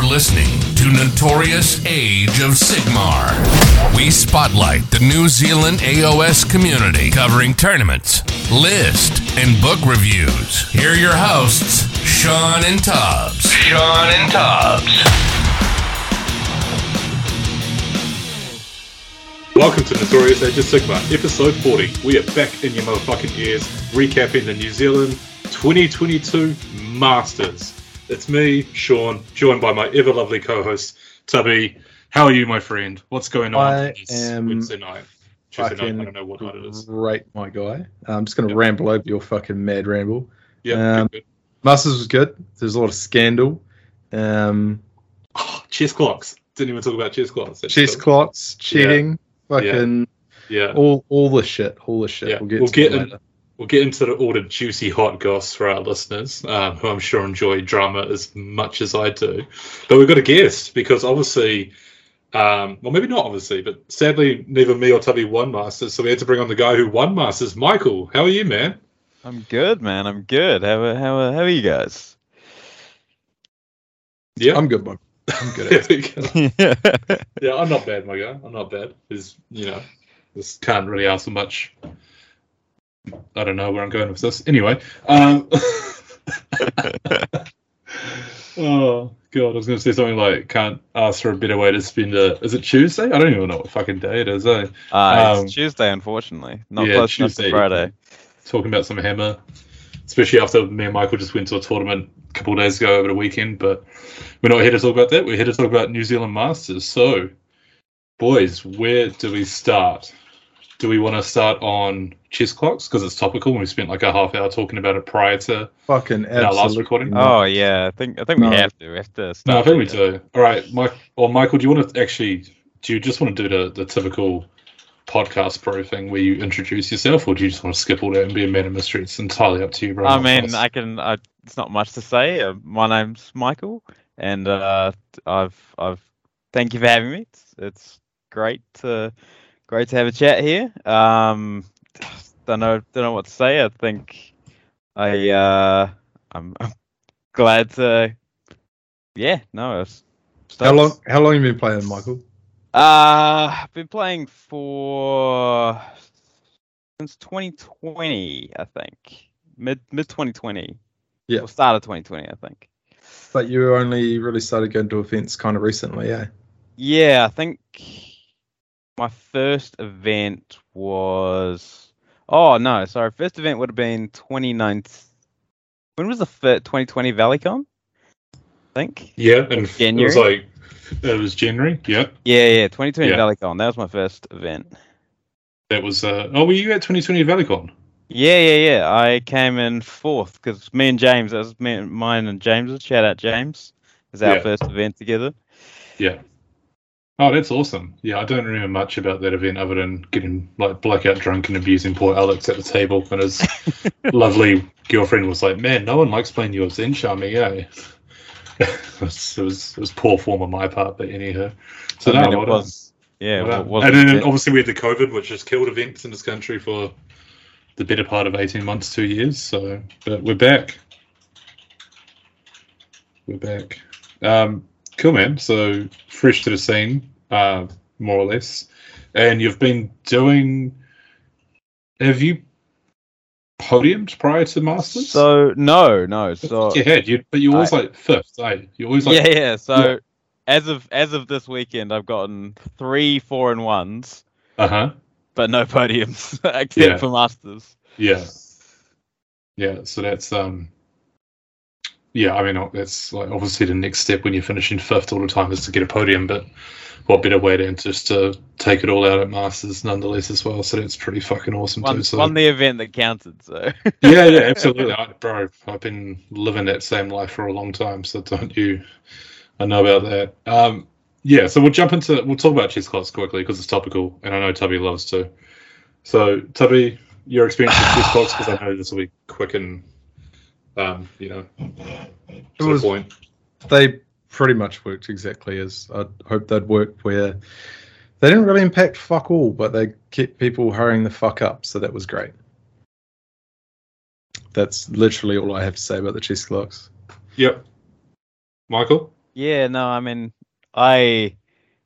You're listening to Notorious Age of Sigmar. We spotlight the New Zealand AOS community, covering tournaments, list, and book reviews. Here are your hosts, Sean and Tubbs. Sean and Tubbs. Welcome to Notorious Age of Sigmar, episode 40. We are back in your motherfucking ears, recapping the New Zealand 2022 Masters. It's me, Sean, joined by my ever lovely co-host, Tubby. How are you, my friend? What's going on I this am Wednesday night? Tuesday night, I don't know what night it is. Great, my guy. I'm just going to Yep. ramble over your fucking mad ramble. Yeah, Um, good, good. Masters was good. There's a lot of scandal. Um, Oh, chess clocks. Didn't even talk about chess clocks. That's chess cool. clocks, cheating, fucking Yeah, all all the shit, all the shit. Yeah, We'll get we'll to get in-. We'll get into the, all the juicy hot goss for our listeners, um, who I'm sure enjoy drama as much as I do. But we've got a guest because obviously, um, well, maybe not obviously, but sadly, neither me or Tubby won Masters, so we had to bring on the guy who won Masters, Michael. How are you, man? I'm good, man. I'm good. How are- how are- how are you guys? Yeah, I'm good, man. I'm good. yeah, At it. yeah. yeah, I'm not bad, my guy. I'm not bad. Is you know, just can't really ask for much. I don't know where I'm going with this. Anyway, um, oh god, I was going to say something like can't ask for a better way to spend a. Is it Tuesday? I don't even know what fucking day it is. Eh? Uh, Um, it's Tuesday, unfortunately. Not yeah, close enough to Tuesday. Friday. Talking about some hammer, especially after me and Michael just went to a tournament a couple of days ago over the weekend. But we're not here to talk about that. We're here to talk about New Zealand Masters. So, boys, where do we start? Do we want to start on chess clocks because it's topical? and We spent like a half hour talking about it prior to. fucking our last recording? not. Oh yeah, I think I think we have to. We have to start. No, I think we there. do. All right, Mike or Michael, do you want to actually? Do you just want to do the the typical podcast pro thing where you introduce yourself, or do you just want to skip all that and be a man of mystery? It's entirely up to you, bro. I mean, I can. I, it's not much to say. Uh, my name's Michael, and uh, I've I've. Thank you for having me. It's, it's great to great to have a chat here. Um, don't know don't know what to say. I think I uh, I'm, I'm glad to. Yeah, no. It's, How long? How long have you been playing, Michael? Uh, I've been playing for since 2020, I think. Mid mid 2020. Yeah. Or start of 2020, I think. But you only really started going to events kind of recently, yeah. Yeah, I think my first event was. Oh no, sorry. First event would have been 2019. When was the fir- 2020 ValleyCon? I think. yeah, and January. it was like it was January. Yeah, Yeah, yeah. 2020 Yeah. ValleyCon. That was my first event. that was. Uh, oh, were you at 2020 ValleyCon? Yeah, yeah, yeah. I came in fourth because me and James, that was me, and- mine and James's. Shout out James. It was our Yeah. first event together. Yeah. Oh, that's awesome. Yeah, I don't remember much about that event other than getting like blackout drunk and abusing poor Alex at the table, and his lovely girlfriend was like, "Man, no one likes playing your Zen Charming, eh?" it, was, it was it was poor form on my part, but anyhow. So I no, mean, it done. was- Yeah, Well well, and then obviously we had the COVID, which has killed events in this country for the better part of eighteen months, two years. So, but we're back. We're back. Um, cool, man. So fresh to the scene, uh, more or less. And you've been doing. Have you podiumed prior to Masters? So no, no. So you had, you, but you always like fifth, eh? You always like yeah, yeah. So Yeah. as of as of this weekend, I've gotten three four and ones, uh huh. but no podiums except Yeah. for Masters. Yeah. Yeah, so that's um yeah, I mean that's like obviously the next step when you're finishing fifth all the time is to get a podium, but what better way than just to take it all out at Masters nonetheless as well. So that's pretty fucking awesome Won, too. So won the event that counted. So yeah, yeah, absolutely, I, bro. I've been living that same life for a long time, so don't you? I know about that. Um, yeah, so we'll jump into we'll talk about chess clocks quickly because it's topical, and I know Tubby loves to. So Tubby, your experience with chess clocks, because I know this will be quick and, um, you know, to was- the point. They pretty much worked exactly as I'd hoped they'd work, where they didn't really impact fuck all, but they kept people hurrying the fuck up, so that was great. That's literally all I have to say about the chess clocks. Yep. Michael. Yeah, no, I mean, I,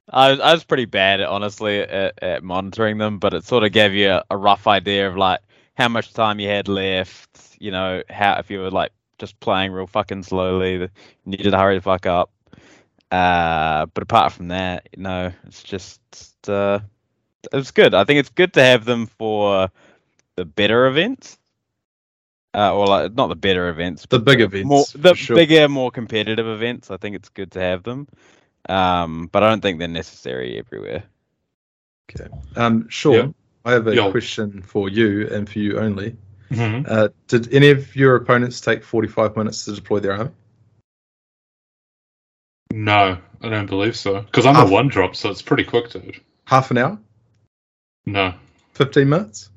I, was- I was pretty bad, honestly, at, at monitoring them, but it sort of gave you a, a rough idea of like how much time you had left. You know, how if you were like just playing real fucking slowly, you needed to hurry the fuck up. Uh, but apart from that, you know, it's just uh, it's good. I think it's good to have them for the better events. Uh, or like not the better events, The big events, more the sure. bigger, more competitive events. I think it's good to have them, um, but I don't think they're necessary everywhere. Okay. Um, Sean, Yeah. I have a Yo. question for you and for you only. Mhm. Uh, did any of your opponents take 45 minutes to deploy their army? No, I don't believe so. Because I'm Ah. a one drop, so it's pretty quick, dude. Half an hour? No. 15 minutes?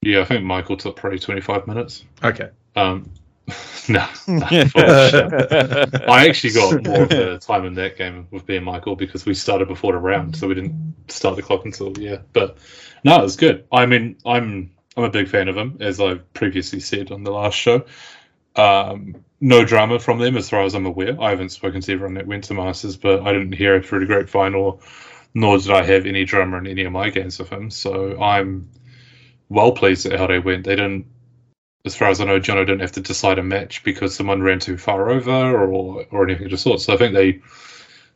Yeah, I think Michael took probably 25 minutes. Okay. Um, no. I actually got more of the time in that game with being Michael because we started before the round, so we didn't start the clock until yeah. But no, it was good. I mean, I'm I'm a big fan of him, as I previously said on the last show. Um, no drama from them, as far as I'm aware. I haven't spoken to everyone that went to Masters, but I didn't hear it through the grapevine, or nor did I have any drama in any of my games with him. So I'm well pleased at how they went. They didn't as far as I know, Jono didn't have to decide a match because someone ran too far over or or anything of the sort. So I think they,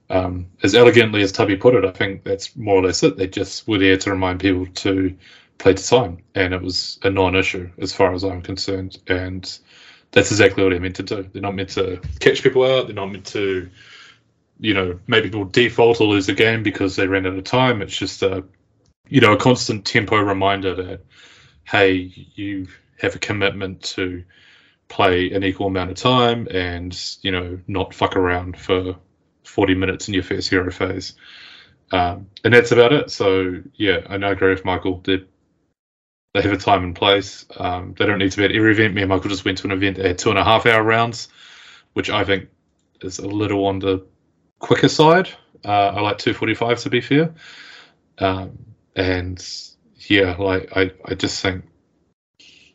um, as elegantly as Tubby put it, I think that's more or less it. They just were there to remind people to play to time, and it was a non-issue as far as I'm concerned. And that's exactly what they're meant to do. They're not meant to catch people out. They're not meant to, you know, make people default or lose the game because they ran out of time. It's just a, you know, a constant tempo reminder that, hey, you have a commitment to play an equal amount of time and you know not fuck around for 40 minutes in your first hero phase. Um, and that's about it. So yeah i know I agree with michael they, they have a time and place. Um, they don't need to be at every event. Me and michael just went to an event that had two and a half hour rounds which i think is a little on the quicker side. Uh, i like 245 to be fair. Um, and yeah like I, I just think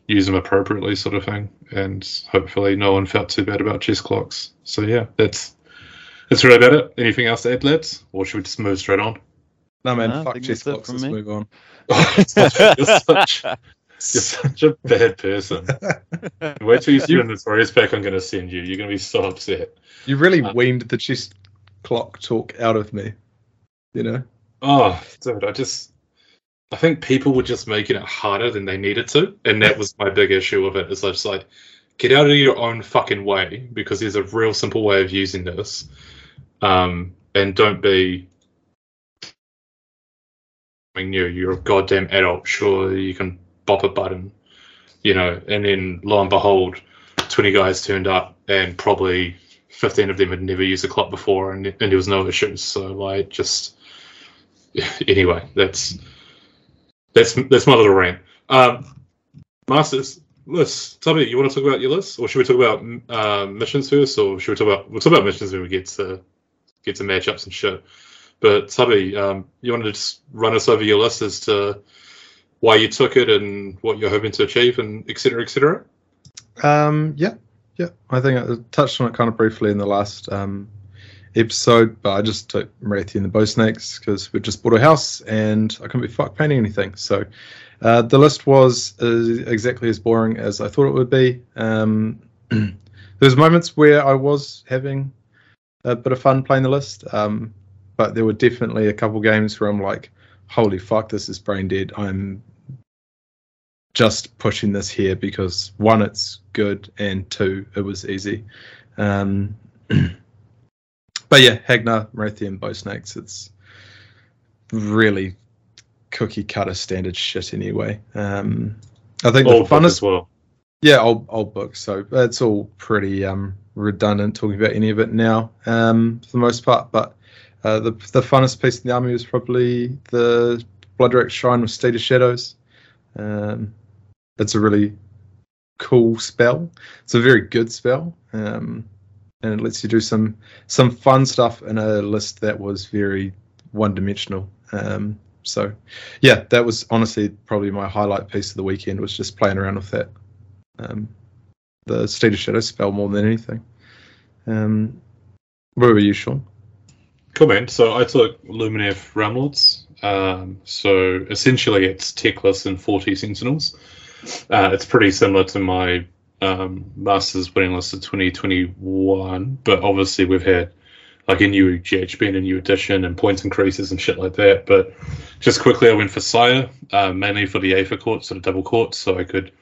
use them appropriately, sort of thing. And hopefully, no one felt too bad about chess clocks. So yeah, that's that's really about it. Anything else to add, lads, or should we just move straight on? No, man, No, fuck chess clocks. from Let's me. move on. you're, such, you're such a bad person. Wait till you see the notorious pack I'm going to send you. You're going to be so upset. You really Uh, weaned the chess clock talk out of me. You know? Oh, dude, I just. I think people were just making it harder than they needed to, and that was my big issue with it. Is I just like, get out of your own fucking way because there's a real simple way of using this, um, and don't be. new. You're a goddamn adult. Sure, you can bop a button, you know, and then lo and behold, twenty guys turned up, and probably fifteen of them had never used a clock before, and, and there was no issues. So like, just anyway, that's that's that's my little rant. Um, Masters list. Tubby, you want to talk about your list, or should we talk about uh, missions first, or should we talk about we'll talk about missions when we get to get to matchups and shit. But Tubby, um, you want to just run us over your list as to why you took it and what you're hoping to achieve, and et cetera, et cetera. Um, yeah, yeah. I think I touched on it kind of briefly in the last um, episode, but I just took Morathi and the Bow Snakes because we just bought a house and I couldn't be fucked painting anything. So uh, the list was uh, exactly as boring as I thought it would be. Um, there's moments where I was having a bit of fun playing the list, um, but there were definitely a couple games where I'm like, "Holy fuck, this is brain dead." I'm just pushing this here because one, it's good, and two, it was easy. Um, but yeah, Hagg Nar, Marathian, Bow Snakes, it's really cookie cutter standard shit anyway. Um, I think the Old book funnest, as well. yeah, old old book, so it's all pretty um, redundant talking about any of it now um, for the most part. But uh, the the funnest piece in the army was probably the Blood Shrine with Steed of Shadows. Um, it's a really cool spell. It's a very good spell, um, and it lets you do some some fun stuff in a list that was very one dimensional. Um, so, yeah, that was honestly probably my highlight piece of the weekend was just playing around with that. Um, the Steed of Shadows spell more than anything. Um, Where were you, Sean? Cool, man. So I took Lumineth Realmlords. Um, so essentially, it's Teclis and 40 Sentinels. Uh, it's pretty similar to my um, Masters winning list of 2021, but obviously we've had like a new GHB and a new edition and points increases and shit like that. But just quickly, I went for Syar, uh, mainly for the Aether court, sort of double court, so I could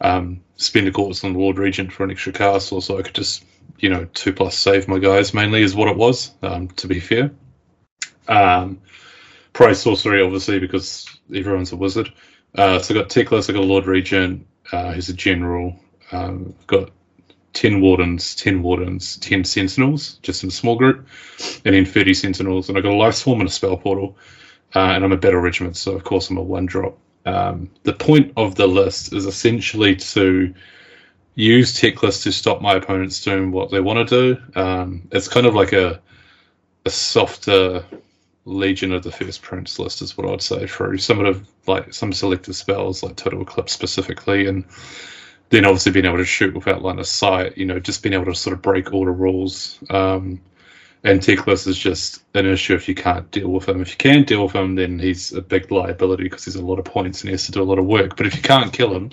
um, spend a courts on the Lord Regent for an extra castle, so I could just, you know, two plus save my guys mainly is what it was, um, to be fair. Um, price sorcery, obviously, because everyone's a wizard. Uh, so I got Teclis, I got Lord Regent, uh, who's a general. Um, got 10 Wardens, 10 Wardens, 10 Sentinels, just in a small group, and then 30 Sentinels. And I got a Life Swarm and a Spell Portal. Uh, and I'm a Battle Regiment, so of course I'm a one drop. Um, the point of the list is essentially to use Teclis to stop my opponents doing what they want to do. Um, it's kind of like a a softer Legion of the First Prince list is what I'd say through some of like some selective spells like Total Eclipse specifically, and then obviously being able to shoot without line of sight. You know, just being able to sort of break all the rules. Um, and Teclis is just an issue if you can't deal with him. If you can deal with him, then he's a big liability because he's a lot of points and he has to do a lot of work. But if you can't kill him,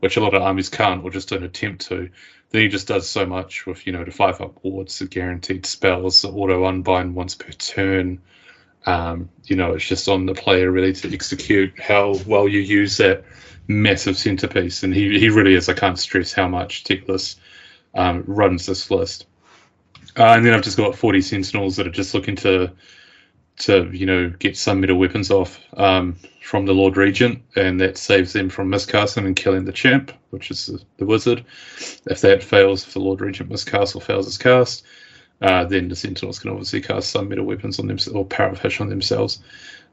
which a lot of armies can't or just don't attempt to, then he just does so much with, you know, the five up wards, the guaranteed spells, the auto unbind once per turn. Um, you know, it's just on the player really to execute how well you use that massive centerpiece. And he, he really is. I can't stress how much Teclis um, runs this list. Uh, and then I've just got 40 Sentinels that are just looking to, to you know, get some metal weapons off um, from the Lord Regent, and that saves them from miscasting and killing the champ, which is the, the wizard. If that fails, if the Lord Regent miscasts or fails his cast, uh, then the Sentinels can obviously cast some metal weapons on themselves or power of Hysh on themselves.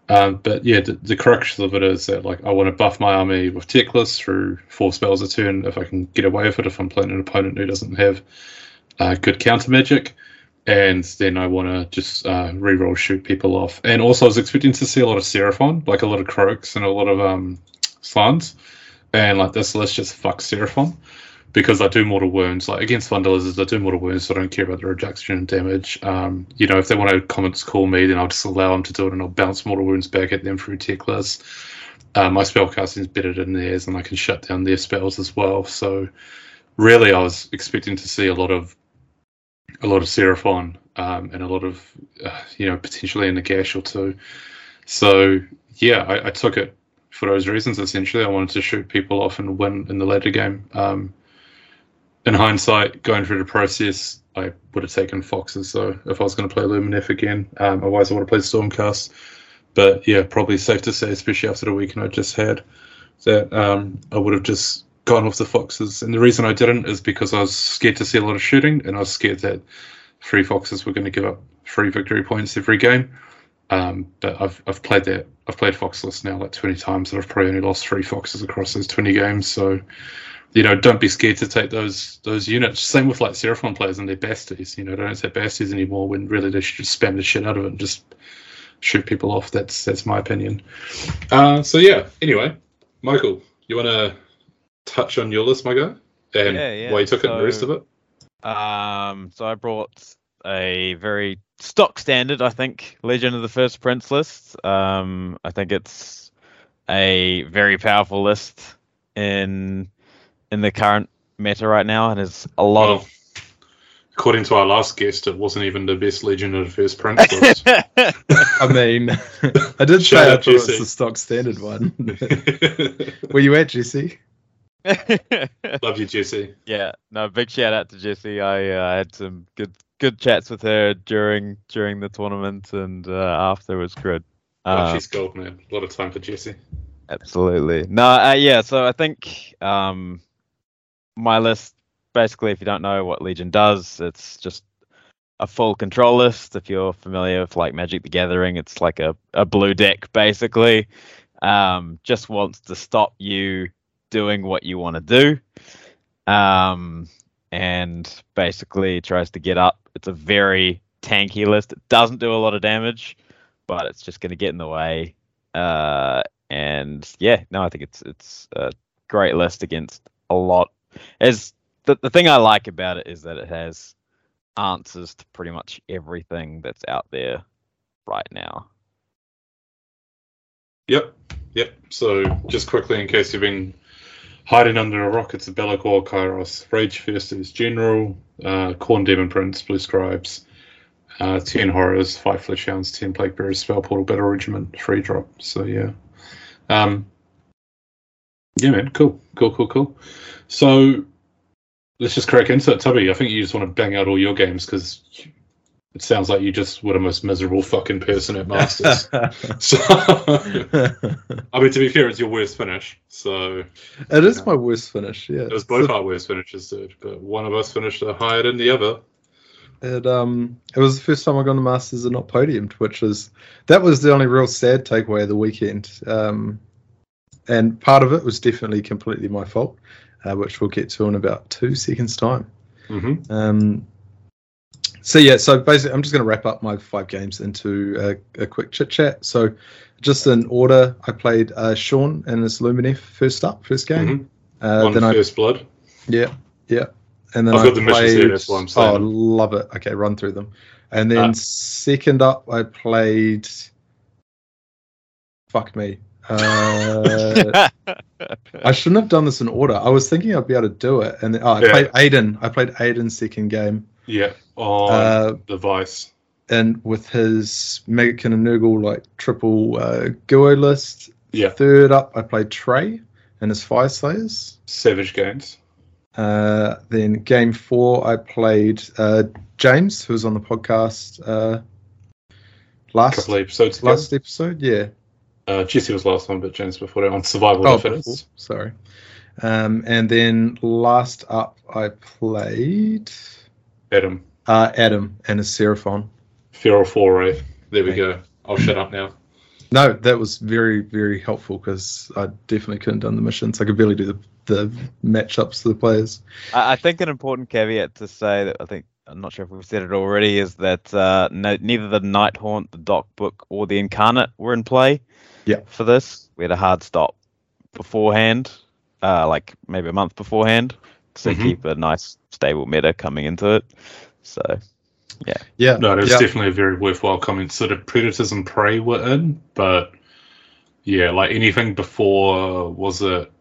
Um, but yeah, the, the crux of it is that like I want to buff my army with Teclis through four spells a turn if I can get away with it. If I'm playing an opponent who doesn't have uh, good counter magic, and then I want to just uh, reroll shoot people off. And also, I was expecting to see a lot of Seraphon, like a lot of Kroaks and a lot of um, and like this list just fucks Seraphon because I do mortal wounds. Like against Thunder Lizards, I do mortal wounds, so I don't care about the reduction damage. Um, you know, if they want to Comet's Call me, then I'll just allow them to do it, and I'll bounce mortal wounds back at them through Teclis. Uh, my spell casting is better than theirs, and I can shut down their spells as well. So, really, I was expecting to see a lot of a lot of Seraphon um, and a lot of uh, you know potentially in a gash or two. So yeah, I, I, took it for those reasons. Essentially, I wanted to shoot people off and win in the later game. Um, in hindsight, going through the process, I would have taken Foxes. So if I was going to play Lumineth again, um, otherwise I would have played Stormcast. But yeah, probably safe to say, especially after the weekend I just had, that um, I would have just gone off the Foxes. And the reason I didn't is because I was scared to see a lot of shooting, and I was scared that three Foxes were going to give up three victory points every game. Um, but I've I've played that I've played Foxless now like 20 times, and I've probably only lost three Foxes across those 20 games. So you know, don't be scared to take those those units. Same with like Seraphon players and their basties. You know, they don't say basties anymore when really they should just spam the shit out of it and just shoot people off. That's that's my opinion. Uh, so yeah. Anyway, Michael, you want to touch on your list, my guy, and Yeah, yeah. why you took it and the rest of it? Um, so I brought a very stock standard, I think, Legion of the First Prince list. Um, I think it's a very powerful list in in the current meta right now, and there's a lot Well, according to our last guest, it wasn't even the best Legion of the First Prince list. I mean, I did Shout say I out, thought it's Jesse. the stock standard one. Were you at Jesse? Love you, Jesse. yeah, no, big shout out to Jessie. I uh, had some good good chats with her during during the tournament and uh, after was good. Oh, Um, she's gold, man. A lot of time for Jesse. Absolutely. No, uh, yeah. So I think um, my list, basically, if you don't know what Legion does, it's just a full control list. If you're familiar with like Magic the Gathering, it's like a, a blue deck, basically. Um, just wants to stop you doing what you want to do. Um, and basically tries to get up. It's a very tanky list. It doesn't do a lot of damage, but it's just going to get in the way. Uh, and yeah, no, I think it's it's a great list against a lot. As the the thing I like about it is that it has answers to pretty much everything that's out there right now. Yep, yep. So just quickly, in case you've been hiding under a rock, it's a Be'lakor, Kairos, Rage First is General, uh, Khorne Demon Prince, Blue Scribes, uh, 10 Horrors, 5 Flesh Hounds, 10 Plague Bearers, Spell Portal, Battle Regiment, free drop. So yeah. Um, yeah, man, cool, cool, cool, cool. So let's just crack into it. Tubby, I think you just want to bang out all your games because it sounds like you just were the most miserable fucking person at Masters. so, I mean, to be fair, it's your worst finish. So it is my worst finish. Yeah, it was both our worst finishes, dude. But one of us finished higher than the other. It um, it was the first time I got to Masters and not podiumed, which is that was the only real sad takeaway of the weekend. Um, and part of it was definitely completely my fault, uh, which we'll get to in about two seconds' time. Mm-hmm. Um, so yeah, so basically, I'm just going to wrap up my five games into a, a quick chit chat. So, just in order, I played uh, Sean and his Lumineth first up, first game. Mm-hmm. Uh, then first I, blood. Yeah, yeah. And then I've I got the missions here. That's what I'm saying. Oh, love it. Okay, run through them. And then uh, second up, I played. Fuck me. Uh, I shouldn't have done this in order. I was thinking I'd be able to do it, and then, oh, I yeah. played Aiden. I played Aiden's second game. Yeah, on uh, device. And with his Maggotkin and Nurgle like triple uh, Guo list. Yeah. Third up, I played Trey and his Fire Slayers. Savage Gains. Uh, then game four, I played uh, James, who was on the podcast uh, last ago. Last episode, yeah. Uh, Jesse was last one, but James before that on Survival oh, before, Sorry. Um, and then last up, I played Adam. Uh, Adam and his Seraphon. Feral Foray. There we go. I'll shut up now. No, that was very, very helpful because I definitely couldn't done the missions. I could barely do the, the matchups to the players. I, I think an important caveat to say that I think I'm not sure if we've said it already is that uh, no, neither the Nighthaunt, the Doc Book, or the Incarnate were in play. Yeah. For this, we had a hard stop beforehand, uh, like maybe a month beforehand, to mm-hmm. keep a nice stable meta coming into it. So, yeah. Yeah. No, it was yeah. definitely a very worthwhile comment. Sort of Predators and Prey were in, but yeah, like anything before, was it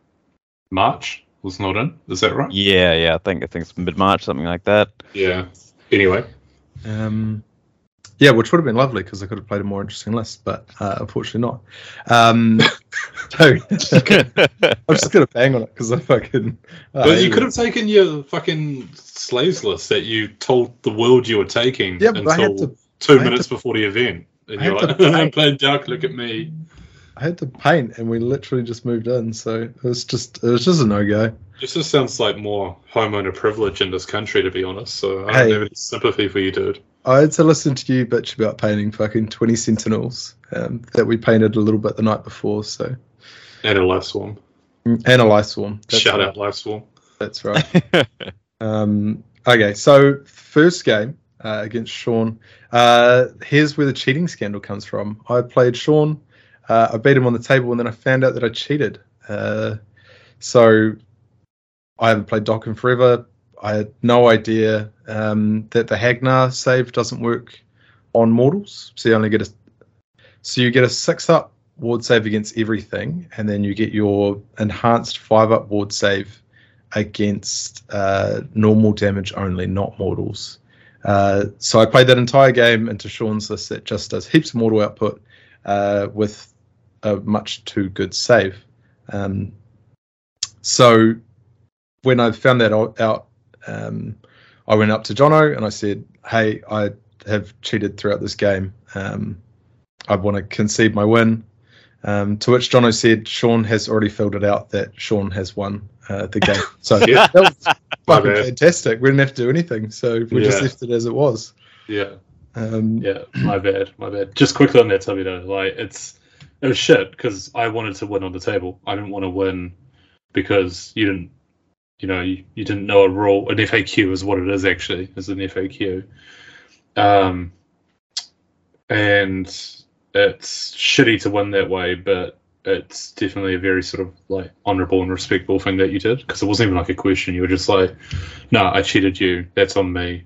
March? Was not in. Is that right? Yeah, yeah. I think I think it's mid March, something like that. Yeah. Anyway. Um, yeah, which would have been lovely because I could have played a more interesting list, but uh, unfortunately not. Um, so I'm just gonna bang on it because I fucking. Uh, but you could have taken your fucking slaves list that you told the world you were taking yeah, until to, two I minutes to, before the event, and you're like, "I'm playing Dark. Look at me." I had to paint, and we literally just moved in, so it was just it was just a no go. This just sounds like more homeowner privilege in this country, to be honest. So I don't hey, have any sympathy for you, dude. I had to listen to you bitch about painting fucking 20 Sentinels um, that we painted a little bit the night before. So And a Life Swarm. Mm, and a Life Swarm. That's Shout right. out Life Swarm. That's right. um, okay, so first game uh, against Sean. Uh, here's where the cheating scandal comes from. I played Sean. Uh, I beat him on the table, and then I found out that I cheated. Uh, so I haven't played Dokken forever. I had no idea um, that the Hagg Nar save doesn't work on mortals. So you only get a so you get a six up ward save against everything, and then you get your enhanced five up ward save against uh, normal damage only, not mortals. Uh, so I played that entire game into Sean's list that just does heaps of mortal output uh, with a much too good save. Um, so when I found that out, um, I went up to Jono and I said, "Hey, I have cheated throughout this game. Um, I want to concede my win." Um, to which Jono said, "Sean has already filled it out that Sean has won uh, the game." So yeah. that was fucking fantastic. We didn't have to do anything, so we yeah. just left it as it was. Yeah. Um, yeah, my bad, my bad. Just quickly on that, Tubby though, like it's it was shit because I wanted to win on the table. I didn't want to win because you didn't you know, you, you didn't know a rule. An FAQ is what it is actually, is an FAQ. Um, and it's shitty to win that way, but it's definitely a very sort of like honorable and respectful thing that you did because it wasn't even like a question. You were just like, "No, I cheated you. That's on me."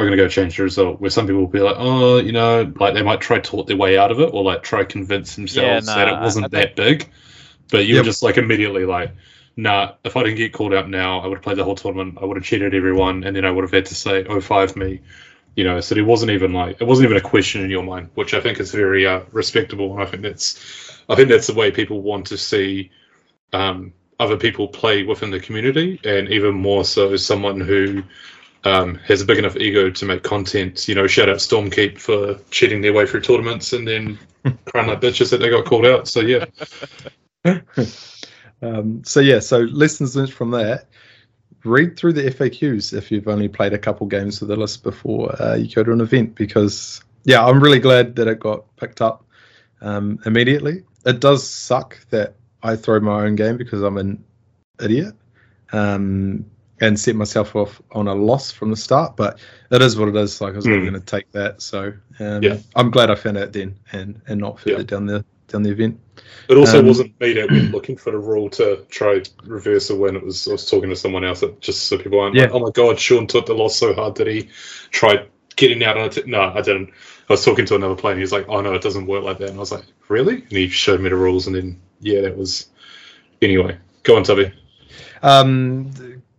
Are going to go change the result. Where some people will be like, oh, you know, like they might try talk their way out of it, or like try convince themselves nah, that it wasn't I think- that big. But you Yep. were just like immediately like, nah. If I didn't get called out now, I would have played the whole tournament. I would have cheated everyone, and then I would have had to say, oh five me. You know, so it wasn't even like it wasn't even a question in your mind, which I think is very uh, respectable, and I think that's, I think that's the way people want to see um, other people play within the community, and even more so someone who um, has a big enough ego to make content. You know, shout out Stormkeep for cheating their way through tournaments and then crying like bitches that they got called out. So yeah, Um, so yeah, so lessons learned from that. Read through the FAQs if you've only played a couple games with the list before uh, you go to an event because yeah, I'm really glad that it got picked up um, immediately. It does suck that I throw my own game because I'm an idiot um, and set myself off on a loss from the start, but it is what it is. Like I was Hmm. going to take that, so um, Yeah. I'm glad I found out then and and not further Yeah. down the down the event. it also Um, wasn't me that went looking for the rule to try reverse a win. It was I was talking to someone else that just so people aren't Yeah. like, oh my god, Sean took the loss so hard that he tried getting out on it. No, I didn't. I was talking to another player and he was like, oh no, it doesn't work like that. And I was like, really? And he showed me the rules and then yeah, that was anyway. Go on, Tubby. Um,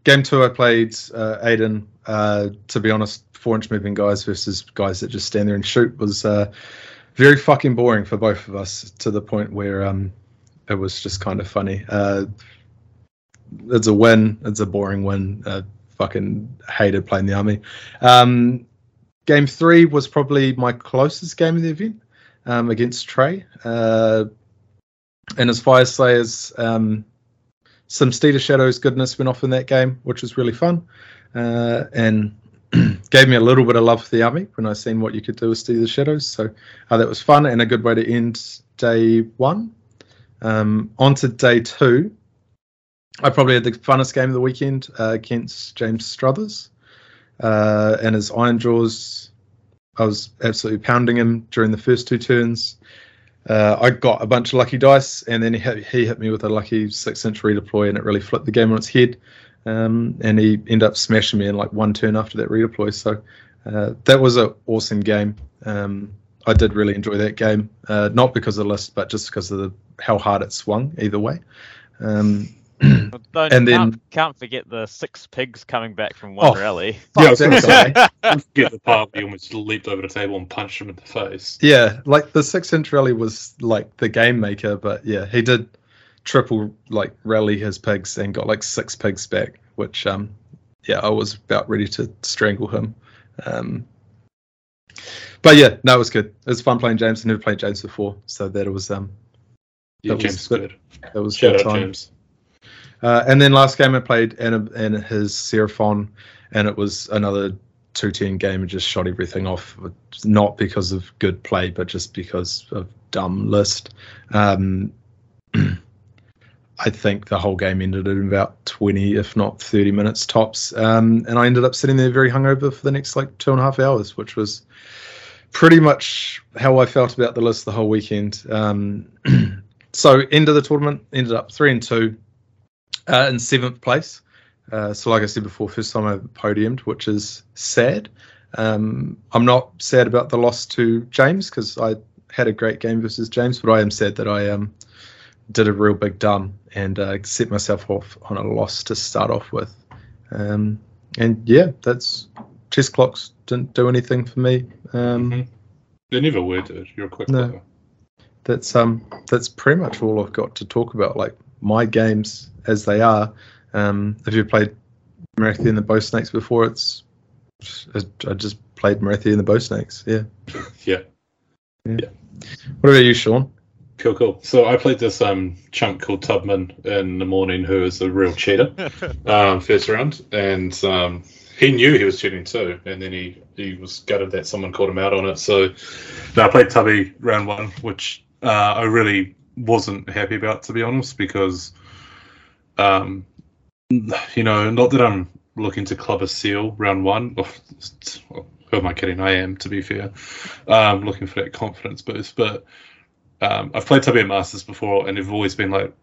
game two, I played uh, Aiden. Uh, to be honest, four inch moving guys versus guys that just stand there and shoot was uh, very fucking boring for both of us to the point where um, it was just kind of funny. Uh, it's a win. It's a boring win. Uh, fucking hated playing the army. Um, game three was probably my closest game of the event um, against Trey. Uh, and as Fyreslayers, um, some Steed of Shadows goodness went off in that game, which was really fun, uh, and gave me a little bit of love for the army when I seen what you could do with Steed of Shadows. So uh, that was fun and a good way to end day one. Um, on to day two. I probably had the funnest game of the weekend uh, against James Struthers uh, and his Ironjawz. I was absolutely pounding him during the first two turns. Uh, I got a bunch of lucky dice, and then he hit, he hit me with a lucky six-inch redeploy, and it really flipped the game on its head. Um, and he ended up smashing me in like one turn after that redeploy. So uh, that was an awesome game. Um, I did really enjoy that game, uh, not because of the list, but just because of the, how hard it swung either way. Um, Don't, And then- can't, can't forget the six pigs coming back from one Oh, rally. Yeah, I was gonna that guy. Forget the part where he almost leaped over the table and punched him in the face. Yeah, like the six inch rally was like the game maker, but yeah, he did triple like rally his pigs and got like six pigs back, which um yeah, I was about ready to strangle him. Um but yeah, no, it was good. It was fun playing James. I never played James before, so that was um Yeah, That was James is good. good. that was Shout good out time. James. Uh, and then last game I played and and his Seraphon, and it was another two ten game and just shot everything off. Not because of good play, but just because of dumb list. Um, I think the whole game ended in about twenty, if not thirty minutes tops. Um, and I ended up sitting there very hungover for the next like two and a half hours, which was pretty much how I felt about the list the whole weekend. Um, so end of the tournament ended up three and two uh, in seventh place. Uh, so, like I said before, first time I podiumed, which is sad. Um, I'm not sad about the loss to James because I had a great game versus James, but I am sad that I um, did a real big dumb and uh, set myself off on a loss to start off with. Um, and yeah, that's chess clocks didn't do anything for me. Um, Mhm. They never were, dude. You're a quick No. player. that's um that's pretty much all I've got to talk about. Like my games as they are. Um, if you've played Morathi and the Bow Snakes before, it's I just played Morathi and the Bow Snakes. Yeah. Yeah. yeah. What about you, Sean? Cool, cool. So I played this um chunk called Tubman in the morning, who is a real cheater. um, first round, and um, he knew he was cheating too, and then he he was gutted that someone called him out on it. So no, I played Tubby round one, which uh, I really wasn't happy about, to be honest, because um, you know, not that I'm looking to club a seal round one. Who am I kidding? I am, to be fair. Um, looking for that confidence boost, but um, I've played Tubby Masters before, and they've always been like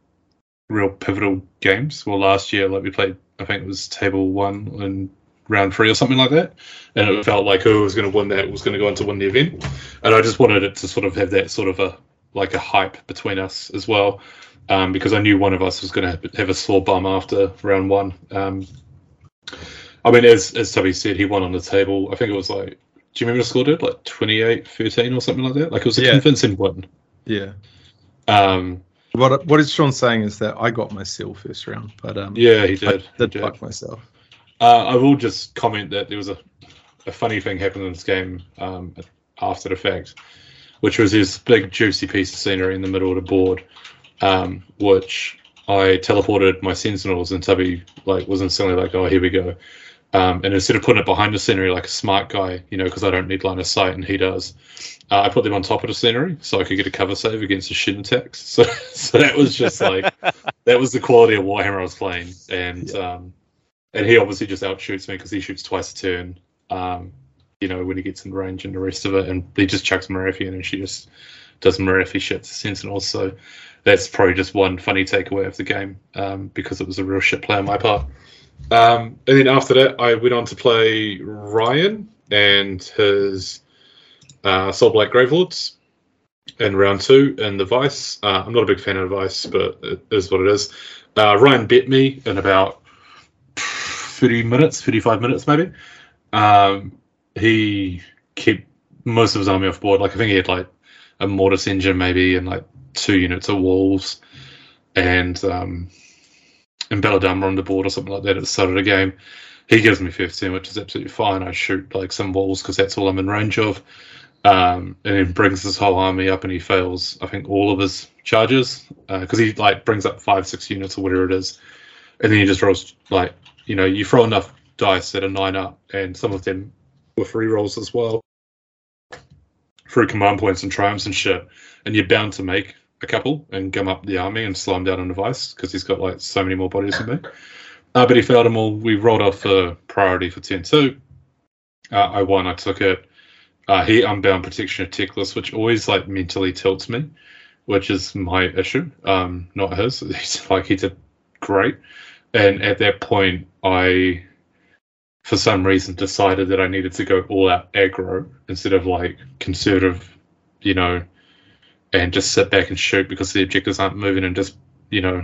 real pivotal games. Well, last year, like we played, I think it was table one and round three or something like that, and it felt like who was going to win that was going to go on to win the event, and I just wanted it to sort of have that sort of a like a hype between us as well, um, because I knew one of us was going to have a sore bum after round one. Um, I mean, as as Tubby said, he won on the table. I think it was like, do you remember the score? Did like 28-13 or something like that? Like it was a Yeah. convincing win. Yeah. Um, What what is Sean saying is that I got my seal first round, but um, yeah, he I did. He did did. fuck myself. Uh, I will just comment that there was a, a funny thing happened in this game um, after the fact, which was this big juicy piece of scenery in the middle of the board, um, which I teleported my sentinels and Tubby like was instantly like, oh here we go, um, and instead of putting it behind the scenery like a smart guy, you know, because I don't need line of sight and he does, uh, I put them on top of the scenery so I could get a cover save against the shin attacks. So so that was just like that was the quality of Warhammer I was playing, and um, and he obviously just outshoots me because he shoots twice a turn. Um, you know when he gets in range and the rest of it, and he just chucks Morathi in, and she just does Morathi shit to Sentinels. So that's probably just one funny takeaway of the game um, because it was a real shit play on my part. Um, and then after that, I went on to play Ryan and his uh, Soulblight Gravelords in round two in the Vice. Uh, I'm not a big fan of Vice, but it is what it is. Uh, Ryan bet me in about 30 minutes, 35 minutes maybe. Um, he kept most of his army off board. Like I think he had like a mortis engine maybe and like two units of wolves and um, and Belladamma on the board or something like that at the start of the game. He gives me 15, which is absolutely fine. I shoot like some wolves because that's all I'm in range of. Um, and then brings his whole army up and he fails, I think, all of his charges because he like brings up five, six units or whatever it is. And then he just rolls like, you know, you throw enough dice at a nine up and some of them were free rolls as well through command points and triumphs and shit. And you're bound to make a couple and gum up the army and him down on vice because he's got like so many more bodies than me. Uh, but he failed them all. We rolled off a priority for 10 2. Uh, I won, I took it. Uh, he unbound protection of Teclis, which always like mentally tilts me, which is my issue, um, not his. He's like he did great, and at that point, I, for some reason, decided that I needed to go all out aggro instead of like conservative, you know, and just sit back and shoot because the objectives aren't moving and just you know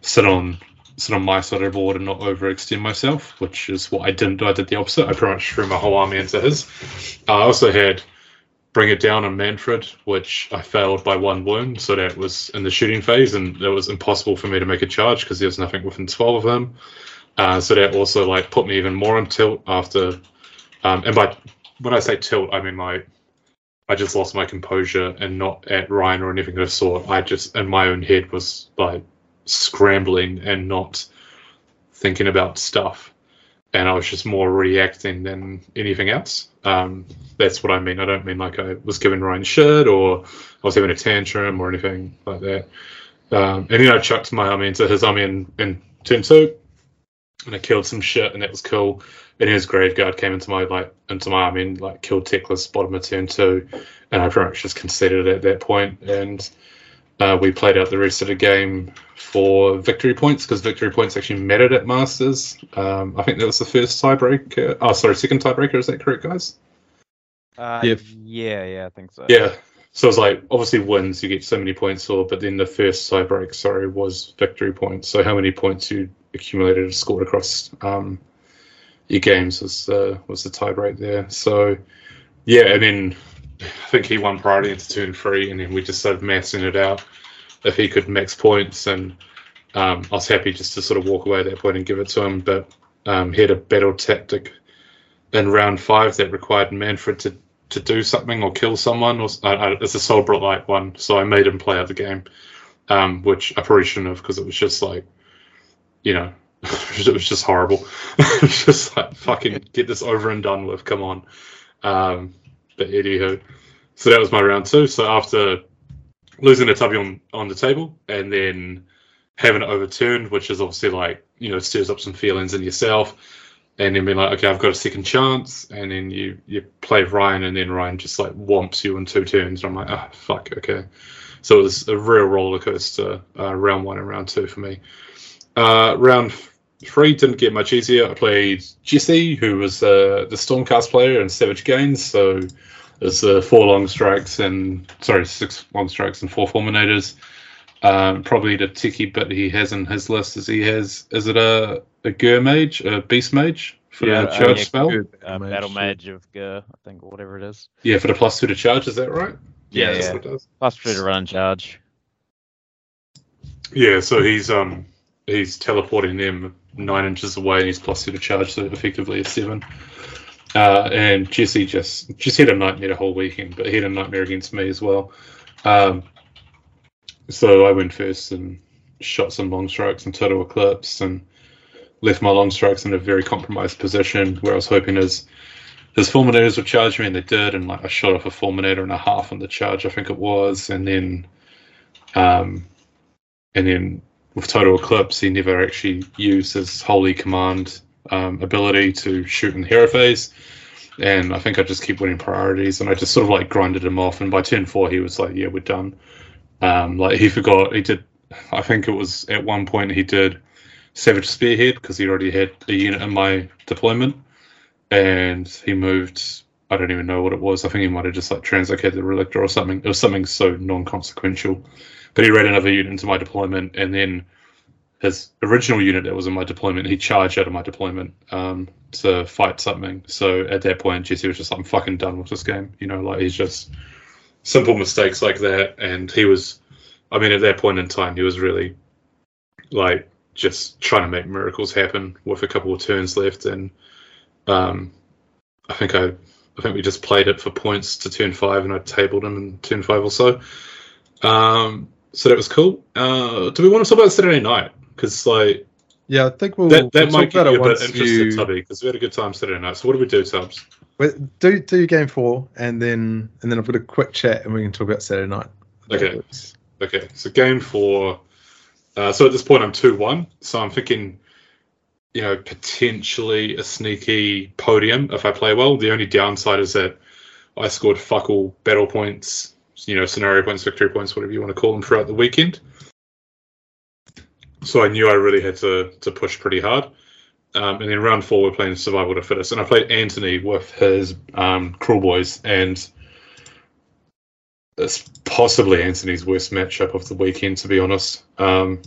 sit on sit on my side of the board and not overextend myself, which is what I didn't do. I did the opposite. I pretty much threw my whole army into his. Uh, I also had bring it down on Mannfred, which I failed by one wound, so that was in the shooting phase, and it was impossible for me to make a charge because there was nothing within twelve of him. Uh, so that also like put me even more on tilt after. Um, and by when I say tilt, I mean like I just lost my composure and not at Ryan or anything of the sort. I just in my own head was like scrambling and not thinking about stuff. And I was just more reacting than anything else. Um, that's what I mean. I don't mean like I was giving Ryan shit or I was having a tantrum or anything like that. Um, and then I chucked my army into his army in, in turn two, and I killed some shit, and that was cool. And his graveguard came into my like into my army and like killed Teclis bottom of turn two, and I pretty much just conceded at that point. And uh, we played out the rest of the game for victory points because victory points actually mattered at Masters. Um, I think that was the first tiebreaker. Oh, sorry, second tiebreaker. Is that correct, guys? Uh, Yeah. yeah, yeah, I think so. Yeah. So it's like obviously wins you get so many points for, but then the first tiebreak, sorry, was victory points. So how many points you accumulated or scored across um, your games was uh, was the tiebreak there. So yeah, and then I think he won priority into turn three, and then we just started massing it out. If he could max points, and um, I was happy just to sort of walk away at that point and give it to him. But um, he had a battle tactic in round five that required Mannfred to to do something or kill someone, or I, I, it's a Soul like one, so I made him play out the game, um, which I probably shouldn't have because it was just like, you know, it was just horrible. just like fucking get this over and done with. Come on, um, but anywho, so that was my round two. So after losing a tubby on on the table and then having it overturned, which is obviously like you know stirs up some feelings in yourself and then being like, okay, I've got a second chance, and then you you play Ryan, and then Ryan just like whomps you in two turns, and I'm like, ah, fuck, okay. So it was a real roller coaster, uh, round one and round two for me. Uh, round three didn't get much easier. I played Jesse, who was uh, the Stormcast player and Savage Gains. So it's uh, four long strikes and sorry, six long strikes and four fulminators. Um, probably the ticky bit he has in his list is he has is it a a Ghur mage, a beast mage for Yeah, the uh, charge yeah, spell? Good Uh, mage, Battle yeah. Mage of Ghur, I think, or whatever it is. Yeah, for the plus two to charge. Is that right? Yeah, that's yeah. what Plus three to run and charge. Yeah, so he's um he's teleporting them nine inches away, and he's plus charge, so effectively a seven. Uh, and Jesse just just had a nightmare the whole weekend, but he had a nightmare against me as well. Um, so I went first and shot some long strikes and total eclipse, and left my long strikes in a very compromised position where I was hoping his his fulminators would charge me, and they did. And like I shot off a fulminator and a half on the charge, I think it was, and then um, and then with total eclipse, he never actually used his holy command um, ability to shoot in the hero phase. And I think I just keep winning priorities, and I just sort of like grinded him off. And by turn four, he was like, "Yeah, we're done." Um, like he forgot he did. I think it was at one point he did Savage Spearhead because he already had a unit in my deployment, and he moved. I don't even know what it was. I think he might have just like translocated the Relictor or something. It was something so non-consequential. But he ran another unit into my deployment, and then his original unit that was in my deployment, he charged out of my deployment um, to fight something. So at that point, Jesse was just like, I'm fucking done with this game. You know, like he's just simple mistakes like that. And he was, I mean, at that point in time, he was really like just trying to make miracles happen with a couple of turns left. And um, I think I, I think we just played it for points to turn five, and I tabled him in turn five or so. Um, so that was cool. Uh, do we want to talk about Saturday night? Because like Yeah, I think we'll, that, that we'll might get you a bit interested, you Tubby, because we had a good time Saturday night. So what do we do, Tubbs? wait, do do your game four, and then and then I've got a quick chat, and we can talk about Saturday night. Okay. Okay, so game four. Uh, so at this point, I'm two one. So I'm thinking, you know, potentially a sneaky podium if I play well. The only downside is that I scored fuck all battle points, you know, scenario points, victory points, whatever you want to call them, throughout the weekend. So I knew I really had to to push pretty hard. Um, and then round four, we're playing survival to fittest, and I played Anthony with his um, Kruleboyz, and it's possibly Anthony's worst matchup of the weekend, to be honest. Um,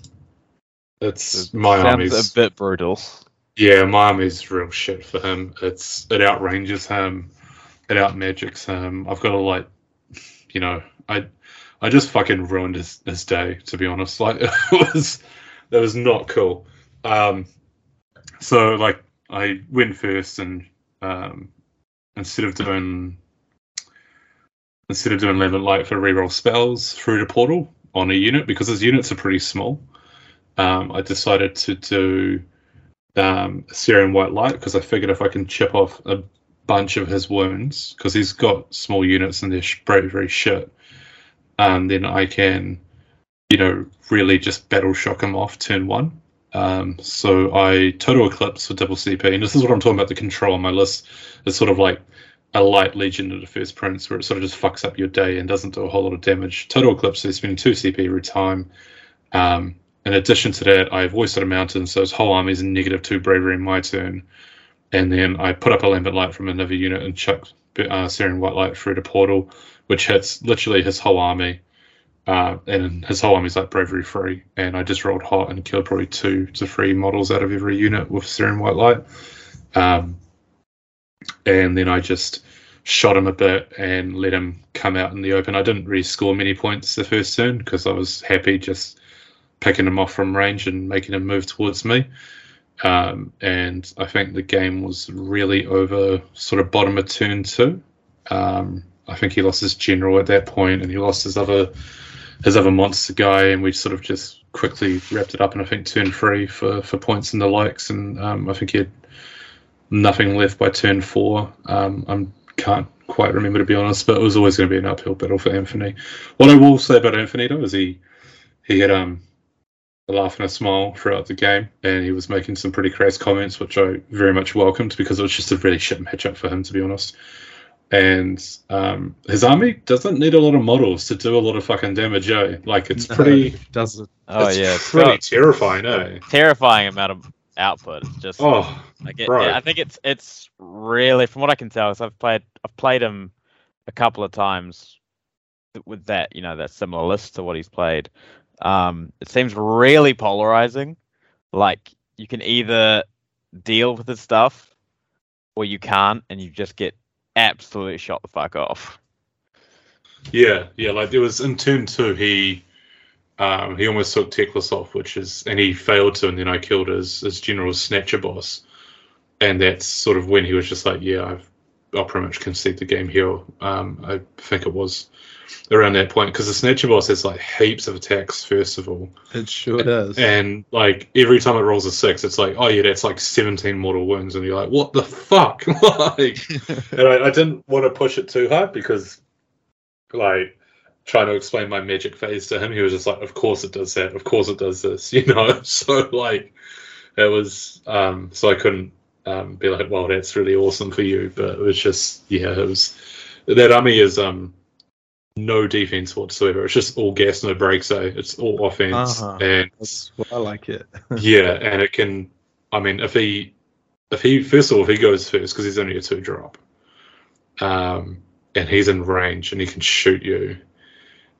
it's my Sounds army's a bit brutal. yeah, my army's real shit for him. It's it outranges him, it outmagics him. I've got to like, you know, I I just fucking ruined his, his day. To be honest, like it was that was not cool. Um, so like I went first, and um, instead of doing instead of doing Lambent Light for reroll spells through the portal on a unit because his units are pretty small, um, I decided to do um, Searing White Light because I figured if I can chip off a bunch of his wounds because he's got small units and they're very very shit, um, then I can, you know, really just battle shock him off turn one. Um, so I total eclipse for double CP, and this is what I'm talking about. The control on my list is sort of like a light Legion of the First Prince, where it sort of just fucks up your day and doesn't do a whole lot of damage. Total eclipse is spending two CP every time. Um, in addition to that, I have voiced at a mountain, so his whole army is negative two bravery in my turn. And then I put up a lambent light from another unit and chuck uh, White Light through the portal, which hits literally his whole army. Uh, and his whole army's like bravery free. And I just rolled hot and killed probably two to three models out of every unit with Searing White Light. Um, and then I just shot him a bit and let him come out in the open. I didn't really score many points the first turn because I was happy just picking him off from range and making him move towards me. Um, and I think the game was really over sort of bottom of turn two. Um, I think he lost his general at that point, and he lost his other his other monster guy, and we sort of just quickly wrapped it up. And I think turn three for for points and the likes, and um, I think he had nothing left by turn four. Um, I can't quite remember to be honest, but it was always going to be an uphill battle for Anthony. What I will say about Anthony though is he he had um a laugh and a smile throughout the game, and he was making some pretty crass comments, which I very much welcomed because it was just a really shit matchup for him, to be honest. And um, his army doesn't need a lot of models to do a lot of fucking damage, eh? Like it's No, pretty, does it? Oh it's yeah, it's pretty got terrifying, eh? terrifying amount of output. It's just Oh, like it, bro. yeah, I think it's it's really from what I can tell. So I've played I've played him a couple of times with that you know that similar list to what he's played. Um, it seems really polarizing. Like you can either deal with the stuff or you can't, and you just get absolutely shot the fuck off. Yeah, yeah. Like there was in turn two, he um, he almost took Teclis off, which is and he failed to, and then I killed his his general Snatchaboss, and that's sort of when he was just like, yeah, I've I'll pretty much concede the game here. Um, I think it was around that point because the Snatchaboss has like heaps of attacks first of all, It sure does. and like every time it rolls a six, it's like, oh yeah, that's like seventeen mortal wounds, and you're like, what the fuck? like, and I, I didn't want to push it too hard because, like, trying to explain my magic phase to him, he was just like, of course it does that, of course it does this, you know. So like, it was, um, so I couldn't um, be like, well, that's really awesome for you, but it was just, yeah, it was that army is um no defense whatsoever. It's just all gas, no brakes. So it's all offense, Uh-huh. and I like it. yeah, and it can. I mean, if he, if he first of all, if he goes first because he's only a two drop, um, and he's in range and he can shoot you,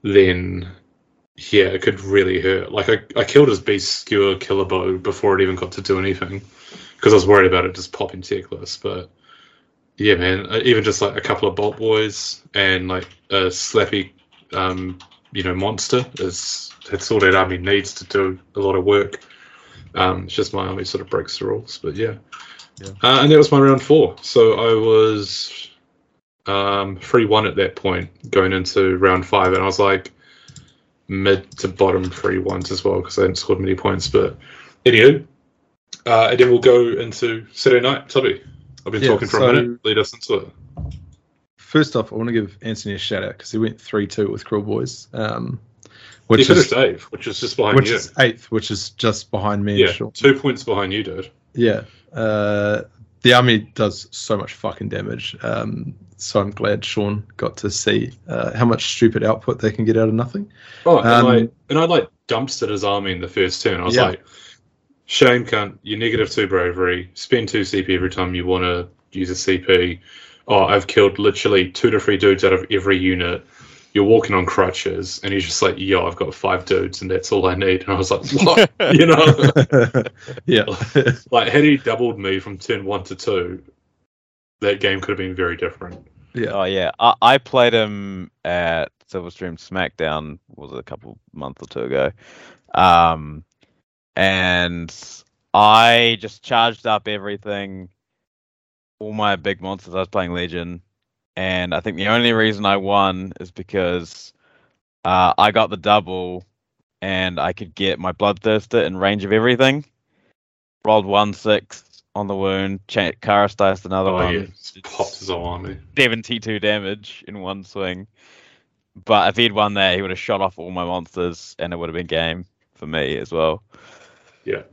then yeah, it could really hurt. Like I, I killed his beast skewer killer bow before it even got to do anything because I was worried about it just popping Teclis. But yeah, man, uh, even just like a couple of bolt boys and like a slappy, um, you know, monster is that's all that army needs to do a lot of work. Um, it's just my army sort of breaks the rules, but yeah. Yeah. Uh, and that was my round four. So I was um, three one at that point going into round five, and I was like mid to bottom three ones as well because I hadn't scored many points. But anywho, uh, and then we'll go into Saturday night. Tubby, I've been Yeah, talking for so- a minute. Lead us into it. First off, I want to give Anthony a shout out because he went 3 2 with Kruleboyz, um, He which, finished is, eighth, which is just behind which you. is eighth, which is just behind me yeah, two points behind you, dude. Yeah. Uh, the army does so much fucking damage. Um, so I'm glad Sean got to see uh, how much stupid output they can get out of nothing. Oh, and, Um, I, and I like dumpstered his army in the first turn. I was Yeah. like, shame, cunt, you're negative two bravery, spend two CP every time you want to use a CP. Oh, I've killed literally two to three dudes out of every unit. You're walking on crutches, and he's just like, yo, I've got five dudes, and that's all I need. And I was like, what? you know? yeah. like, had he doubled me from turn one to two, that game could have been very different. yeah. Oh yeah, I, I played him at Silverstream SmackDown was it a couple months or two ago, um, and I just charged up everything, all my big monsters. I was playing Legion, and I think the only reason I won is because uh, I got the double, and I could get my Bloodthirster in range of everything. Rolled one six on the wound. Cha- Karis diced another Oh, one. yeah. Popped his army. 72 damage in one swing. But if he'd won there, he would have shot off all my monsters, and it would have been game for me as well. Yeah.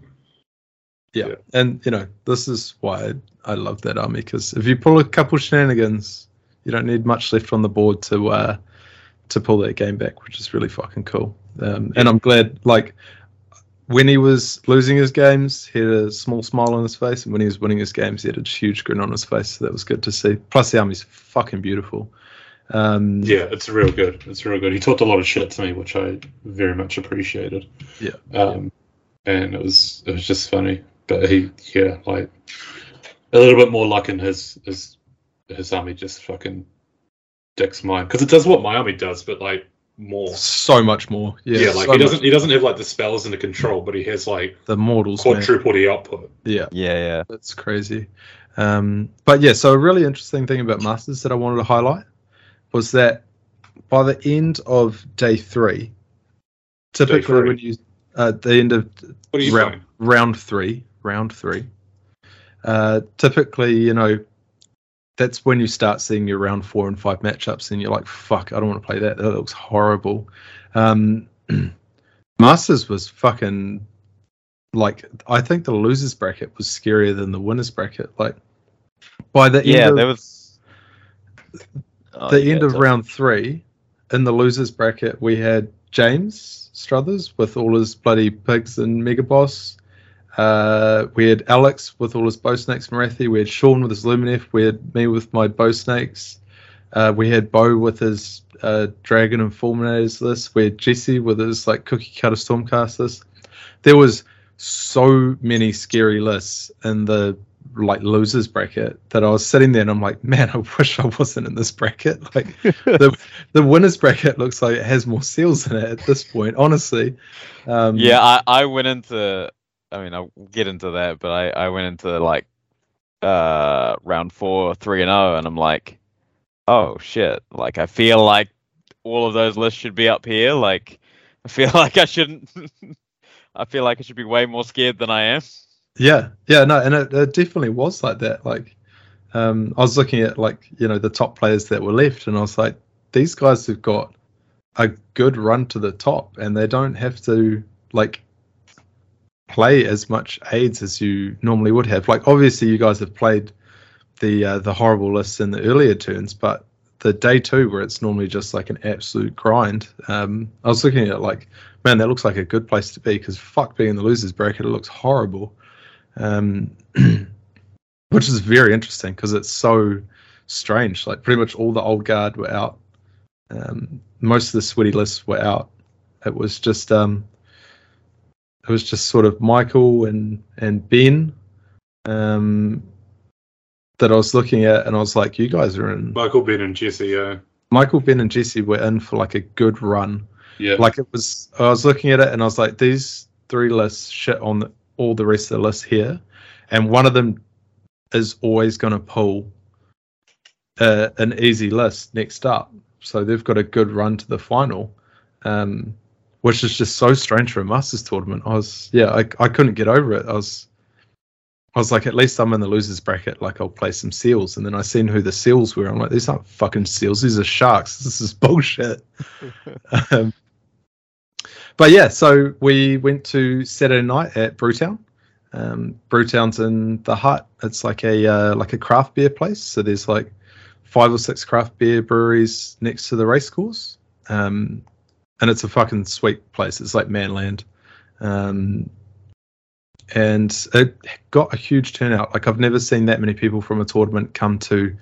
Yeah. Yeah. And, you know, this is why I love that army because if you pull a couple shenanigans, you don't need much left on the board to uh, to pull that game back, which is really fucking cool. Um, and I'm glad, like, when he was losing his games, he had a small smile on his face, and when he was winning his games, he had a huge grin on his face. So that was good to see. Plus, the army's fucking beautiful. Um, Yeah, it's real good. It's real good. He talked a lot of shit to me, which I very much appreciated. Yeah. Um, and it was it was just funny. But he, yeah, like a little bit more luck in his his his army just fucking dicks mine because it does what my army does, but like more. so much more. Yeah, Yeah, like so he doesn't he doesn't have like the spells and the control, but he has like the mortals. man. quadruple the output. Yeah. Yeah, yeah. That's crazy. Um, but yeah, so a really interesting thing about Masters that I wanted to highlight was that by the end of day three, typically three. when you uh, the end of What are you round, doing? round three, round three, uh, typically you know that's when you start seeing your round four and five matchups, and you're like, "Fuck, I don't want to play that. That looks horrible." Um, Masters was fucking like I think the losers bracket was scarier than the winners bracket. Like by the Yeah, end there of was. Oh, the yeah, end of round three, in the losers bracket, we had James Struthers with all his bloody pigs and Mega Boss. Uh, we had Alex with all his bow snakes, Morathi. We had Sean with his Lumineth. We had me with my bow snakes. Uh, we had Bo with his uh, Dragon and Fulminators list. We had Jesse with his like cookie cutter Stormcasters. There was so many scary lists in the like losers bracket that I was sitting there and I'm like, man, I wish I wasn't in this bracket. Like the the winners bracket looks like it has more seals in it at this point, honestly. Um, Yeah, I, I went into. I mean, I'll get into that, but I, I went into like uh round four, three and zero, and I'm like, oh shit! Like I feel like all of those lists should be up here. Like I feel like I shouldn't. I feel like I should be way more scared than I am. Yeah, yeah, no, and it, it definitely was like that. Like, um, I was looking at like you know the top players that were left, and I was like, these guys have got a good run to the top, and they don't have to like play as much aids as you normally would have. Like, obviously, you guys have played the uh, the horrible lists in the earlier turns, but the day two where it's normally just like an absolute grind. Um, I was looking at like, man, that looks like a good place to be because fuck being in the losers bracket, it looks horrible um, which is very interesting because it's so strange. Like pretty much all the old guard were out. Um, most of the sweaty lists were out. It was just um, it was just sort of Michael and and Ben um, that I was looking at, and I was like, you guys are in. Michael, Ben, and Jesse. Yeah, Michael, Ben, and Jesse were in for like a good run. yeah. Like it was, I was looking at it and I was like, these three lists shit on the, all the rest of the lists here, and one of them is always going to pull uh, an easy list next up. So they've got a good run to the final, um, which is just so strange for a Masters tournament. I was, yeah, I, I couldn't get over it. I was, I was like, at least I'm in the losers bracket. Like I'll play some seals, and then I seen who the seals were. I'm like, these aren't fucking seals. These are sharks. This is bullshit. um, but yeah, so we went to Saturday night at Brewtown. Um, Brewtown's in the Hutt. It's like a uh, like a craft beer place. So there's like five or six craft beer breweries next to the race course, um, and it's a fucking sweet place. It's like Manland, um, and it got a huge turnout. Like I've never seen that many people from a tournament come to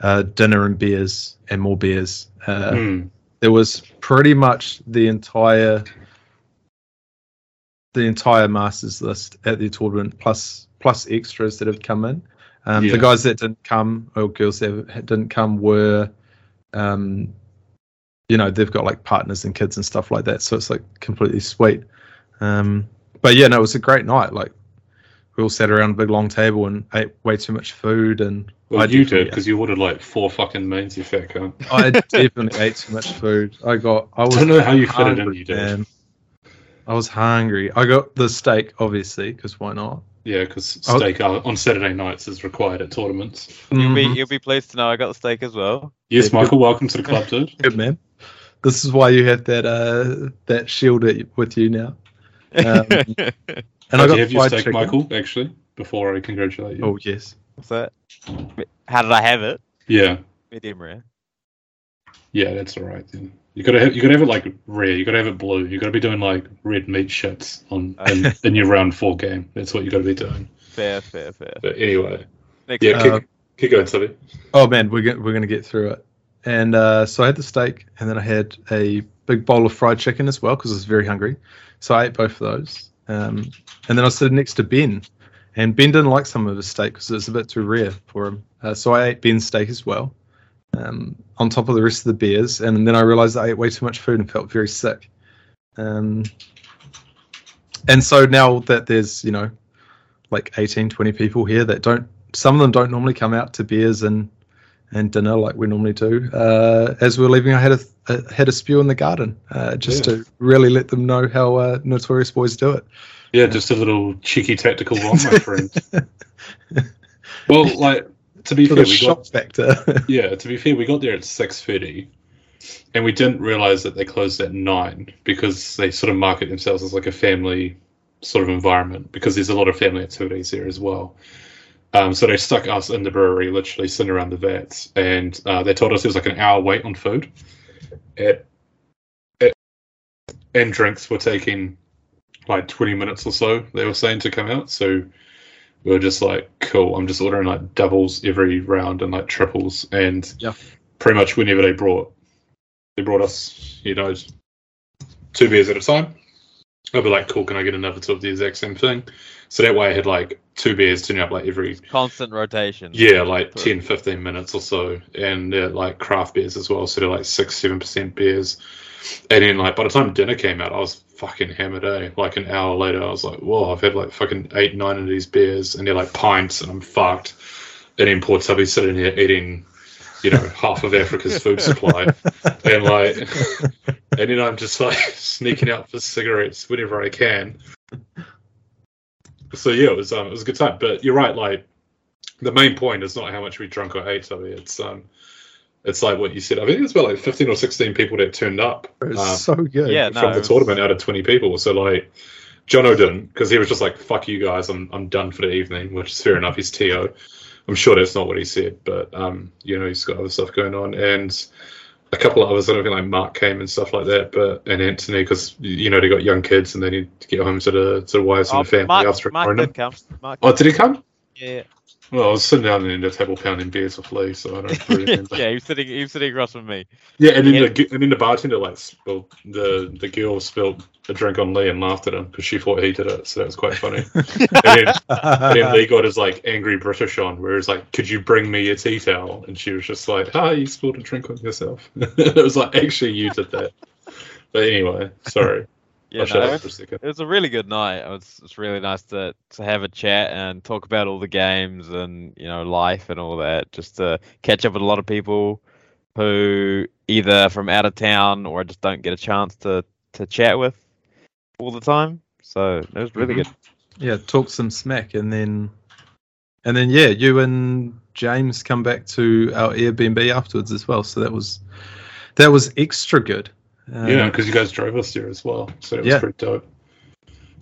uh, dinner and beers and more beers. Uh, Hmm. there was pretty much the entire the entire masters list at the tournament plus plus extras that have come in um, Yeah. the guys that didn't come or girls that didn't come were um, you know they've got like partners and kids and stuff like that so it's like completely sweet um, but yeah no it was a great night like we all sat around a big long table and ate way too much food and Well, I you did because you ordered like four fucking mains. You fat cunt. I definitely ate too much food. I got. I was. don't know how you fit it in, you did. man. I was hungry. I got the steak, obviously, because why not? Yeah, because steak uh, on Saturday nights is required at tournaments. You'll be Mhm. you'll be pleased to know I got the steak as well. Yes, Yeah, Michael, welcome to the club, dude. Good man. This is why you have that uh that shield with you now. Um, And I Did got you have your steak, chicken. Michael? Actually, before I congratulate you. Oh yes. What's that? How did I have it? Yeah, Medium rare. yeah, that's all right. Then you gotta have you gotta have it like rare. You gotta have it blue. You gotta be doing like red meat shits on in, in your round four game. That's what you gotta be doing. Fair, fair, fair. But anyway, Next yeah. Uh, keep, keep going, Subby. Oh man, we're gonna, we're gonna get through it. And uh, so I had the steak, and then I had a big bowl of fried chicken as well because I was very hungry. So I ate both of those. Um, and then I was sitting next to Ben, and Ben didn't like some of his steak because it was a bit too rare for him. Uh, so I ate Ben's steak as well, um, on top of the rest of the beers. And then I realized I ate way too much food and felt very sick. Um, and so now that there's you know like 18 20 people here that don't some of them don't normally come out to beers and and dinner like we normally do uh, as we were leaving i had a, a had a spew in the garden uh, just Yeah. to really let them know how uh, notorious boys do it Yeah, just a little cheeky tactical one, my friend. well, like to be fair, the we shock got factor yeah. To be fair, we got there at six thirty, and we didn't realize that they closed at nine because they sort of market themselves as like a family sort of environment because there's a lot of family activities there as well. Um, so they stuck us in the brewery, literally sitting around the vats, and uh, they told us there was like an hour wait on food. At, at, and drinks were taking like 20 minutes or so. They were saying to come out, so we were just like, cool. I'm just ordering like doubles every round and like triples, and Yeah. pretty much whenever they brought, they brought us, you know, two beers at a time. I'd be like, cool. Can I get another two of the exact same thing? So that way, I had like two beers turning up like every Constant rotation. yeah, like Cool. 10, 15 minutes or so. And they're like craft beers as well. So they're like six, seven percent beers. And then like by the time dinner came out, I was fucking hammered, eh? Like an hour later, I was like, whoa, I've had like fucking eight, nine of these beers and they're like pints and I'm fucked. And then poor Tubby's sitting here eating, you know, half of Africa's food supply. And like and then I'm just like sneaking out for cigarettes whenever I can. So yeah, it was um, it was a good time. But you're right, like the main point is not how much we drunk or ate, Tubby. It's um, it's like what you said. I think it was about like 15 or 16 people that turned up It was um, so good. Yeah, from it the was- tournament out of 20 people. So like. Jono didn't because he was just like, "Fuck you guys, I'm I'm done for the evening," which is fair enough. He's To. I'm sure that's not what he said, but um, you know, he's got other stuff going on, and a couple of others. I don't think like Mark came and stuff like that, but and Anthony because you know they got young kids and they need to get home to the to the wives and Oh, the family Mark, after Mark ignoring them. did come. Mark Oh, did he come? yeah. Well, I was sitting down in the table pounding beers with Lee, so I don't really remember. yeah, he was sitting. He was sitting across from me. Yeah, and then Yeah. the and then the bartender like spilled the the girl spilled a drink on Lee and laughed at him because she thought he did it, so that was quite funny. and, then, and then Lee got his like angry British on, where he's like, "Could you bring me a tea towel?" And she was just like, "Ah, you spilled a drink on yourself." it was like, actually, you did that. But anyway, sorry. Yeah, no, up it, for a second. it was a really good night. It was, it's really nice to to have a chat and talk about all the games and you know life and all that. Just to catch up with a lot of people who either from out of town or just don't get a chance to to chat with all the time. So it was really Mhm. good. yeah, talk some smack, and then, and then yeah, you and James come back to our Airbnb afterwards as well. So that was that was extra good. Um, yeah, because you guys drove us there as well, so it was Yeah. pretty dope.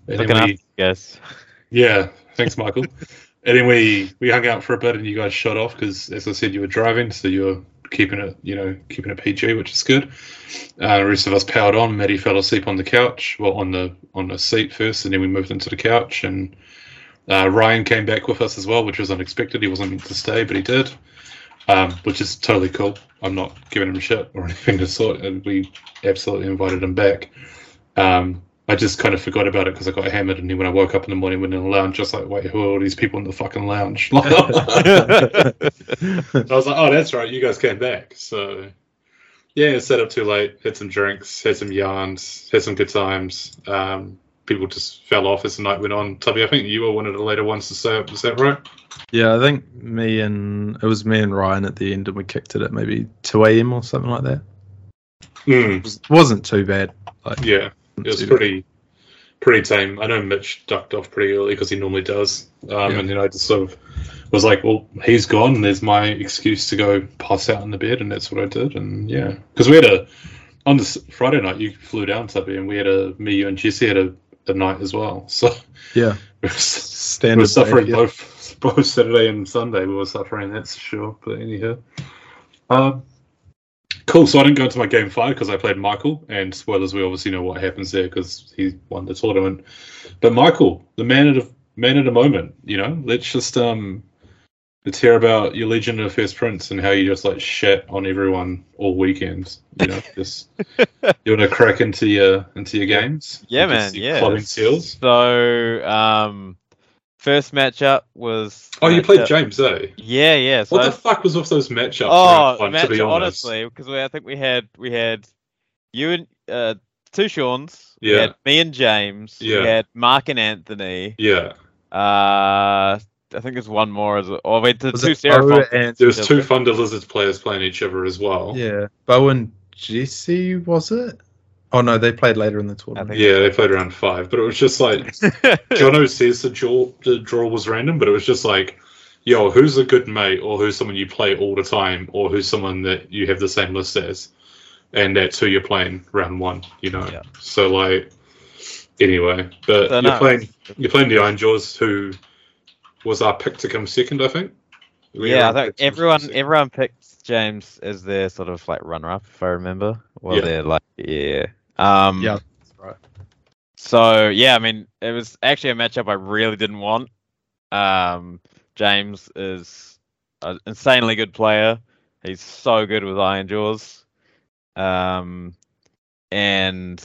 And Looking then up, we. Yeah, thanks, Michael. and then we we hung out for a bit, and you guys shut off because, as I said, you were driving, so you were keeping it, you know, keeping it PG, which is good. Uh, the rest of us powered on. Maddie fell asleep on the couch, well, on the on the seat first, and then we moved into the couch. And uh, Ryan came back with us as well, which was unexpected. He wasn't meant to stay, but he did, um, which is totally cool. I'm not giving him shit or anything to sort, and we absolutely invited him back. Um, I just kind of forgot about it because I got hammered, and then when I woke up in the morning, went in the lounge, just like, wait, who are all these people in the fucking lounge? I was like, oh, that's right, you guys came back. So, yeah, set up too late, had some drinks, had some yarns, had some good times. Um, people just fell off as the night went on. Tubby, I think you were one of the later ones to say up. Is that right? Yeah, I think me and it was me and Ryan at the end, and we kicked it at maybe two a.m. or something like that. Mm, It was- wasn't too bad. Like, yeah, it was pretty pretty tame. I know Mitch ducked off pretty early because he normally does. Um, Yeah. And then I just sort of was like, well, he's gone. There's my excuse to go pass out in the bed, and that's what I did. And yeah, because we had a on this Friday night, you flew down Tubby, and we had a me, you, and Jesse had a, a night as well. So Yeah, we were, we were suffering behaviour. both both Saturday and Sunday. We were suffering, that's for sure. But anyhow, um, cool. So I didn't go into my game five because I played Michael, and spoilers, we obviously know what happens there because he won the tournament. But Michael, the man at a man of the moment, you know, let's just um. Let's hear about your Legion of First Prince and how you just like shat on everyone all weekend. You know, just you want to crack into your into your games? Yeah, man. your Yeah. Clubbing seals. So, um, first matchup was. Oh, you played James, eh? Yeah, yeah. So What the fuck was with those matchups? Oh, one, match, to be honest. honestly, because I think we had we had you and uh, two Sean's. We Yeah. had me and James. Yeah. We had Mark and Anthony. Yeah, Uh, I think there's one more as well. Oh, wait, the Was two it Sarah Bo Fox- and there was two but- Thunder Lizards players playing each other as well. yeah, Bo and Jesse was it? Oh no, they played later in the tournament. Yeah, they played around five, but it was just like Jono says the draw, the draw was random, but it was just like, yo, who's a good mate, or who's someone you play all the time, or who's someone that you have the same list as, and that's who you're playing round one, you know. Yeah. So like, anyway, but So, you're no, playing you're playing the Ironjawz, who was our pick to come second, I think. We yeah, I think picked to come everyone second. everyone picked James as their sort of like runner up, if I remember. Well, Yeah. they're like yeah. Um, Yeah, that's right. so yeah, I mean, it was actually a matchup I really didn't want. Um, James is an insanely good player. He's so good with Ironjawz. Um, and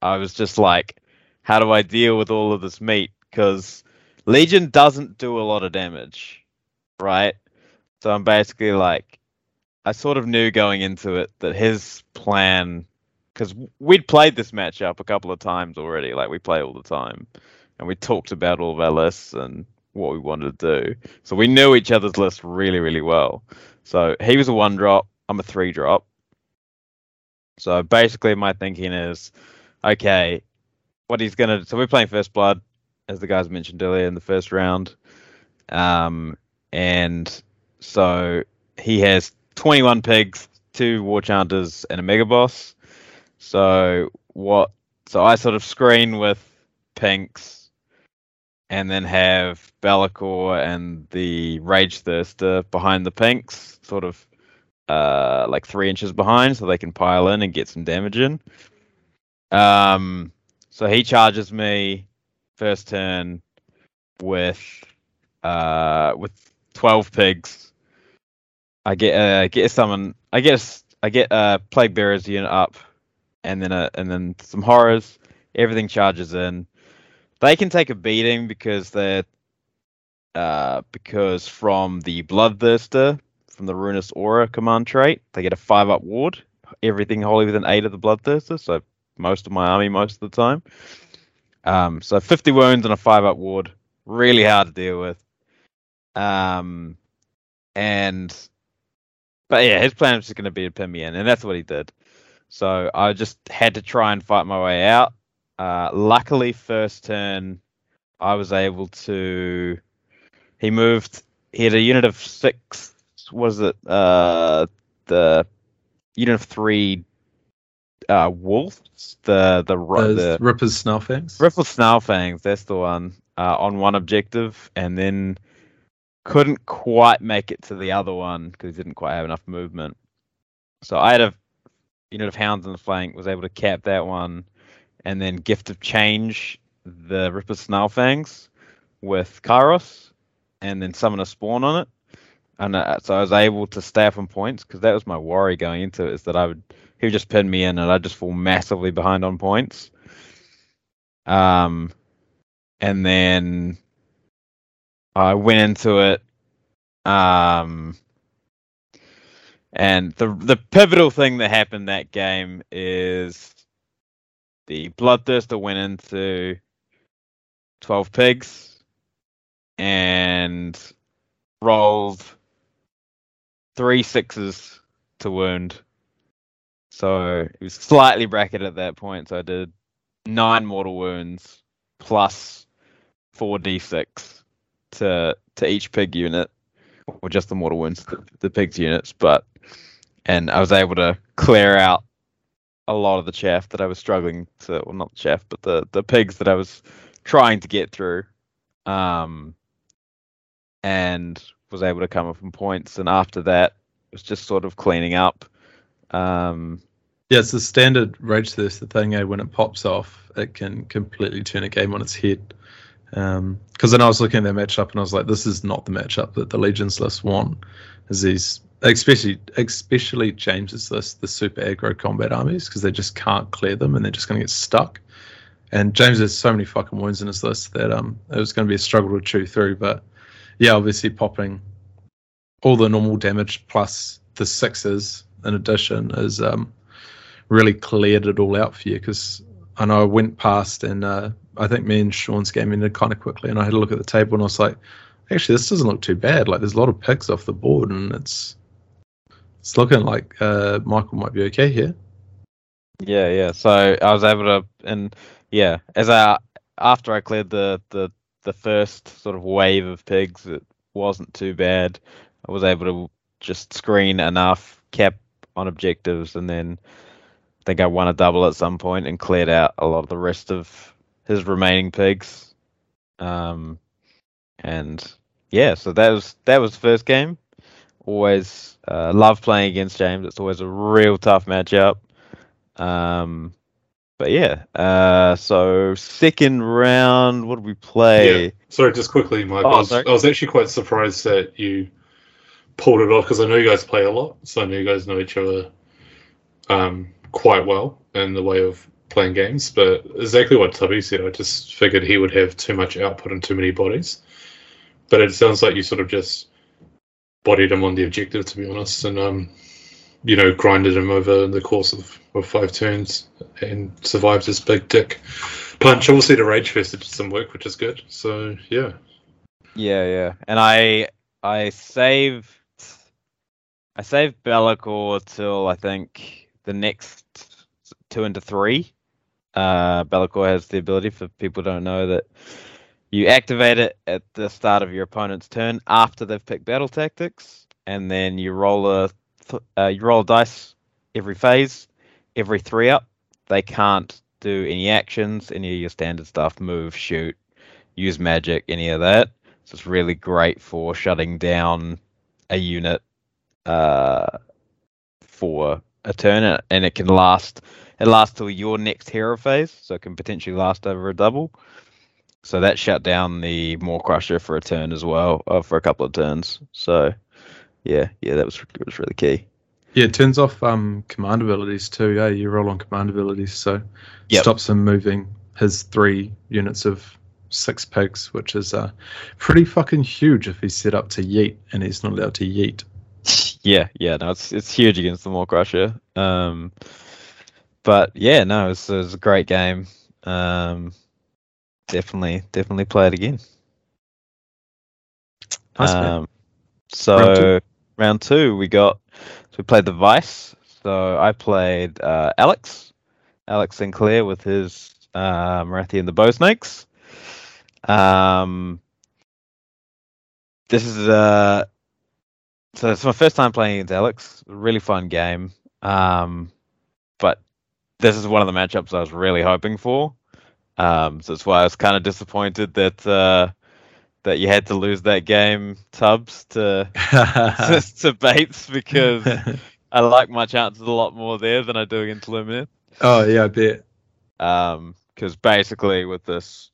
I was just like, how do I deal with all of this meat? Because Legion doesn't do a lot of damage, right? So I'm basically like, I sort of knew going into it that his plan, because we'd played this matchup a couple of times already, like we play all the time, and we talked about all of our lists and what we wanted to do. So we knew each other's list really, really well. So he was a one drop, I'm a three drop. So basically, my thinking is, okay, what he's gonna. So we're playing First Blood, as the guys mentioned earlier in the first round, um, and so he has 21 pigs, two war chanters, and a mega boss. So what? So I sort of screen with pinks, and then have Be'lakor and the Rage Thirster behind the pinks, sort of uh, like three inches behind, so they can pile in and get some damage in. Um, so he charges me first turn with uh with twelve pigs. I get uh get someone I get a, I get a plague bearers unit up, and then a and then some horrors. Everything charges in. They can take a beating because they're uh because from the bloodthirster from the Ruinous Aura command trait, they get a five up ward. Everything wholly within eight of the bloodthirster, so most of my army most of the time. Um, so 50 wounds and a five up ward, really hard to deal with. Um, and but yeah, his plan was just going to be to pin me in, and that's what he did. So I just had to try and fight my way out. Uh, luckily, first turn, I was able to. He moved. He had a unit of six. Was it uh, the unit of three uh, wolves? The the The, the Rippa's Snarlfangs. Ripple Snarlfangs, that's the one, uh, on one objective, and then couldn't quite make it to the other one because he didn't quite have enough movement. So I had a unit of hounds on the flank, was able to cap that one, and then Gift of Change the Rippa Snarlfangs with Kairos, and then summon a spawn on it. And uh, so I was able to stay up on points because that was my worry going into it is that I would he would just pin me in and I'd just fall massively behind on points. Um, and then I went into it. Um, and the the pivotal thing that happened that game is the Bloodthirster went into twelve pigs and rolled three sixes to wound. So it was slightly bracketed at that point. So I did nine mortal wounds plus four d6 to to each pig unit, or just the mortal wounds, the, the pigs units. But and I was able to clear out a lot of the chaff that I was struggling to, well, not chaff, but the the pigs that I was trying to get through, um, and was able to come up from points. And after that, it was just sort of cleaning up. Um, Yeah, it's the standard Rage Thirster thing. Eh? When it pops off, it can completely turn a game on its head. Because then I was looking at that matchup and I was like, this is not the matchup that the Legends list want. Is these especially especially James's list, the super aggro combat armies, because they just can't clear them and they're just going to get stuck. And James has so many fucking wounds in his list that um it was going to be a struggle to chew through. But yeah, obviously popping all the normal damage plus the sixes in addition is um really cleared it all out for you because I know I went past and uh, I think me and Sean's game ended kind of quickly and I had a look at the table and I was like, actually this doesn't look too bad. Like there's a lot of picks off the board and it's it's looking like uh, Michael might be okay here. Yeah, yeah. So I was able to, and yeah, as I after I cleared the the the first sort of wave of pigs, it wasn't too bad. I was able to just screen enough, cap on objectives, and then I think I won a double at some point and cleared out a lot of the rest of his remaining pigs. Um, and yeah, so that was that was the first game. Always uh, love playing against James. It's always a real tough matchup. Um, but yeah, uh, so second round, what did we play? Yeah. Sorry, just quickly, Mike. Oh, I, was. I was actually quite surprised that you pulled it off because I know you guys play a lot, so I know you guys know each other um, quite well in the way of playing games. But exactly what Tubby said, I just figured he would have too much output and too many bodies. But it sounds like you sort of just bodied him on the objective, to be honest, and um, you know, grinded him over the course of, of five turns and survived his big dick punch. Obviously, the Rage Fest did some work, which is good. So, yeah. Yeah, yeah. And I I saved I saved Be'lakor till I think the next two into three. Uh Be'lakor has the ability for people don't know that you activate it at the start of your opponent's turn after they've picked battle tactics, and then you roll a th- uh, you roll dice every phase, every three up. They can't do any actions, any of your standard stuff, move, shoot, use magic, any of that. So it's really great for shutting down a unit uh, for a turn, and it can last. It lasts till your next hero phase, so it can potentially last over a double. So that shut down the Maw Crusher for a turn as well, uh, for a couple of turns. So yeah, yeah, that was it was really key. Yeah, it turns off um, command abilities too. Yeah, you roll on command abilities, so Yep. stops him moving his three units of six pigs, which is uh, pretty fucking huge if he's set up to yeet and he's not allowed to yeet. Yeah, yeah, no, it's it's huge against the Maw Crusher. Um, but yeah, no, it was, it was a great game. Um, definitely, definitely play it again. Nice. Um, so Round round two. two. we got so we played the Vice. So I played uh, Alex, Alex Sinclair with his uh, Morathi and the Bow Snakes. Um, this is uh, so it's my first time playing against Alex. Really fun game. Um, but this is one of the matchups I was really hoping for. Um, so that's why I was kind of disappointed that uh, that you had to lose that game, Tubbs, to to, to Bates because I like my chances a lot more there than I do against Lumineth. oh yeah, I bet. Um, because basically with this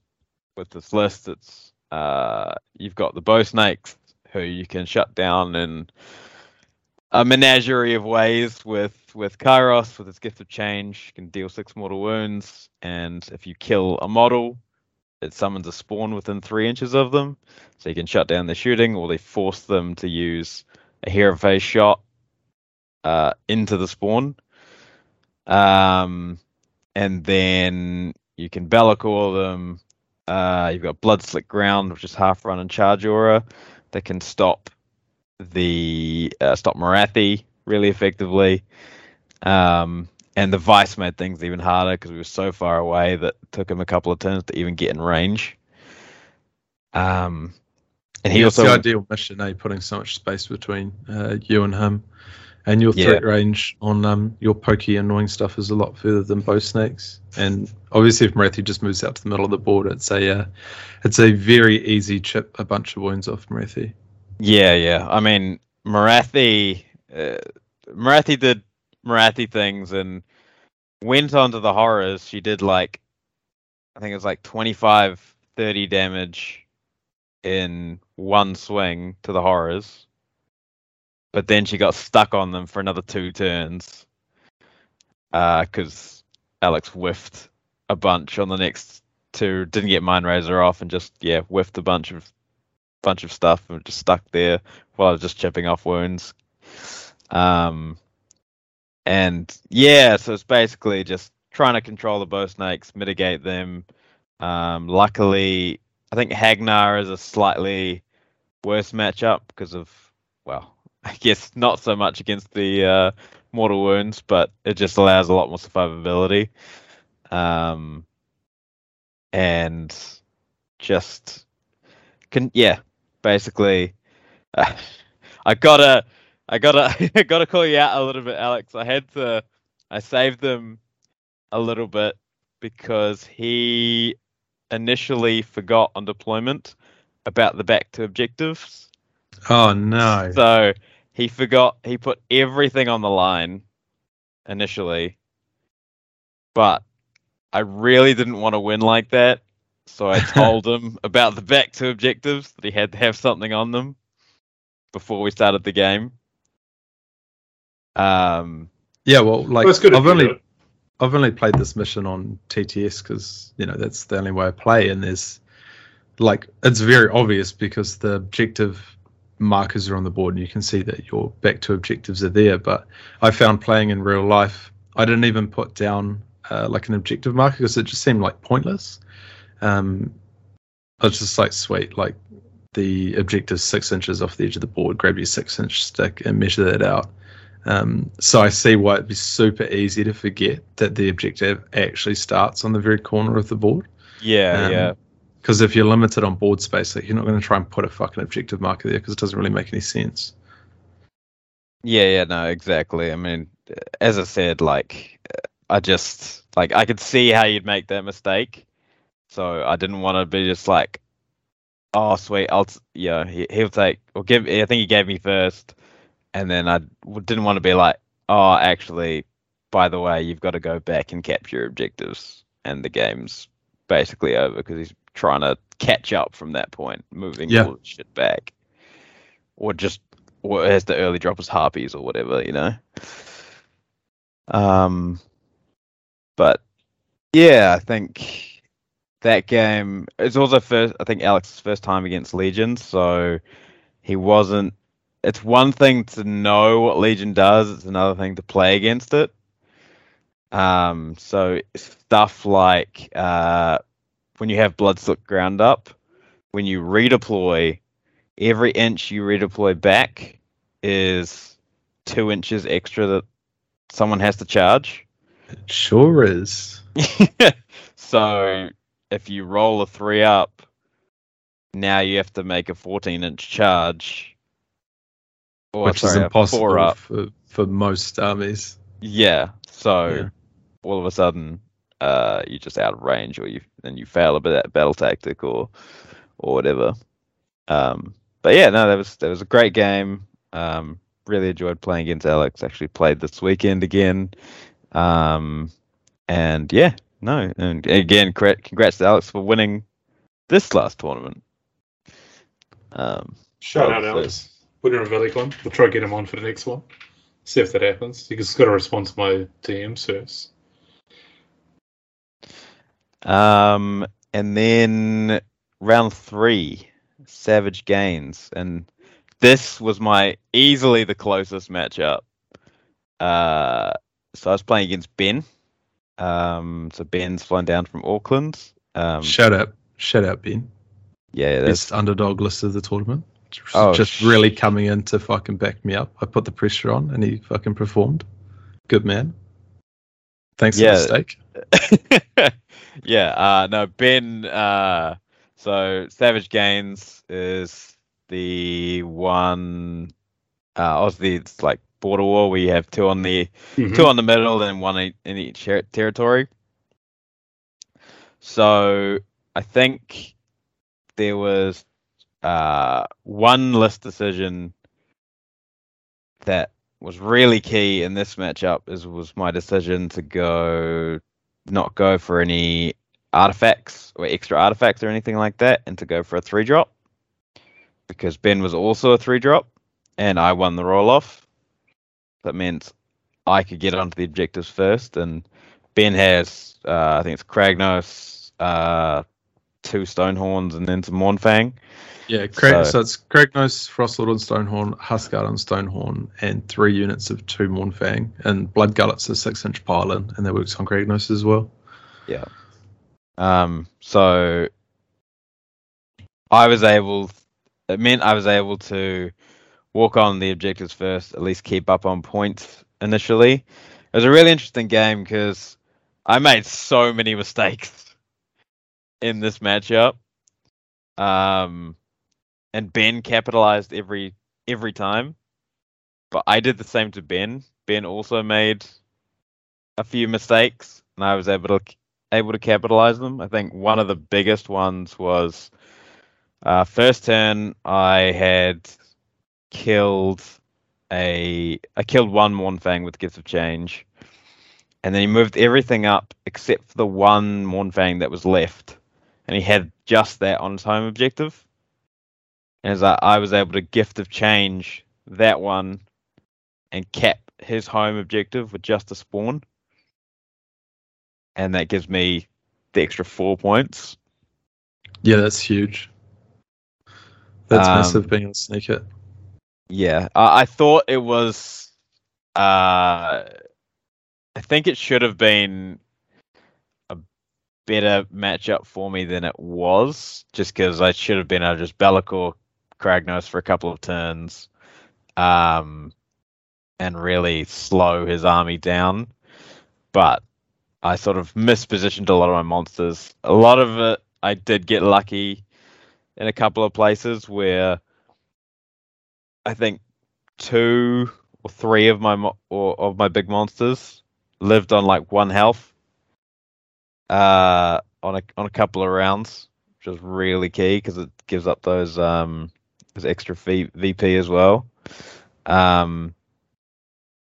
with this list, it's uh, you've got the bow snakes who you can shut down in a menagerie of ways with with Kairos with its gift of change, you can deal six mortal wounds, and if you kill a model, it summons a spawn within three inches of them, so you can shut down their shooting, or they force them to use a hero phase shot uh, into the spawn. Um, and then you can Be'lakor them. Uh, you've got Blood Slick Ground, which is half run and charge aura that can stop the uh, stop Morathi really effectively. Um, and the Vice made things even harder because we were so far away that it took him a couple of turns to even get in range. Um, and he Yeah, also the ideal mission, eh? Putting so much space between uh, you and him, and your Yeah. threat range on um, your pokey annoying stuff is a lot further than bow snakes. And obviously, if Morathi just moves out to the middle of the board, it's a uh, it's a very easy chip a bunch of wounds off Morathi. Yeah, yeah. I mean, Morathi, uh, Morathi did Morathi things and went on to the horrors. She did like, I think it was like 25, 30 damage in one swing to the horrors. But then she got stuck on them for another two turns. Because Alex whiffed a bunch on the next two, didn't get Mind Razor off, and just, yeah, whiffed a bunch of bunch of stuff and just stuck there while I was just chipping off wounds. Um, and yeah, so it's basically just trying to control the bow snakes, mitigate them. Um, luckily, I think Hagg Nar is a slightly worse matchup because of, well, I guess not so much against the uh, mortal wounds, but it just allows a lot more survivability. Um, and just can yeah, basically, uh, I gotta, I gotta, I gotta call you out a little bit, Alex. I had to, I saved them a little bit because he initially forgot on deployment about the back to objectives. Oh no! So he forgot. He put everything on the line initially, but I really didn't want to win like that, so I told him about the back to objectives that he had to have something on them before we started the game. Um, Yeah, well, like Well, good I've only do. I've only played this mission on TTS because you know that's the only way I play, and there's like it's very obvious because the objective markers are on the board, and you can see that your back two objectives are there. But I found playing in real life, I didn't even put down uh, like an objective marker because it just seemed like pointless. Um, I was just like, sweet, like the objective six inches off the edge of the board. Grab your six inch stick and measure that out. Um, so I see why it'd be super easy to forget that the objective actually starts on the very corner of the board. yeah, Um, yeah, Because if you're limited on board space, like you're not going to try and put a fucking objective marker there because it doesn't really make any sense. yeah, yeah. No, exactly. I mean, as I said, like I just like I could see how you'd make that mistake, so I didn't want to be just like, oh sweet, I'll yeah, he, he'll take or give. I think he gave me first, and then I didn't want to be like, oh, actually, by the way, you've got to go back and capture objectives, and the game's basically over because he's trying to catch up from that point, moving Yeah. all shit back, or just or has the early droppers harpies or whatever, you know. Um, but yeah, I think that game it's also first. I think Alex's first time against Legion, so he wasn't. It's one thing to know what Legion does; it's another thing to play against it. Um, so stuff like uh, when you have Bloodslip ground up, when you redeploy, every inch you redeploy back is two inches extra that someone has to charge. It sure is. so if you roll a three up, now you have to make a 14 inch charge. Or, which sorry, is impossible up. for, for most armies. Yeah. So Yeah. all of a sudden, uh, you're just out of range, or you then you fail a bit battle tactic, or or whatever. Um, but yeah, no, that was that was a great game. Um, really enjoyed playing against Alex. Actually played this weekend again. Um, and yeah, no, and again, congrats to Alex for winning this last tournament. Um, Shout out, Alex. Winner of Velicon. We'll try to get him on for the next one. See if that happens. He's got to respond to my DMs first. Um, and then round three, Savage Gains, and this was my easily the closest matchup. Uh, so I was playing against Ben. Um, so Ben's flying down from Auckland. Um, Shout out, shout out, Ben. yeah, that's Best underdog list of the tournament. Just, Oh, just sh- really coming in to fucking back me up. I put the pressure on, and he fucking performed. Good man. Thanks Yeah. for the steak. yeah, uh, no, Ben. Uh, so Savage Gains is the one. Uh, obviously, it's like border war We have two on the Mhm. two on the middle and one in in each ter- territory. So I think there was uh, one list decision that was really key in this matchup. Is was my decision to go not go for any artifacts or extra artifacts or anything like that, and to go for a three drop because Ben was also a three drop, and I won the roll off. That meant I could get onto the objectives first, and Ben has uh, I think it's Kragnos, uh, two Stonehorns, and then some Mournfang. Yeah, Craig, So- so, it's Kragnos, Frostlord and Stonehorn, Huskard and Stonehorn, and three units of two Mournfang, and Bloodgullets a six inch pile in, and that works on Kragnos as well. Yeah. Um, so I was able. It meant I was able to walk on the objectives first, at least keep up on points initially. It was a really interesting game because I made so many mistakes in this matchup. Um, and Ben capitalized every every time, but I did the same to Ben. Ben also made a few mistakes, and I was able to able to capitalize them. I think one of the biggest ones was uh, first turn I had killed a I killed one Mournfang with Gifts of Change, and then he moved everything up except for the one Mournfang that was left, and he had just that on his home objective. And as I, I was able to gift of change that one and cap his home objective with just a spawn, and that gives me the extra four points. Yeah, that's huge. That's Um, massive being a sneak it. Yeah, I, I thought it was. Uh, I think it should have been better matchup for me than it was, just because I should have been able to just Be'lakor Kragnos for a couple of turns, um, and really slow his army down. But I sort of mispositioned a lot of my monsters. A lot of it, I did get lucky in a couple of places where I think two or three of my mo- or of my big monsters lived on like one health uh on a on a couple of rounds which is really key because it gives up those um those extra v- VP as well um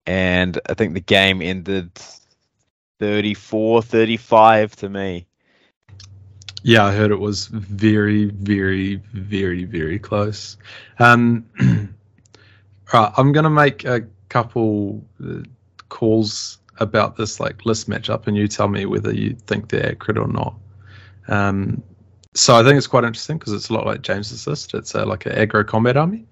and I think the game ended 34 35 to me Yeah, I heard it was very, very, very, very close. Um, right, I'm gonna make a couple uh, calls about this like list matchup, and you tell me whether you think they're accurate or not. Um, so I think it's quite interesting because it's a lot like James's list. It's uh, like an aggro combat army.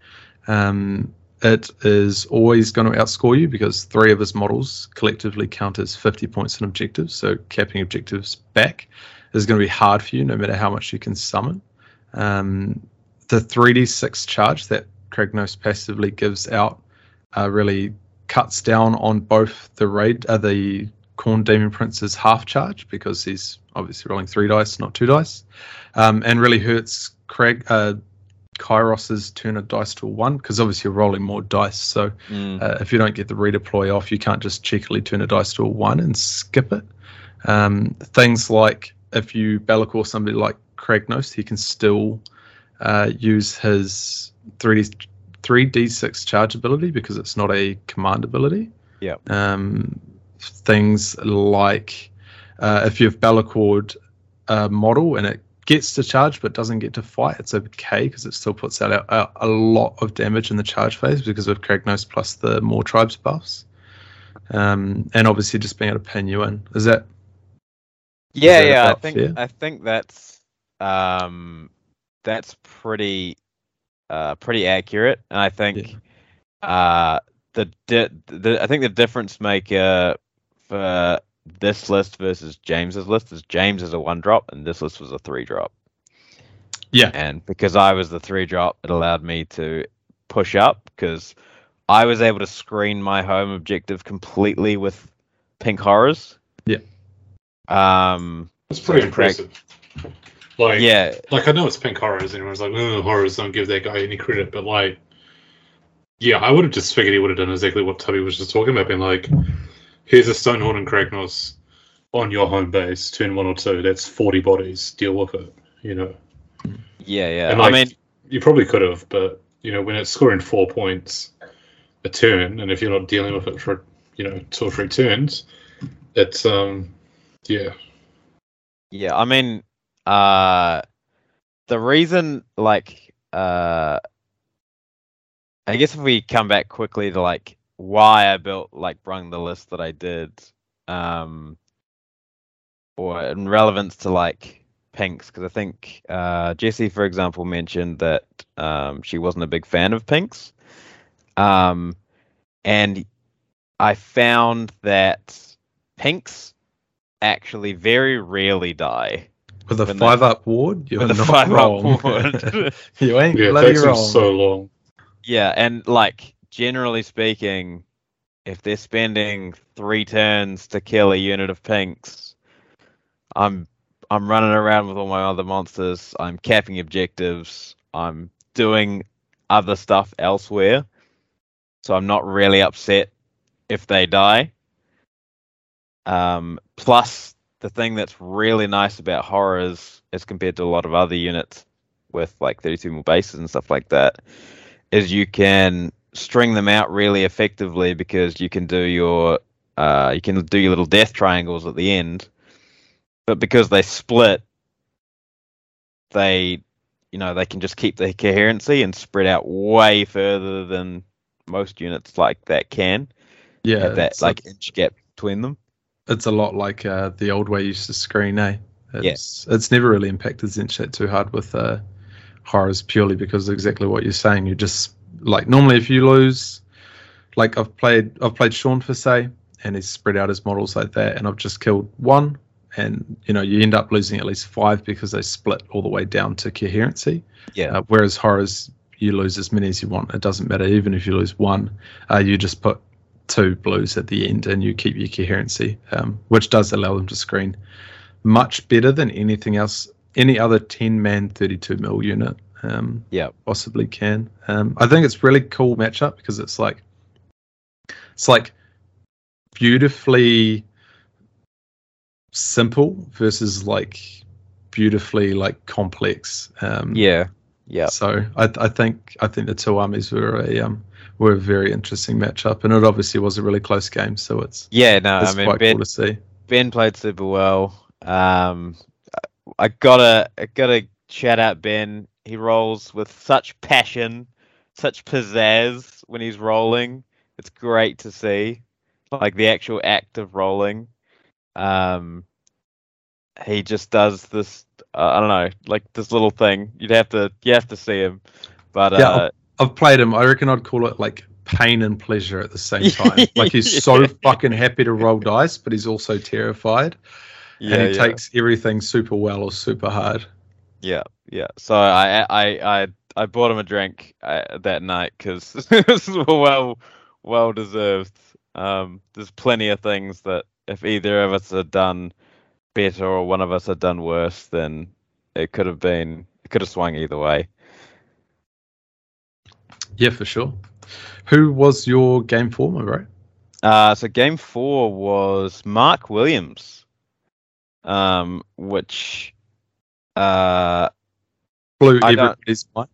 Um, it is always going to outscore you because three of his models collectively count as 50 points in objectives. So capping objectives back is going to be hard for you no matter how much you can summon. Um, the 3d6 charge that Kragnos passively gives out uh, really cuts down on both the raid, uh, the Khorne Demon Prince's half charge because he's obviously rolling three dice, not two dice, um, and really hurts Craig. Uh, Kairos's turn a dice to one because obviously you're rolling more dice. So Mm. uh, if you don't get the redeploy off, you can't just cheekily turn a dice to a one and skip it. Um, things like if you Be'lakor somebody like Kragnos, he can still uh, use his 3D, 3d6 charge ability because it's not a command ability. Yeah. Um, things like uh, if you've Be'lakored a model and it gets to charge but doesn't get to fight, it's okay because it still puts out a, a, lot of damage in the charge phase because of Kragnos plus the Mawtribes buffs. Um, and obviously just being able to pin you in. Is that Yeah, that yeah. I think fair? I think that's um that's pretty uh pretty accurate, and I think uh the, di- the I think the difference maker for this list versus James's list is James is a one drop and this list was a three drop. Yeah. And because I was the three drop, it allowed me to push up because I was able to screen my home objective completely with pink horrors. Yeah. Um. It's pretty So, Craig- impressive. Like, Yeah. like I know it's pink horrors, and everyone's like, "Oh, horrors don't give that guy any credit," but like, yeah, I would have just figured he would have done exactly what Tubby was just talking about, being like, "Here's a Stonehorn and Kragnos on your home base, turn one or two. That's forty bodies. Deal with it." You know, Yeah. Yeah. And, I mean, you probably could have, but you know, when it's scoring four points a turn, and if you're not dealing with it for you know two or three turns, it's um, yeah, Yeah, I mean, uh, the reason, like, uh, I guess if we come back quickly to like why I built like brung the list that I did, um, or in relevance to like pinks, because I think uh, Jesse, for example, mentioned that um, she wasn't a big fan of pinks, um, and I found that pinks actually very rarely die with a When they- five up ward? You're with a five wrong. up ward. you ain't yeah. It bloody takes them wrong. so long. yeah, and like generally speaking, if they're spending three turns to kill a unit of pinks, I'm I'm running around with all my other monsters. I'm capping objectives. I'm doing other stuff elsewhere, so I'm not really upset if they die. Um, plus, the thing that's really nice about horrors, as compared to a lot of other units with like 32 more bases and stuff like that, is you can string them out really effectively because you can do your uh, you can do your little death triangles at the end, but because they split, they, you know, they can just keep the coherency and spread out way further than most units like that can. Yeah, that like inch gap between them. It's a lot like uh, the old way you used to screen, eh? It's, It's never really impacted Zenshot too hard with uh, horrors purely because of exactly what you're saying. You just like normally if you lose, like I've played I've played Sean for say, and he's spread out his models like that, and I've just killed one, and you know you end up losing at least five because they split all the way down to coherency. Yeah. Uh, whereas horrors, you lose as many as you want. It doesn't matter. Even if you lose one, uh, you just put two blues at the end and you keep your coherency, um, which does allow them to screen much better than anything else, any other 10 man 32 mil unit um, Yeah. possibly can. Um, I think it's really cool matchup because it's like, it's like beautifully simple versus like beautifully like complex. Um, Yeah. Yeah. so I, I think I think the two armies were a um, were a very interesting matchup, and it obviously was a really close game. So it's Yeah. No, it's I mean quite Ben, cool to see. Ben played super well. Um, I gotta I gotta shout out Ben. He rolls with such passion, such pizzazz when he's rolling. It's great to see, like the actual act of rolling. Um, he just does this. Uh, I don't know, like this little thing. You'd have to you have to see him, but Yeah, uh, I've played him. I reckon I'd call it like pain and pleasure at the same time. like he's so fucking happy to roll dice, but he's also terrified, yeah, and he yeah. takes everything super well or super hard. Yeah, yeah. So I I I I bought him a drink uh, that night because it was well well deserved. Um, there's plenty of things that if either of us had done better or one of us had done worse, then it could have been it could have swung either way. Yeah, for sure. Who was your game four, my bro? Uh, so game four was Mark Williams, um, which uh, Blew I everybody's mind.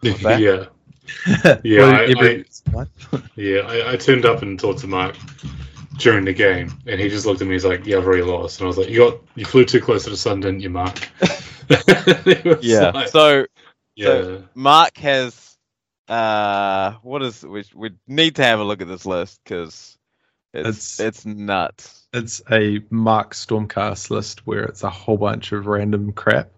What's that? yeah, Blew I- I- mind. yeah. I, I turned up and talked to Mark during the game, and he just looked at me. And he's like, "Yeah, I've already lost." And I was like, "You got you flew too close to the sun, didn't you, Mark?" Yeah. like, So yeah. Mark has uh what is we we need to have a look at this list because it's It's- it's nuts. it's a Mark Stormcast list where it's a whole bunch of random crap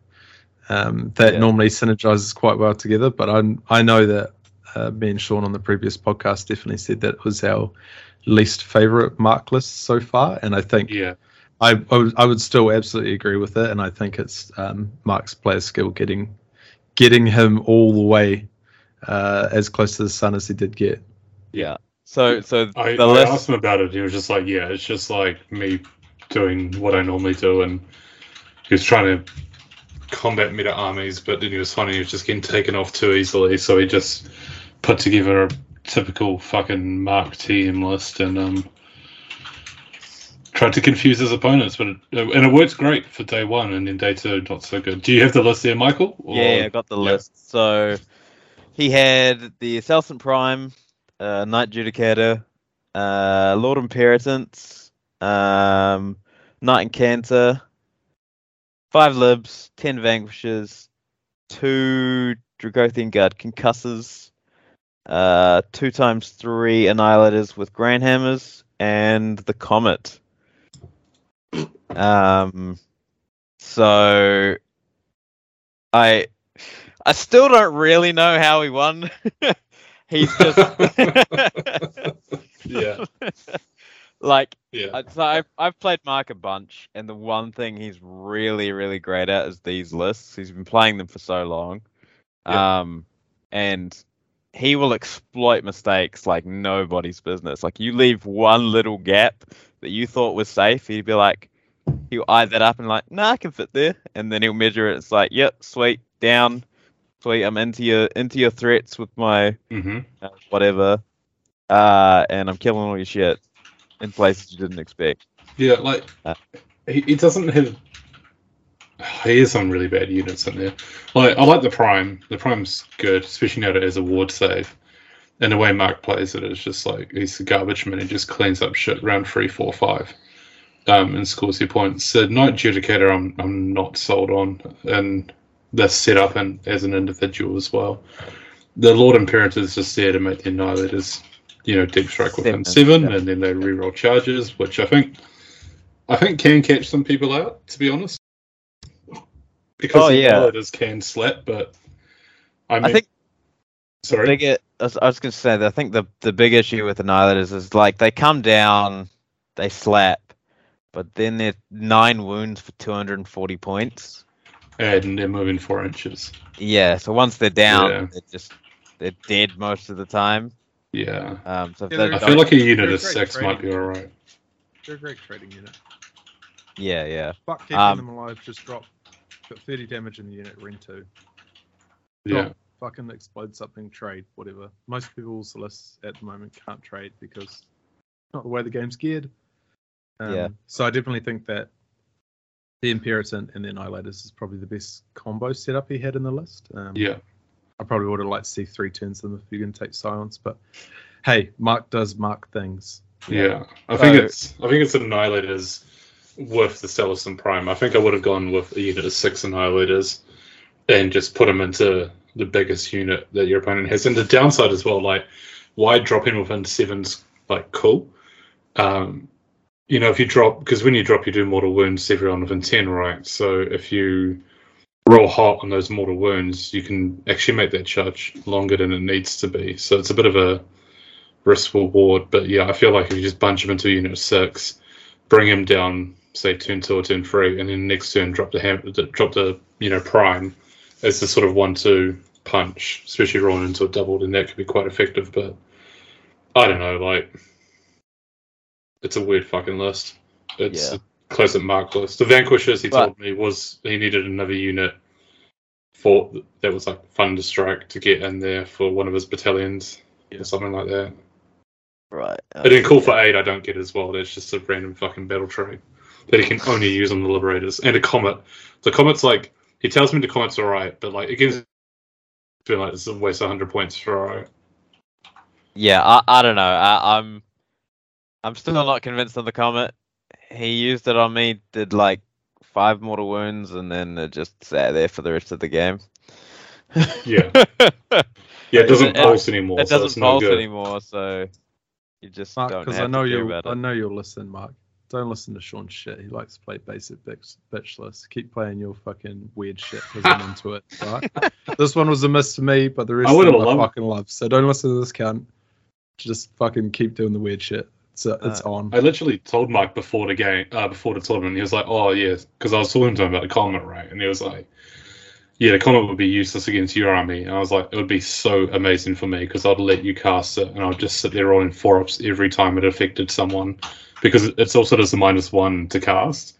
um, that Yeah. normally synergizes quite well together. But I I know that uh, me and Sean on the previous podcast definitely said that it was our least favorite Mark list so far, and I think yeah. I I would, I would still absolutely agree with it, and I think it's um, Mark's player skill getting getting him all the way uh, as close to the sun as he did get. Yeah. So so I, the I list asked him about it. He was just like, "Yeah, it's just like me doing what I normally do," and he was trying to combat meta armies, but then he was finding he was just getting taken off too easily. So he just put together a typical fucking Mark TM list and um, tried to confuse his opponents. But it, and it worked great for day one, and then day two not so good. Do you have the list there, Michael? Or- yeah, I got the yeah. list. So he had the Celestant Prime, uh, Knight Judicator, uh, Lord Imperatant, um, Knight Incantor, five Libs, ten Vanquishes, two Dracothian Guard Concussors, uh, two times three Annihilators with Grand Hammers, and the Comet. Um, so I I still don't really know how he won. He's just yeah, like yeah, so I've I've played Mark a bunch, and the one thing he's really really great at is these lists. He's been playing them for so long, Yeah. um, and he will exploit mistakes like nobody's business. Like you leave one little gap that you thought was safe, he'd be like, he'll eye that up and like, nah, I can fit there, and then he'll measure it. It's like, yep, sweet, down, sweet. I'm into your into your threats with my hmm uh, whatever, uh, and I'm killing all your shit in places you didn't expect. Yeah, like Uh. he, he doesn't have. He has some really bad units in there. Like I like the prime. The prime's good, especially now that it has a ward save. And the way Mark plays it is just like he's a garbage man. He just cleans up shit round three, four, five, um, and scores your points. The Knight Judicator, I'm I'm not sold on, and the setup and as an individual as well. The Lord Imperator is just there to make the Annihilators, you know, deep strike within Seven, seven, yeah. and then they reroll charges, which I think I think can catch some people out, to be honest. Because Oh, yeah. Annihilators can slap, but I, mean, I think sorry. big, I was, was going to say that I think the the big issue with Annihilators is like they come down, they slap, but then they're nine wounds for 240 points. And they're moving four inches. Yeah, so once they're down, Yeah. they're just they're dead most of the time. Yeah. Um, so Yeah, I feel like a unit of great six might be alright. They're a great trading unit. yeah, yeah, Fuck keeping Um, them alive. Just drop. Got 30 damage in the unit. Ring two. Yeah. Fucking explode something. Trade. Whatever. Most people's lists at the moment can't trade because it's not the way the game's geared. Um, Yeah. So I definitely think that the Imperator and the Annihilators is probably the best combo setup he had in the list. Um, Yeah. I probably would have liked to see three turns of them if you're going to take silence, but hey, Mark does Mark things. Yeah. I think So- it's I think it's an Annihilators with the Celestant Prime. I think I would have gone with a unit of six Annihilators and just put them into the biggest unit that your opponent has. And the downside as well, like why drop in within seven's like cool. Um you know, if you drop because when you drop you do mortal wounds everyone within ten, right? So if you roll hot on those mortal wounds, you can actually make that charge longer than it needs to be. So it's a bit of a risk reward. But yeah, I feel like if you just bunch him into unit of six, bring him down, say turn two or turn three, and then next turn drop the ham- drop the you know prime as the sort of one two punch, especially rolling into a double, then that could be quite effective. But I don't know, like it's a weird fucking list. It's Yeah. a classic mark list. The vanquishers he But- told me was he needed another unit for that was like fun to strike to get in there for one of his battalions or something like that. right. But in Call for Aid, I don't get as well. That's just a random fucking battle trait that he can only use on the Liberators and a Comet. The Comet's like he tells me the Comet's alright, but like against feel like it's a waste of hundred points for alright. Yeah, I, I don't know. I, I'm I'm still not convinced on the comet. He used it on me, did like five mortal wounds, and then it just sat there for the rest of the game. Yeah. Yeah, it doesn't It- pulse anymore. it so doesn't it's no pulse good. anymore, so you just Mark, don't because have I know to care you. about I know you'll listen, Mark. Don't listen to Sean's shit. He likes to play basic bitch, bitch list. Keep playing your fucking weird shit because I'm into it. Right? this one was a miss for me, but the rest I of would've them I fucking love. So don't listen to this cunt. Just fucking keep doing the weird shit. It's uh, it's Uh, on. I literally told Mike before the game, uh, before the tournament, he was like, "Oh yeah," because I was talking to him about the Comet, right? And he was like, "Yeah, the Comet would be useless against your army." And I was like, "It would be so amazing for me because I'd let you cast it, and I'd just sit there rolling four ups every time it affected someone, because it's also does a minus one to cast,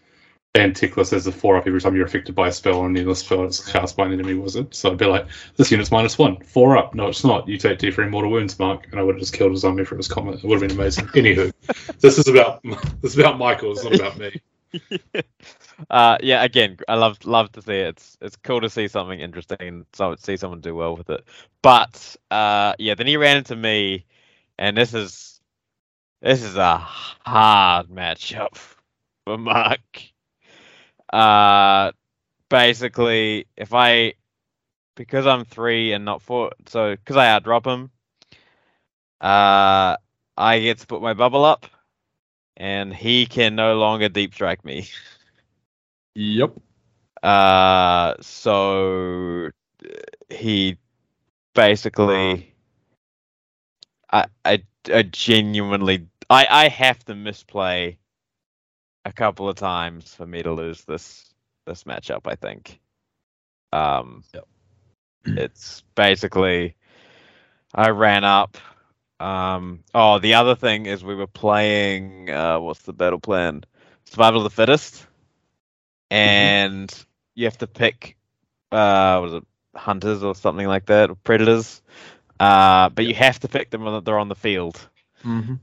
and Teclis has a four up every time you're affected by a spell, and then the spell is cast by an enemy wizard. So I'd be like, "This unit's minus one, four up." No, it's not. You take D3 mortal wounds, Mark, and I would have just killed his army for his Comet. It would have been amazing. Anywho this is about this is about Michael. It's not about me. uh, yeah, again, I love love to see it. It's it's cool to see something interesting and so see someone do well with it. But uh, yeah, then he ran into me, and this is this is a hard matchup for Mark. Uh, basically, if I because I'm three and not four, so because I outdrop him, uh, I get to put my bubble up, and he can no longer deep strike me. Yep. Uh, so he basically, I, I, I genuinely, I, I have to misplay a couple of times for me to lose this this matchup. I think. Um, Yep. it's basically, I ran up. Um, oh, the other thing is we were playing. Uh, what's the battle plan? Survival of the fittest and you have to pick uh was it hunters or something like that or predators uh but you have to pick them when they're on the field Mm-hmm.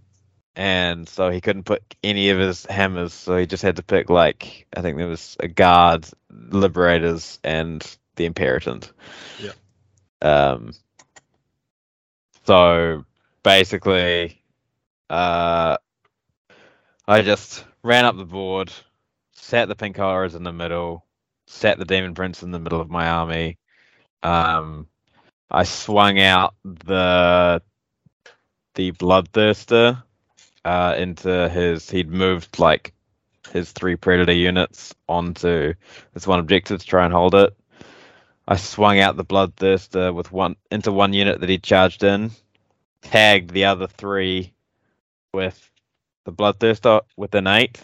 And so he couldn't put any of his hammers so he just had to pick like i think there was a guard liberators and the imperatant Yeah. um So basically, uh, I just ran up the board, sat the pink horrors in the middle, sat the demon prince in the middle of my army. Um, I swung out the the bloodthirster uh, into his. He'd moved like his three predator units onto this one objective to try and hold it. I swung out the bloodthirster with one into one unit that he charged in, tagged the other three with the bloodthirster with an eight,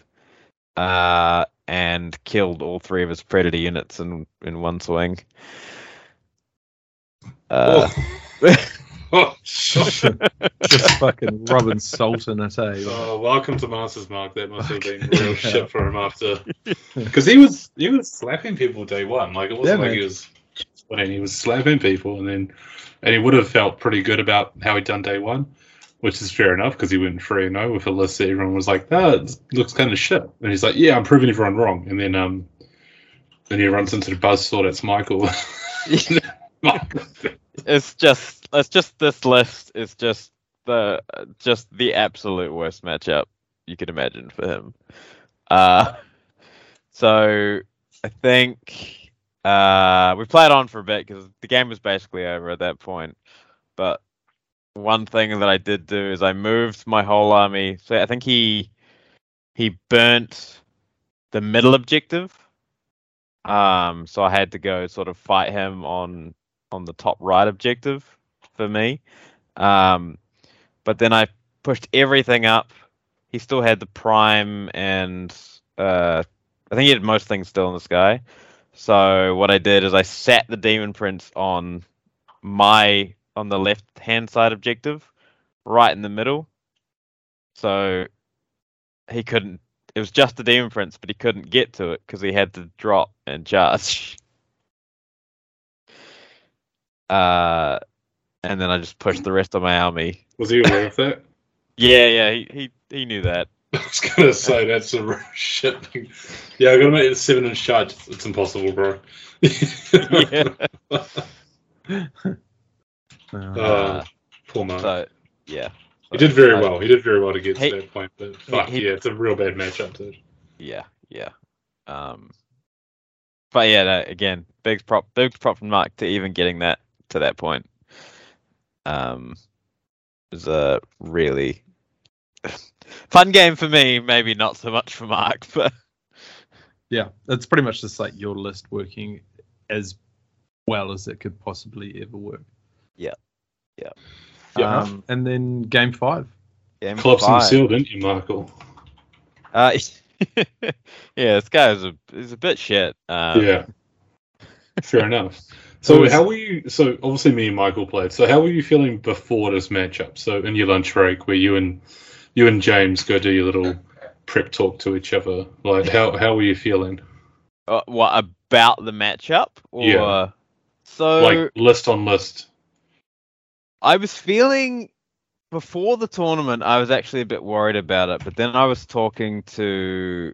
uh, and killed all three of his predator units in in one swing. Uh, Oh, Just fucking rubbing salt in it, eh? oh, welcome to Masters Mark. That must have been real shit for him after, because he was he was slapping people day one. Like it wasn't Yeah, like man. he was winning. He was slapping people, and then and he would have felt pretty good about how he'd done day one, which is fair enough because he went three and zero with a list that everyone was like, "That it looks kind of shit," and he's like, "Yeah, I'm proving everyone wrong." And then um, then he runs into the buzzsaw. That's Michael. it's just it's just this list is just the just the absolute worst matchup you could imagine for him. Uh, so I think uh, we played on for a bit because the game was basically over at that point. But one thing that I did do is I moved my whole army. So I think he he burnt the middle objective. Um, so I had to go sort of fight him on on the top right objective for me. Um, but then I pushed everything up. He still had the prime and uh, I think he had most things still in the sky. So what I did is I sat the demon prince on my on the left hand side objective, right in the middle. So he couldn't. It was just the demon prince, but he couldn't get to it because he had to drop and charge. Uh, and then I just pushed the rest of my army. was he aware of that? Yeah, yeah, he he, he knew that. I was gonna say that's a real shit thing. Yeah, I gotta make it seven inch shot. It's impossible, bro. yeah. Uh, Uh, poor man. So yeah. he did very I- well. He did very well to get He- to that point. But fuck he- yeah, it's a real bad matchup, dude. Yeah, yeah. Um, but yeah, no, again, big prop, big prop from Mark to even getting that to that point. Um, was a really fun game for me. Maybe not so much for Mark, but yeah, it's pretty much just like your list working as well as it could possibly ever work. Yeah. Yeah. Yeah. Um, and then game five. game Collapsing five. seal, didn't you, Michael? Uh, yeah, this guy is a is a bit shit. Um, yeah. Fair enough. So was- how were you? So obviously me and Michael played. So how were you feeling before this matchup? So in your lunch break, where you and you and James go do your little prep talk to each other, like how how were you feeling? Uh, what about the matchup? Or Yeah. so Like list on list. I was feeling before the tournament, I was actually a bit worried about it, but then I was talking to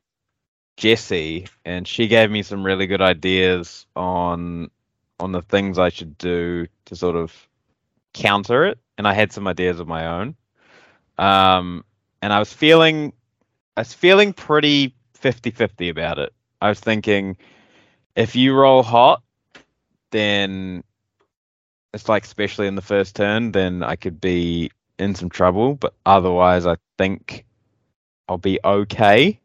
Jessie, and she gave me some really good ideas on on the things I should do to sort of counter it, and I had some ideas of my own. Um, and I was feeling, I was feeling pretty 50-50 about it. I was thinking, if you roll hot, then it's like especially in the first turn, then I could be in some trouble. But otherwise, I think I'll be okay.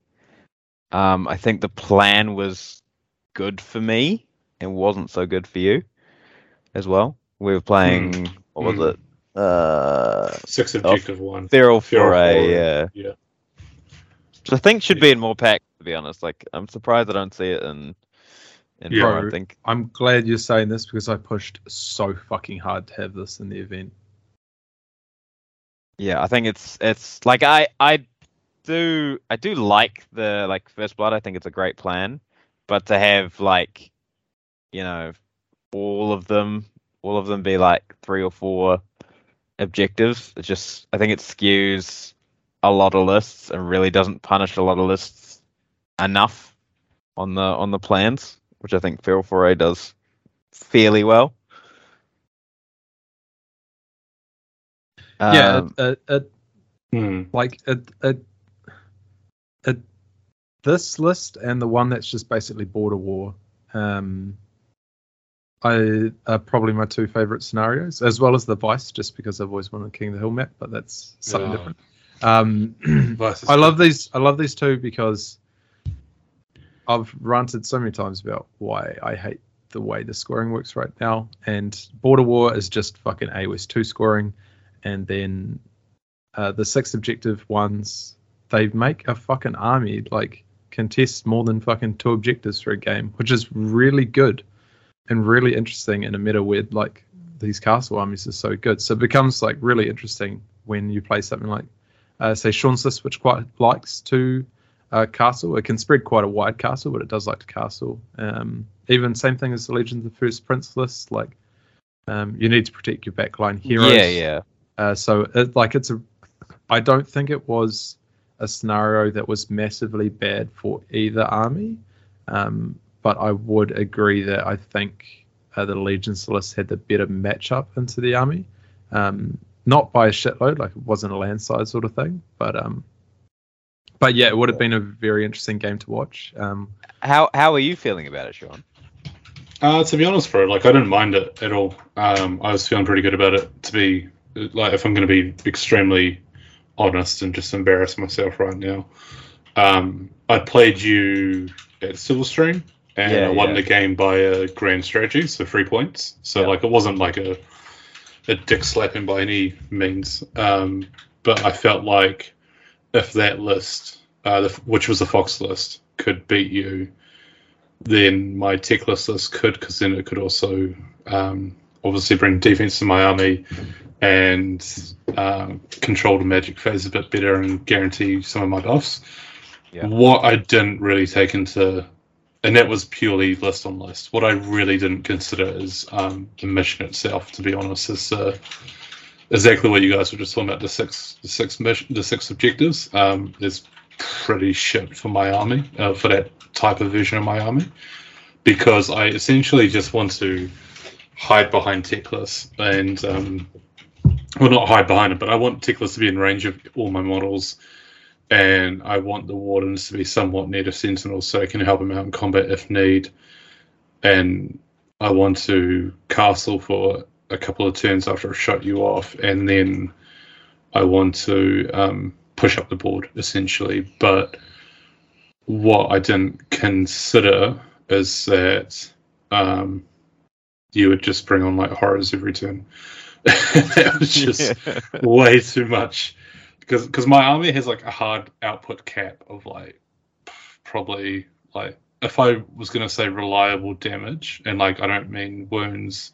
Um, I think the plan was good for me and wasn't so good for you as well. We were playing what was Hmm. it? Uh, Six objective one. Feral Feral Foray. Foray, Yeah, Yeah. which I think should be in more packs. To be honest, like I'm surprised I don't see it in. in Yeah. more, I think I'm glad you're saying this because I pushed so fucking hard to have this in the event. Yeah, I think it's it's like I I do I do like the like first blood. I think it's a great plan, but to have like you know all of them all of them be like three or four objectives, it just I think it skews a lot of lists and really doesn't punish a lot of lists enough on the on the plans, which I think Feral Foray does fairly well. yeah, Um, it, it, it, Hmm. like it, it, it, this list and the one that's just basically border war. Um, I are probably my two favorite scenarios, as well as the Vice, just because I've always wanted King of the Hill map, but that's something Yeah. different. Um, I love good. these. I love these two because I've ranted so many times about why I hate the way the scoring works right now. And Border War is just fucking AOS two scoring, and then uh, the six objective ones they make a fucking army like contest more than fucking two objectives for a game, which is really good and really interesting in a meta where like these castle armies are so good. So it becomes like really interesting when you play something like uh, say Sean's list, which quite likes to uh, castle. It can spread quite a wide castle, but it does like to castle. Um, even same thing as the Legion of the First Prince list. Like um, you need to protect your backline heroes. yeah, yeah. Uh, so it, like it's a, I don't think it was a scenario that was massively bad for either army, um, but I would agree that I think uh, the Legends list had the better matchup into the army, um, not by a shitload, like it wasn't a landslide sort of thing, but um, but yeah, it would have been a very interesting game to watch. Um, How how are you feeling about it, Sean? Uh, to be honest, bro, like I didn't mind it at all. Um, I was feeling pretty good about it. To be like, if I'm going to be extremely honest and just embarrass myself right now, um, I played you at Silverstream and Yeah, I won yeah. the game by a grand strategy, so three points. So Yeah. like, it wasn't like a a dick slapping by any means. Um, but I felt like if that list, uh, the, which was the Fox list, could beat you, then my Teclis list could, because then it could also um, obviously bring defense to my army and um, control the magic phase a bit better and guarantee some of my buffs. Yeah. What I didn't really take into, and that was purely list on list. What I really didn't consider is um, the mission itself. To be honest, is uh, exactly what you guys were just talking about. The six, the six mission, the six objectives. Um, is pretty shit for my army, uh, for that type of version of my army, because I essentially just want to hide behind Teclis and, um, well, not hide behind it, but I want Teclis to be in range of all my models, and I want the Wardens to be somewhat near to Sentinels so I can help them out in combat if need, and I want to castle for a couple of turns after I've shut you off, and then I want to um, push up the board essentially. But what I didn't consider is that um, you would just bring on like horrors every turn. that was just way too much because because my army has like a hard output cap of like probably like if I was gonna say reliable damage and like I don't mean wounds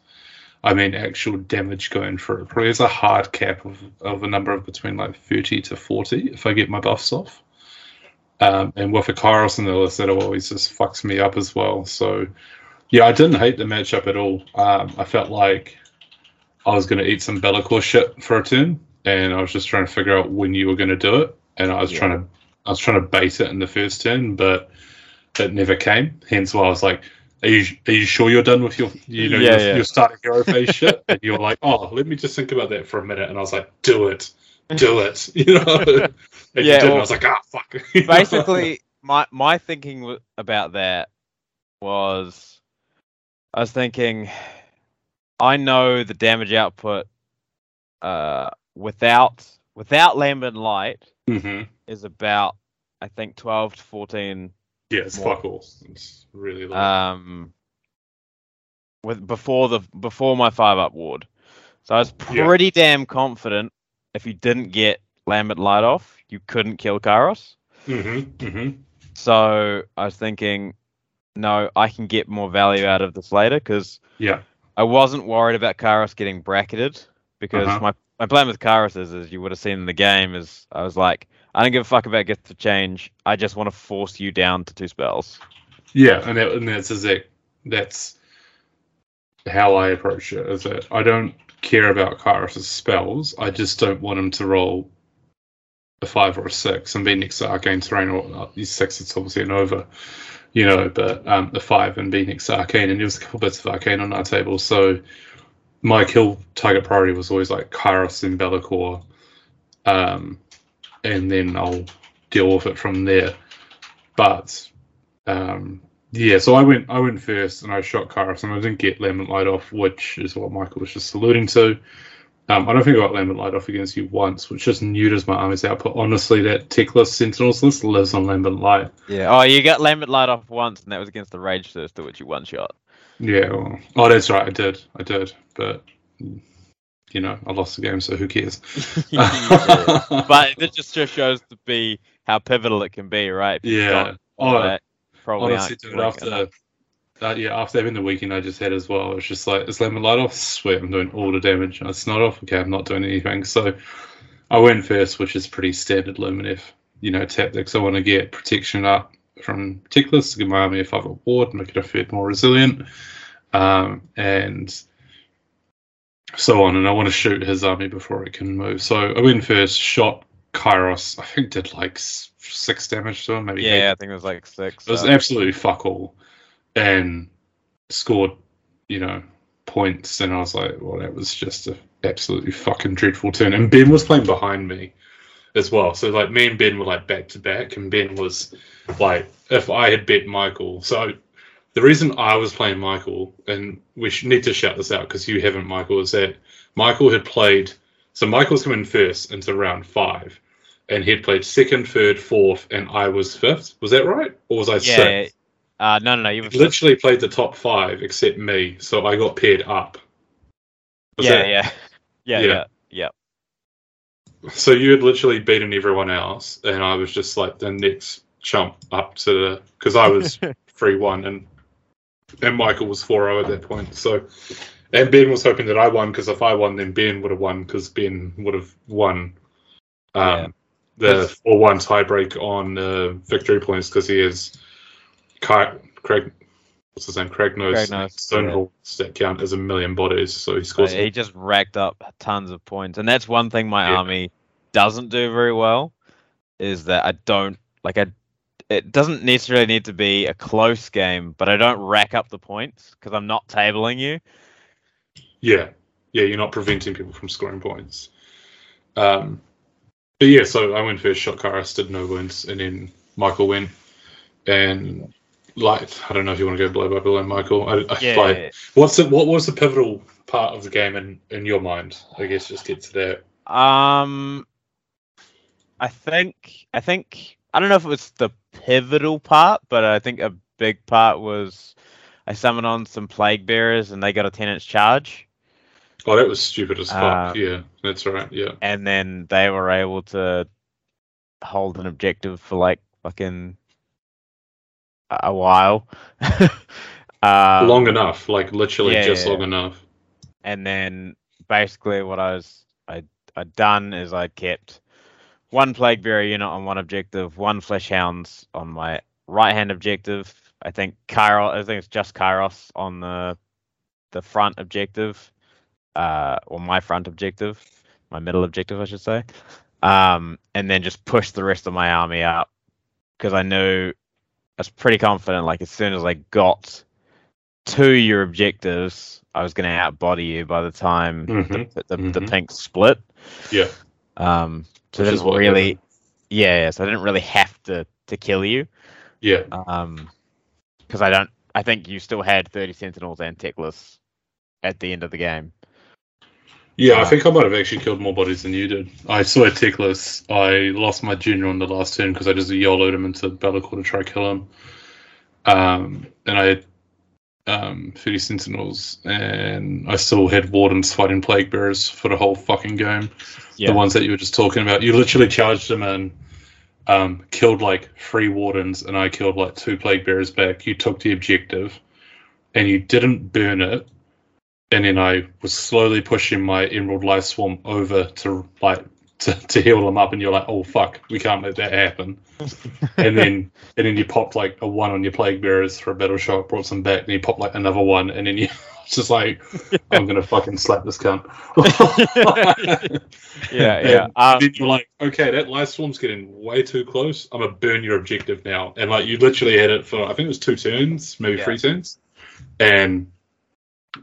I mean actual damage going through. Probably has a hard cap of, of a number of between like 30 to 40 if I get my buffs off. Um, and with a Kairos in the list, that always just fucks me up as well. So, yeah, I didn't hate the matchup at all. Um, I felt like I was to eat some Be'lakor shit for a turn, and I was just trying to figure out when you were going to do it. And I was Yeah. trying to, I was trying to bait it in the first turn, but it never came. Hence why I was like, are you, are you sure you're done with your, you know, Yeah, your, yeah. your starting hero phase shit? And you were like, oh, let me just think about that for a minute. And I was like, do it, do it, you know. And Yeah, you did, well, I was like, ah, fuck. Basically, my my thinking about that was, I was thinking, I know the damage output, uh, without without Lambent Light Mhm. is about I think twelve to fourteen Yeah, it's More. fuck all. It's really low. um with before the before my five up ward. So I was Yeah. pretty damn confident if you didn't get Lambent Light off, you couldn't kill Kairos. hmm hmm So I was thinking, no, I can get more value out of this later because Yeah. I wasn't worried about Kairos getting bracketed because Uh-huh. my, my plan with Kairos is, as you would have seen in the game, is I was like, I don't give a fuck about gifts to change. I just want to force you down to two spells. Yeah, and, that, and that's exact. That's how I approach it. Is that I don't care about Kairos' spells. I just don't want him to roll a five or a six and be next to Arcane Terrain or uh, six. It's obviously an over, you know. But um, the five and be next to Arcane, and there was a couple bits of Arcane on our table. So my kill target priority was always like Kairos and Be'lakor, um, and then I'll deal with it from there. But um, yeah, so I went I went first and I shot Kairos and I didn't get Lambent Light off, which is what Michael was just alluding to. Um, I don't think I got Lambent Light off against you once, which just neutered my army's output. Honestly, that Teclis Sentinels list lives on Lambent Light. Yeah. Oh, you got Lambent Light off once, and that was against the Rage Thirster, which you one shot. Yeah. Well, oh, that's right. I did. I did. But you know, I lost the game, so who cares? But it just just shows to be how pivotal it can be, right? If you Yeah. Oh, that, probably honestly, aren't dude, after enough. uh, yeah, after having the weekend I just had as well, it's just like is lemon light off? Sweat, I'm doing all the damage. It's not off. Okay, I'm not doing anything. So I went first, which is pretty standard Lumineth, you know, tactics. I want to get protection up from Teclis to give my army a five ward, make it a bit more resilient, um, and so on. And I want to shoot his army before it can move. So I went first, shot Kairos. I think did like six damage to him, maybe eight Yeah, I think it was like six. it was so- absolutely fuck all, and scored, you know, points. And I was like, well, that was just a absolutely fucking dreadful turn. And Ben was playing behind me as well. So like me and Ben were like back to back, and Ben was like, if I had bet Michael, so. The reason I was playing Michael, and we need to shout this out because you haven't, Michael, is that Michael had played. So Michael's coming first into round five, and he'd played second, third, fourth, and I was fifth. Was that right, or was I yeah. sixth? Uh, no, no, no. You were literally played the top five except me, so I got paired up. Yeah, that- yeah, yeah, Yeah. yeah, yeah. So you had literally beaten everyone else, and I was just like the next chump up to the because I was three one and and Michael was 4-0 at that point. So and Ben was hoping that I won because if I won, then Ben would have won because Ben would have won um, the four one tiebreak on uh, victory points because he has Kai, Craig. What's his name? Craig knows Kragnos, Stonehalls that count as a million bodies, so he scores. he just racked up tons of points, and that's one thing my Yeah. army doesn't do very well. Is that I don't like I. It doesn't necessarily need to be a close game, but I don't rack up the points because I'm not tabling you. Yeah, yeah, you're not preventing people from scoring points. Um, but yeah, so I went first, shot Kairos, did no wounds, and then Michael went. And like, I don't know if you want to go blow by blow, Michael. I, I, Yeah, like, what's the, what was the pivotal part of the game in, in your mind? I guess just get to that. Um, I think I think I don't know if it was the pivotal part, but I think a big part was I summoned on some plague bearers and they got a ten inch charge, Oh, that was stupid as fuck. Uh, yeah, that's right. Yeah, and then they were able to hold an objective for like fucking a while. um, long enough, like literally yeah, just yeah, long enough. and then basically what I was I I'd done is I kept one plague bearer unit on one objective, one flesh hounds on my right hand objective. I think Kairos I think it's just Kairos on the the front objective. Uh or my front objective. My middle objective I should say. Um and then just push the rest of my army up because I knew I was pretty confident like as soon as I got to your objectives, I was going to outbody you by the time Mhm, the, the, the mhm. pink split. Yeah, Um, so Which didn't really, yeah, yeah, so I didn't really have to to kill you. yeah. Um, because I don't, I think you still had thirty sentinels and Teclis at the end of the game. Yeah, I think I might have actually killed more bodies than you did. I saw a Teclis. I lost my junior on the last turn because I just YOLO'd him into Be'lakor to try kill him. Um, and I had um, 30 Sentinels, and I still had Wardens fighting Plague Bearers for the whole fucking game. Yeah. The ones that you were just talking about. You literally charged them in, um, killed like three Wardens, and I killed like two Plague Bearers back. You took the objective, and you didn't burn it and then I was slowly pushing my Emerald Life Swarm over to like to, to heal them up, and you're like, oh fuck, we can't let that happen. and then and then you popped like a one on your Plague Bearers for a battle shot, brought some back, and you popped like another one, and then you just like, I'm gonna fucking slap this cunt. Yeah, yeah. Um, then you're like, okay, that life swarm's getting way too close. I'm gonna burn your objective now. And like you literally had it for I think it was two turns, maybe Yeah. three turns. And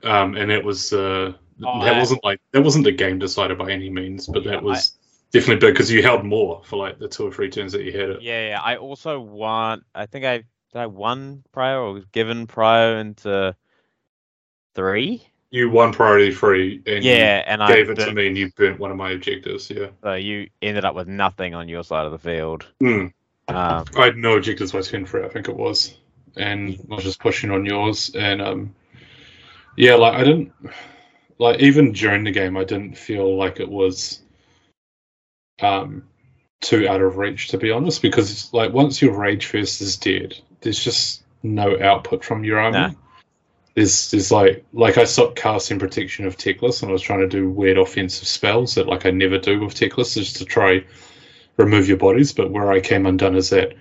um and it was uh Oh, that I- wasn't like that wasn't a game decider by any means, but Yeah, that was definitely big because you held more for like the two or three turns that you had it. Yeah, yeah. I also won. I think I did I won prior or was given prior into three. You won priority three, and Yeah, and you I gave it to me and you burnt one of my objectives. Yeah. So you ended up with nothing on your side of the field. Hmm. Um, I had no objectives by turn three, I think it was, and I was just pushing on yours. And um, yeah, like I didn't like even during the game, I didn't feel like it was um too out of reach to be honest, because like once your rage first is dead, there's just no output from your army. Nah. There's, there's like like I stopped casting protection of Teclis and I was trying to do weird offensive spells that like I never do with Teclis just to try remove your bodies. But where I came undone is that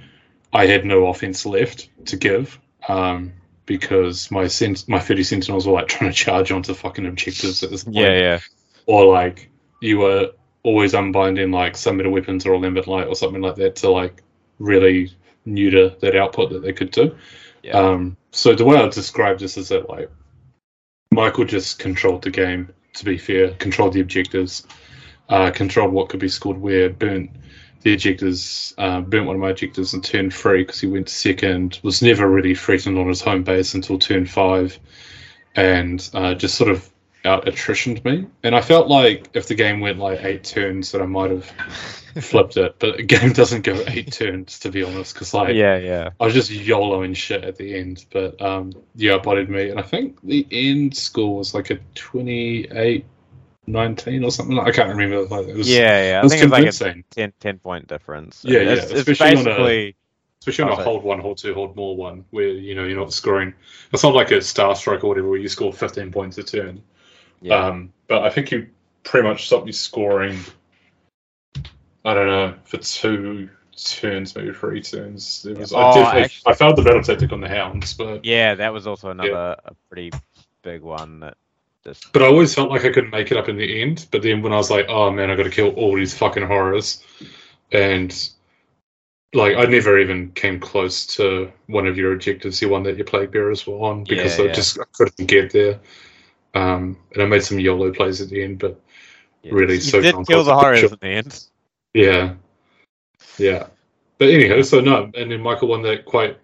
I had no offense left to give um, because my sent- my 30 sentinels were like trying to charge onto fucking objectives at this point. yeah, yeah. Or like you were always unbinding like some metal weapons or a lambent light or something like that to like really neuter that output that they could do. Yeah. Um, so the way I describe this is that like Michael just controlled the game. To be fair, controlled the objectives, uh, controlled what could be scored where, burnt the ejectors, uh, burnt one of my ejectors in turn three because he went second. Was never really threatened on his home base until turn five, and uh, just sort of out attritioned me. And I felt like if the game went like eight turns, that I might have flipped it. But the game doesn't go eight turns, to be honest, because like yeah, yeah. I was just YOLOing shit at the end, but um, yeah, it bodied me. And I think the end score was like a 28 19 or something. Like, I can't remember. Like, it was, Yeah, yeah. it I was think it's like a 10, 10 point difference. Yeah, yeah, It's, it's especially on a- especially on a hold one, hold two, hold more one, where you know you're not scoring. It's not like a star strike or whatever where you score 15 points a turn. Yeah. Um, but I think you pretty much stopped me scoring. I don't know for two turns, maybe three turns. It was. Oh, I, definitely, actually- I failed the battle tactic on the hounds, but yeah, that was also another a pretty big one that just. But I always felt like I couldn't make it up in the end. But then when I was like, oh man, I got to kill all these fucking horrors, and like I never even came close to one of your objectives, the one that your plague bearers were on, because Yeah, I yeah. just I couldn't get there. Um, and I made some YOLO plays at the end, but yeah. really you so did kill the the horrors picture. in the end. yeah, yeah. But anyhow, so no, and then Michael won that quite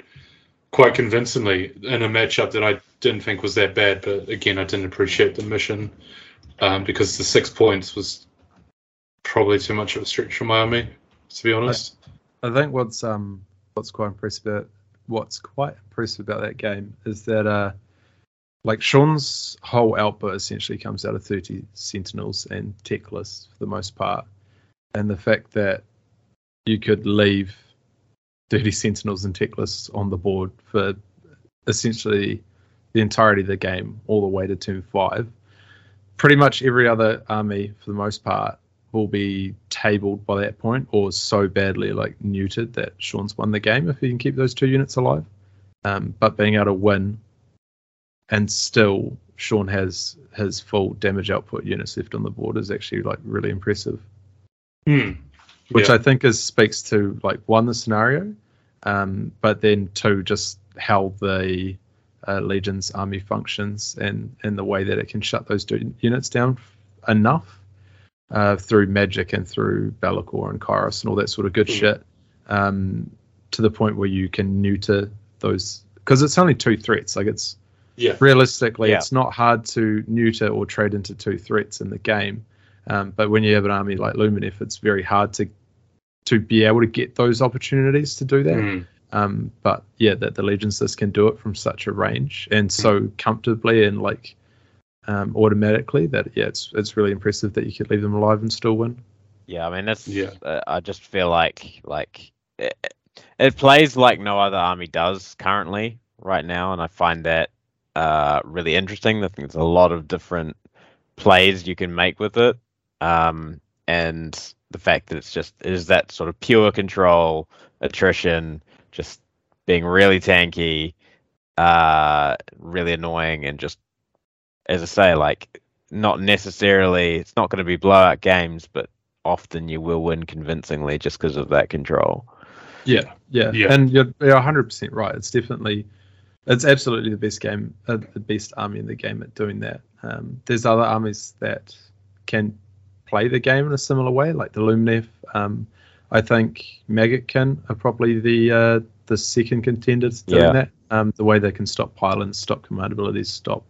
quite convincingly in a matchup that I didn't think was that bad. But again, I didn't appreciate the mission um, because the six points was probably too much of a stretch for Miami, to be honest. I think what's um what's quite impressive about what's quite impressive about that game is that uh like Sean's whole output essentially comes out of 30 sentinels and Teclis for the most part and the fact that you could leave 30 sentinels and Teclis on the board for essentially the entirety of the game all the way to turn 5 pretty much every other army for the most part will be tabled by that point or so badly like neutered that Sean's won the game if he can keep those two units alive. Um, but being able to win and still Sean has his full damage output units left on the board is actually like really impressive. Hmm. Which Yeah. I think is speaks to like one the scenario, um, but then two just how the uh, Legion's army functions and and the way that it can shut those units down enough uh, through magic and through Be'lakor and Kairos and all that sort of good Mm. shit um, to the point where you can neuter those because it's only two threats. Like it's Yeah. realistically, Yeah. it's not hard to neuter or trade into two threats in the game. Um, but when you have an army like Lumineth, it's very hard to to be able to get those opportunities to do that. Hmm. Um, but yeah, that the Legions list can do it from such a range and so comfortably and like um, automatically that yeah, it's it's really impressive that you could leave them alive and still win. Yeah, I mean that's. Yeah. Uh, I just feel like like it, it plays like no other army does currently right now, and I find that uh, really interesting. I think there's a lot of different plays you can make with it, um, and the fact that it's just it is that sort of pure control, attrition, just being really tanky, uh, really annoying, and just as I say, like not necessarily it's not going to be blowout games, but often you will win convincingly just because of that control. Yeah, yeah, Yeah. and you're you're 100 percent right. It's definitely, it's absolutely the best game, uh, the best army in the game at doing that. Um, there's other armies that can play the game in a similar way, like the Lumineth. Um, I think Maggotkin are probably the uh, the second contenders doing Yeah. that. Um, the way they can stop pylons, stop command abilities, stop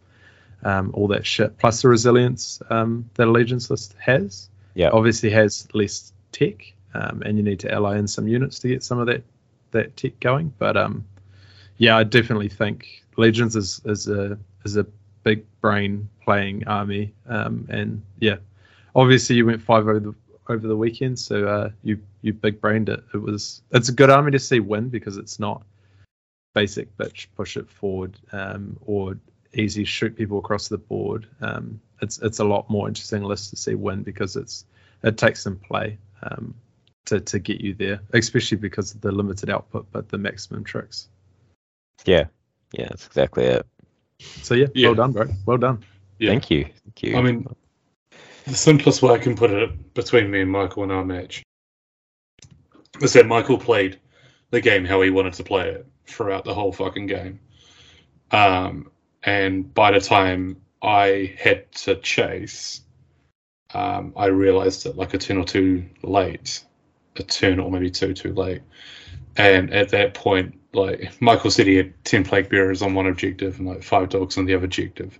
um, all that shit. Plus the resilience um, that Allegiance list has. Yeah. Obviously has less tech, um, and you need to ally in some units to get some of that that tech going. But um, yeah, I definitely think Legions is is a is a big brain playing army. Um, and yeah, obviously you went five over the over the weekend, so uh, you you big brained it. It was it's a good army to see win because it's not basic bitch push it forward um, or easy shoot people across the board. Um, it's it's a lot more interesting list to see win because it's it takes some play um, to to get you there, especially because of the limited output but the maximum tricks. Yeah, yeah, that's exactly it. So yeah, Yeah. well done, bro. Well done. Yeah. Thank you. Thank you. I mean, the simplest way I can put it between me and Michael in our match is that Michael played the game how he wanted to play it throughout the whole fucking game. Um, and by the time I had to chase, um, I realized that like a turn or two late, a turn or maybe two too late. And at that point, like Michael said, he had ten plague bearers on one objective and like five dogs on the other objective.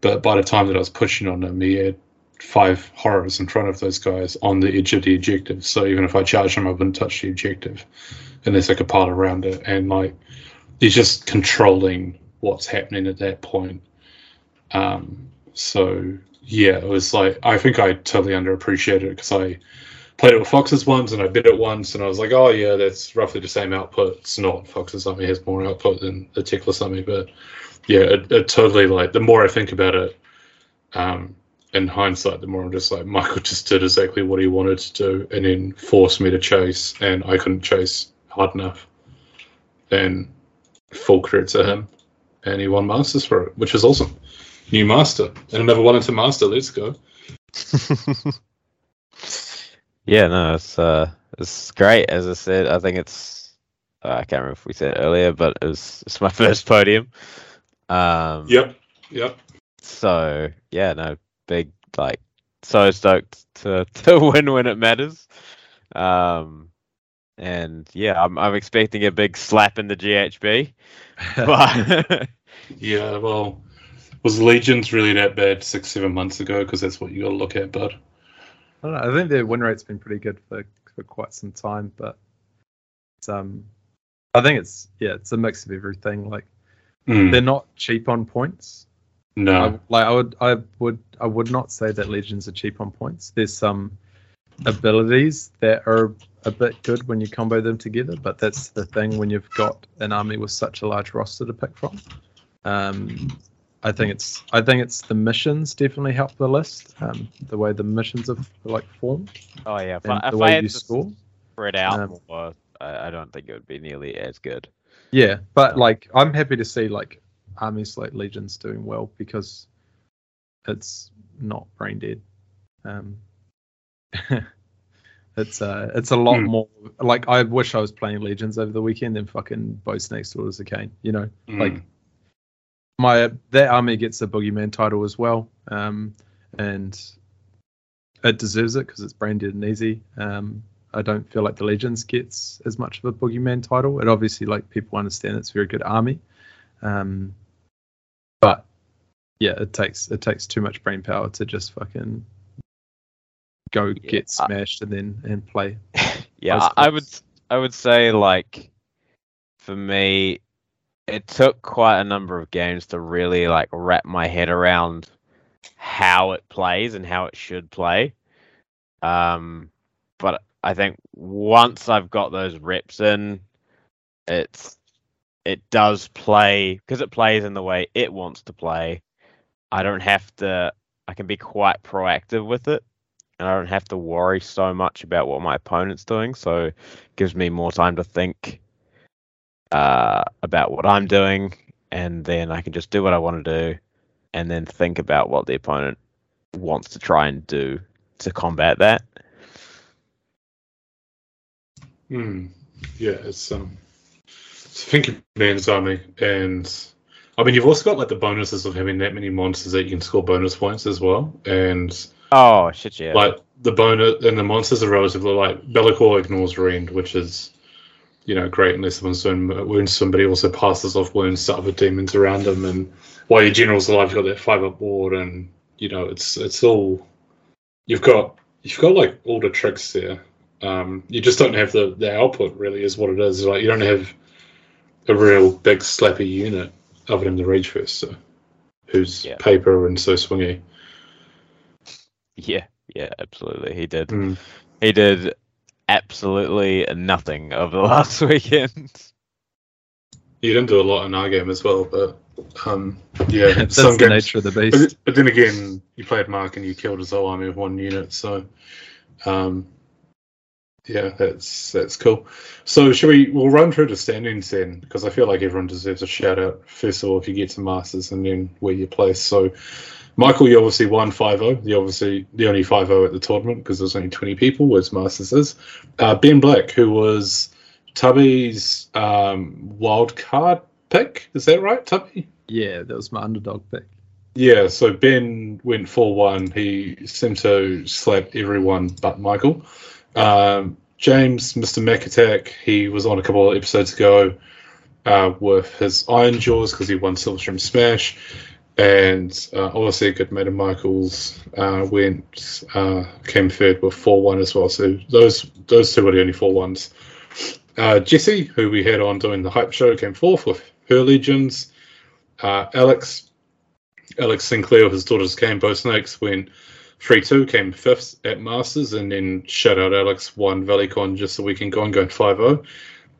But by the time that I was pushing on him, he had five horrors in front of those guys on the edge of the objective. So even if I charged them, I wouldn't touch the objective unless I could pile around it. And like, he's just controlling what's happening at that point. Um, so yeah, it was like I think I totally underappreciated it because I played it with Foxes once and I bid it once and I was like, oh yeah, that's roughly the same output. It's not. Foxes Army has more output than the Teclis Army, but yeah, it, it totally like the more I think about it, um, in hindsight, the more I'm just like Michael just did exactly what he wanted to do and then forced me to chase and I couldn't chase hard enough. And full credit to him. And he won Masters for it, which is awesome. New Master. And another one into Master, let's go. yeah, no, it's uh, it's great. As I said, I think it's uh, I can't remember if we said it earlier, but it was it's my first podium. Um, Yep. Yep. So yeah, no, big like so stoked to to win when it matters. Um, and yeah, I'm I'm expecting a big slap in the GHB, but Yeah, well, was Legions really that bad six, seven months ago? Because that's what you got to look at, bud. I don't know. I think their win rate's been pretty good for, for quite some time, but it's, um, I think it's yeah, it's a mix of everything. Like Mm, they're not cheap on points. No. I, like I would, I would, I would not say that Legions are cheap on points. There's some abilities that are a bit good when you combo them together, but that's the thing when you've got an army with such a large roster to pick from. Um, I think it's, I think it's the missions definitely help the list. Um, the way the missions have like formed oh yeah, if, and I, the if I way had you score. spread out Um, more, I, I don't think it would be nearly as good. Yeah, but like I'm happy to see like armies like Legions doing well because it's not brain dead. Um, it's uh, it's a lot Hmm. more like I wish I was playing Legions over the weekend than fucking Bow Snakes Daughters of Khaine. You know, Mm. like my that army gets the boogeyman title as well, um, and it deserves it because it's brain dead and easy. Um, I don't feel like the Legions gets as much of a boogeyman title. It obviously like people understand it's a very good army, um, but yeah, it takes it takes too much brain power to just fucking go get I- smashed and then and play. Yeah, I I would. I would say like for me, it took quite a number of games to really like wrap my head around how it plays and how it should play. Um, but I think once I've got those reps in, it's it does play because it plays in the way it wants to play. I don't have to. I can be quite proactive with it, and I don't have to worry so much about what my opponent's doing. So, it gives me more time to think uh, about what I'm doing, and then I can just do what I want to do, and then think about what the opponent wants to try and do to combat that. Mm. Yeah, it's um, a thinking man's army, and I mean, you've also got like the bonuses of having that many monsters that you can score bonus points as well, and Oh shit, yeah. like the bonus and the monsters are relatively like Be'lakor ignores rend, which is you know great unless someone's doing wounds. Somebody also passes off wounds to other demons around them, and while your general's alive, you've got that five up board, and you know it's it's all you've got. You've got like all the tricks there. Um, you just don't have the the output. Really, is what it is. Like you don't have a real big slappy unit other than the rage first, so, who's Yeah. paper and so swingy. yeah, yeah, absolutely. He did. Mm. He did absolutely nothing over the last weekend. You didn't do a lot in our game as well, but um, yeah, That's some the games. nature of the beast. but then again, you played Mark and you killed his whole army with one unit, so um, yeah, that's that's cool. So should we? We'll run through the standings then, because I feel like everyone deserves a shout out. First of all, if you get to Masters, and then where you place. So, Michael, you obviously won 5-0. You're obviously the only 5-0 at the tournament because there's only 20 people, as Masters is. Uh, ben Black, who was Tubby's um, wild card pick, is that right, Tubby? Yeah, that was my underdog pick. Yeah, so Ben went 4 1. He seemed to slap everyone but Michael. Um, James, Mr. Attack, he was on a couple of episodes ago uh, with his Ironjawz because he won Silverstream Smash. And uh, obviously, a good mate of Michael's uh, went uh, came third with 4 1 as well. So those those two were the only 4 1s. Uh, Jesse, who we had on doing the hype show, came fourth with her Legions. Uh, Alex, Alex Sinclair his daughters came both snakes when 3 2 came fifth at Masters, and then shout out Alex won ValleyCon just a weekend gone, going 5 0.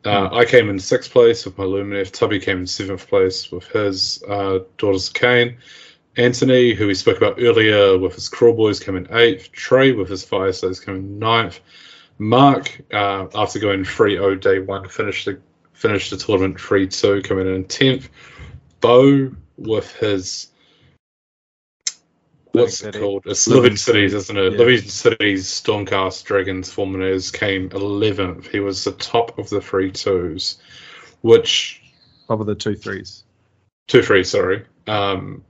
Uh, I came in sixth place with my Lumineth. Tubby came in seventh place with his uh, daughters Khaine. Anthony, who we spoke about earlier with his Kruleboyz, came in eighth. Trey with his Fyreslayers came in ninth. Mark, uh, after going 3 0 day one, finished the finished the tournament 3 2, coming in tenth. Bo with his what's Living it called? It's Living Living Cities, isn't it? yeah. Living Cities Stormcast Dragons Fulminators came eleventh. He was the top of the three twos, which Top of the two threes. two three, sorry. Um,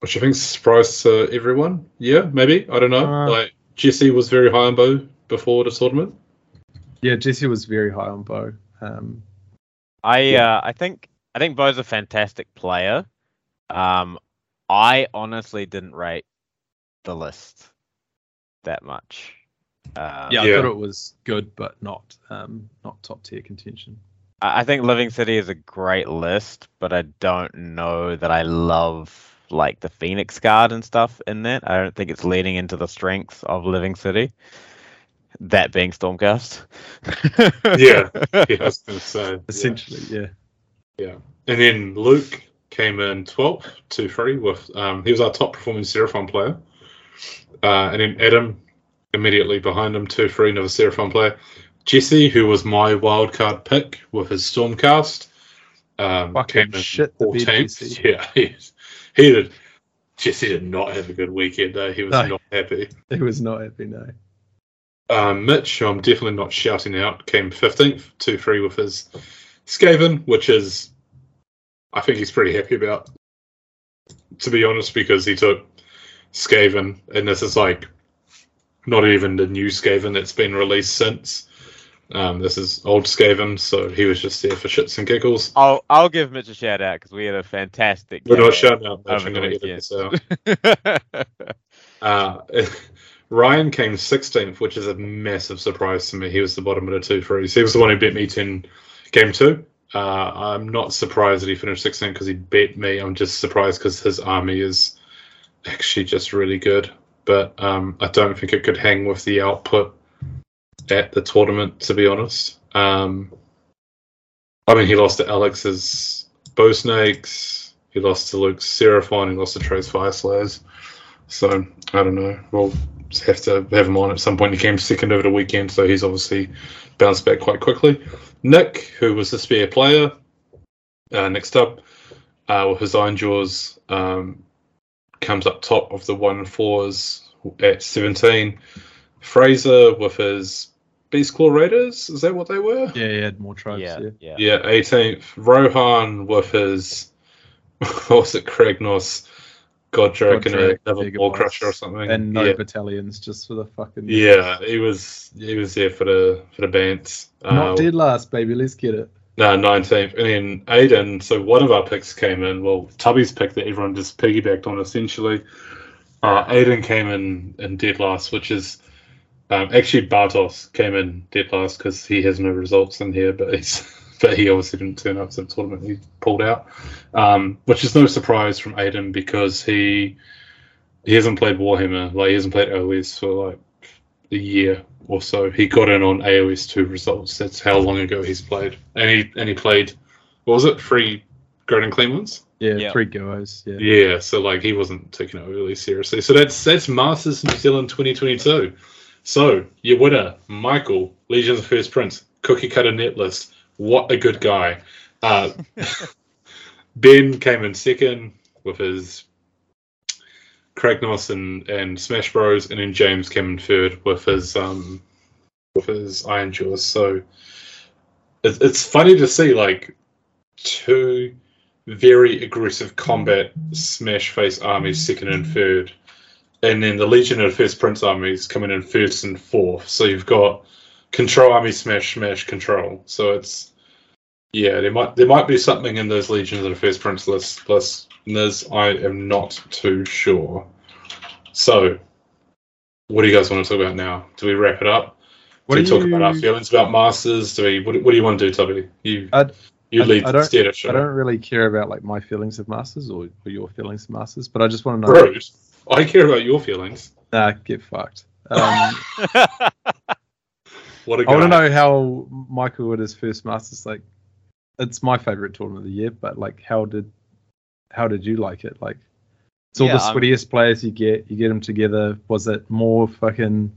which I think is a surprise to everyone. Yeah, maybe I don't know. Uh, like Jesse was very high on Bo before the tournament. Yeah, Jesse was very high on Bo. Um, I Yeah. uh, I think I think Bo's a fantastic player. Um, I honestly didn't rate the list that much. Um, yeah, I Yeah. thought it was good, but not um, not top tier contention. I I think Living City is a great list, but I don't know that I love like the Phoenix Guard and stuff in that. I don't think it's leading into the strengths of Living City. That being Stormcast. Yeah. Yeah, I was going to say. essentially, yeah. Essentially, yeah. And then Luke came in 12th, 2 3 with, um, he was our top performing Seraphon player. Uh, and then Adam immediately behind him, 2 3, another Seraphon player. Jesse, who was my wildcard pick with his Stormcast, um, Fucking came in shit 14th. Yeah, he, he did. Jesse did not have a good weekend, though. He was No. not happy. He was not happy, no. Um, Mitch, who I'm definitely not shouting out, came 15th, 2 3 with his Skaven, which is, I think he's pretty happy about, to be honest, because he took Skaven, and this is like not even the new Skaven that's been released since. Um, this is old Skaven, so he was just there for shits and giggles. I'll I'll give Mitch a shout out because we had a fantastic. We're not shouting out Mitch, I'm going to edit this out. Uh, Ryan came 16th, which is a massive surprise to me. He was the bottom of the two threes. He was the one who beat me 10 game two. Uh, I'm not surprised that he finished 16th because he beat me. I'm just surprised because his army is actually just really good. But um, I don't think it could hang with the output at the tournament, to be honest. Um, I mean, he lost to Alex's Bow Snakes. He lost to Luke's Seraphon. He lost to Trey's Fyreslayers. So I don't know. We'll have to have him on at some point. He came second over the weekend, so he's obviously bounced back quite quickly. Nick, who was the spare player, uh, next up uh, with his Ironjawz, um, comes up top of the one fours at 17. Fraser with his Beastclaw Raiders, is that what they were? Yeah, he had Mawtribes. yeah, Yeah, yeah. Yeah, 18th. Rohan with his what was it, Kragnos, Gordrakk, and Gordrakk, another Ball Crusher or something. and no yeah. battalions just for the fucking yeah, he was he was there for the for the bands. Not Uh, dead last, baby. Let's get it. No, 19th. And then Aiden, so one of our picks came in. Well, Tubby's pick that everyone just piggybacked on essentially. Uh, Aiden came in in dead last, which is um, actually Bartos came in dead last because he has no results in here, but he's but he obviously didn't turn up to the tournament. He pulled out, um, which is no surprise from Aiden because he he hasn't played Warhammer, like he hasn't played OS for like a year or so. He got in on AOS two results. That's how long ago he's played, and he and he played. What was it? Three Great Unclean Ones. Yeah, Yeah. three goes. Yeah. Yeah, so like he wasn't taking it really seriously. So that's that's Masters New Zealand 2022. So your winner, Michael, Legions of First Prince, cookie cutter net list. What a good guy. Uh, ben came in second with his Kragnos and, and Smash Bros, and then James came in third with his um with his Ironjawz. So it's it's funny to see like two very aggressive combat smash face armies second and third. And then the Legion of First Prince armies coming in first and fourth. So you've got control army smash smash control. So it's yeah, there might there might be something in those Legions of the First Prince list list. Niz, I am not too sure. So what do you guys want to talk about now? Do we wrap it up? What do we do talk about our feelings about masters? Do we what, what do you want to do, Tubby? You I- you I- lead I don't- steer the show. I don't really care about like my feelings of masters or, or your feelings of masters, but I just want to know. Rude. I care about your feelings. Nah, get fucked. Um, What a I guy. want to know how Michael at his first masters like. It's my favorite tournament of the year, but like, how did how did you like it? Like, it's all Yeah, the I'm- players you get. You get them together. Was it more fucking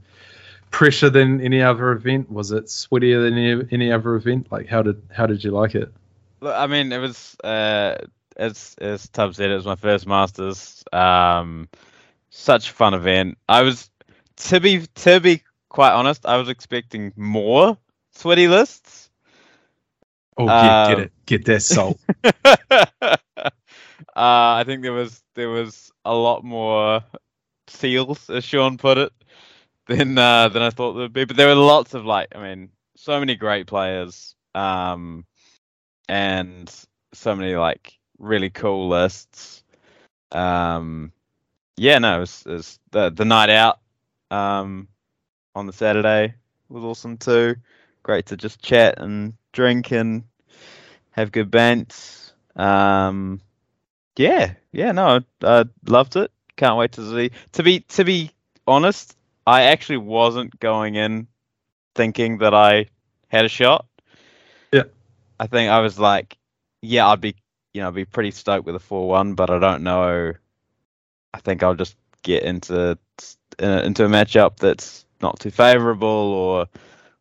pressure than any other event? Was it sweatier than any, any other event? Like, how did how did you like it? I mean, it was uh, as as Tubb said, it was my first Masters. Um, such fun event. I was to be to be quite honest, I was expecting more sweaty lists. Oh, get, get Um, it, get that salt. uh, I think there was there was a lot more seals, as Sean put it, than uh, than I thought there would be. But there were lots of like, I mean, so many great players, um, and so many like really cool lists. Um, yeah, no, it was, it was the the night out um, on the Saturday was awesome too. Great to just chat and drink and have good bands. Um, yeah, yeah, no, I, I loved it. Can't wait to see. To be to be honest, I actually wasn't going in thinking that I had a shot. Yeah. I think I was like, yeah, I'd be, you know, I'd be pretty stoked with a four-one, but I don't know. I think I'll just get into uh, into a matchup that's not too favourable, or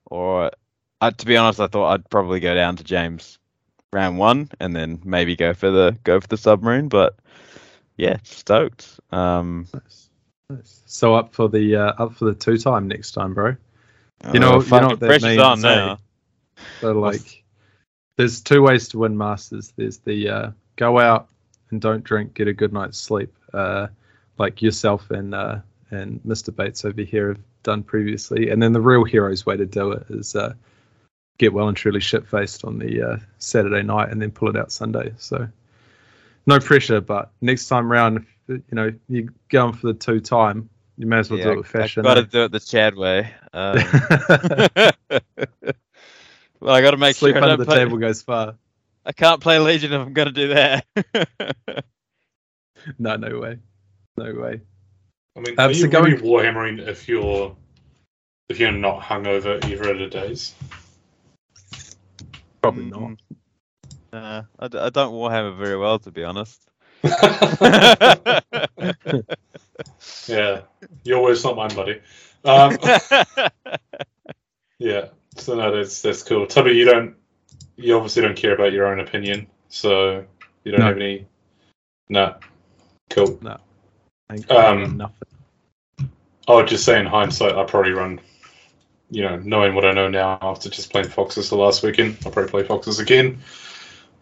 or uh, to be honest, I thought I'd probably go down to James round one and then maybe go for the go for the submarine. But yeah, stoked. Um, Nice. Nice. So up for the uh, up for the two time next time, bro. You know- uh, you know what that pressure's means, on eh? now. So What's- like, there's two ways to win masters. There's the uh, go out and don't drink, get a good night's sleep, uh, like yourself and uh, and Mr. Bates over here have done previously. And then the real hero's way to do it is uh, get well and truly shit faced on the uh, Saturday night and then pull it out Sunday. So no pressure, but next time round, you know, you're going for the two time, you may as well do it with fashion. Got to eh? do it the Chad way. Um, well, I got to make Sleep sure I under the play, table goes far. I can't play Legion if I'm going to do that. No, no way, no way. I mean, Um, are so you going- really warhammering if you're if you're not hungover either of the days? Probably not. Nah, I, d- I don't Warhammer very well, to be honest. yeah, your words, not mine, buddy. Um, yeah, so no, that's that's cool. Tubby, you don't, you obviously don't care about your own opinion, so you don't No. have any. No, cool. Ain't Um, nothing. I would just say in hindsight, I probably run, you know, knowing what I know now after just playing Foxes the last weekend, I'll probably play Foxes again.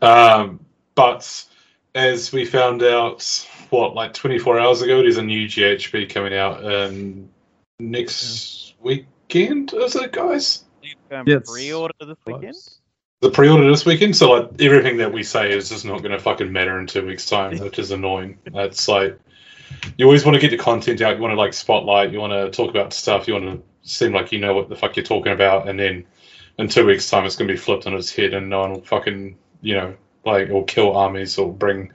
Um, but as we found out, what like 24 hours ago, there's a new GHB coming out um, next weekend. Is it, guys? Yeah, it's pre-order this weekend. The pre-order this weekend, so like everything that we say is just not going to fucking matter in two weeks' time, which is annoying. That's like you always want to get the content out. You want to like spotlight. You want to talk about stuff. You want to seem like you know what the fuck you're talking about, and then in two weeks' time, it's going to be flipped on its head, and no one will fucking you know like or kill armies or bring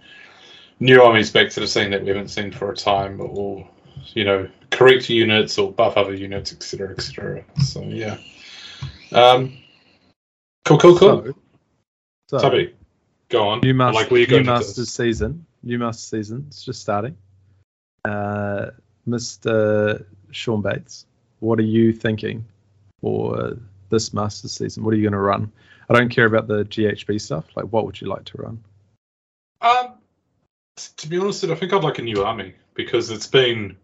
new armies back to the scene that we haven't seen for a time, or you know correct units or buff other units, etc., etc. So yeah. Um, cool, cool, cool. So, so Tubby, go on. new, master, like new Masters season. New Masters season. It's just starting. Uh, Mr. Sean Bates, what are you thinking for this Masters season? What are you going to run? I don't care about the GHB stuff. Like, what would you like to run? Um, to be honest, I think I'd like a new army because it's been.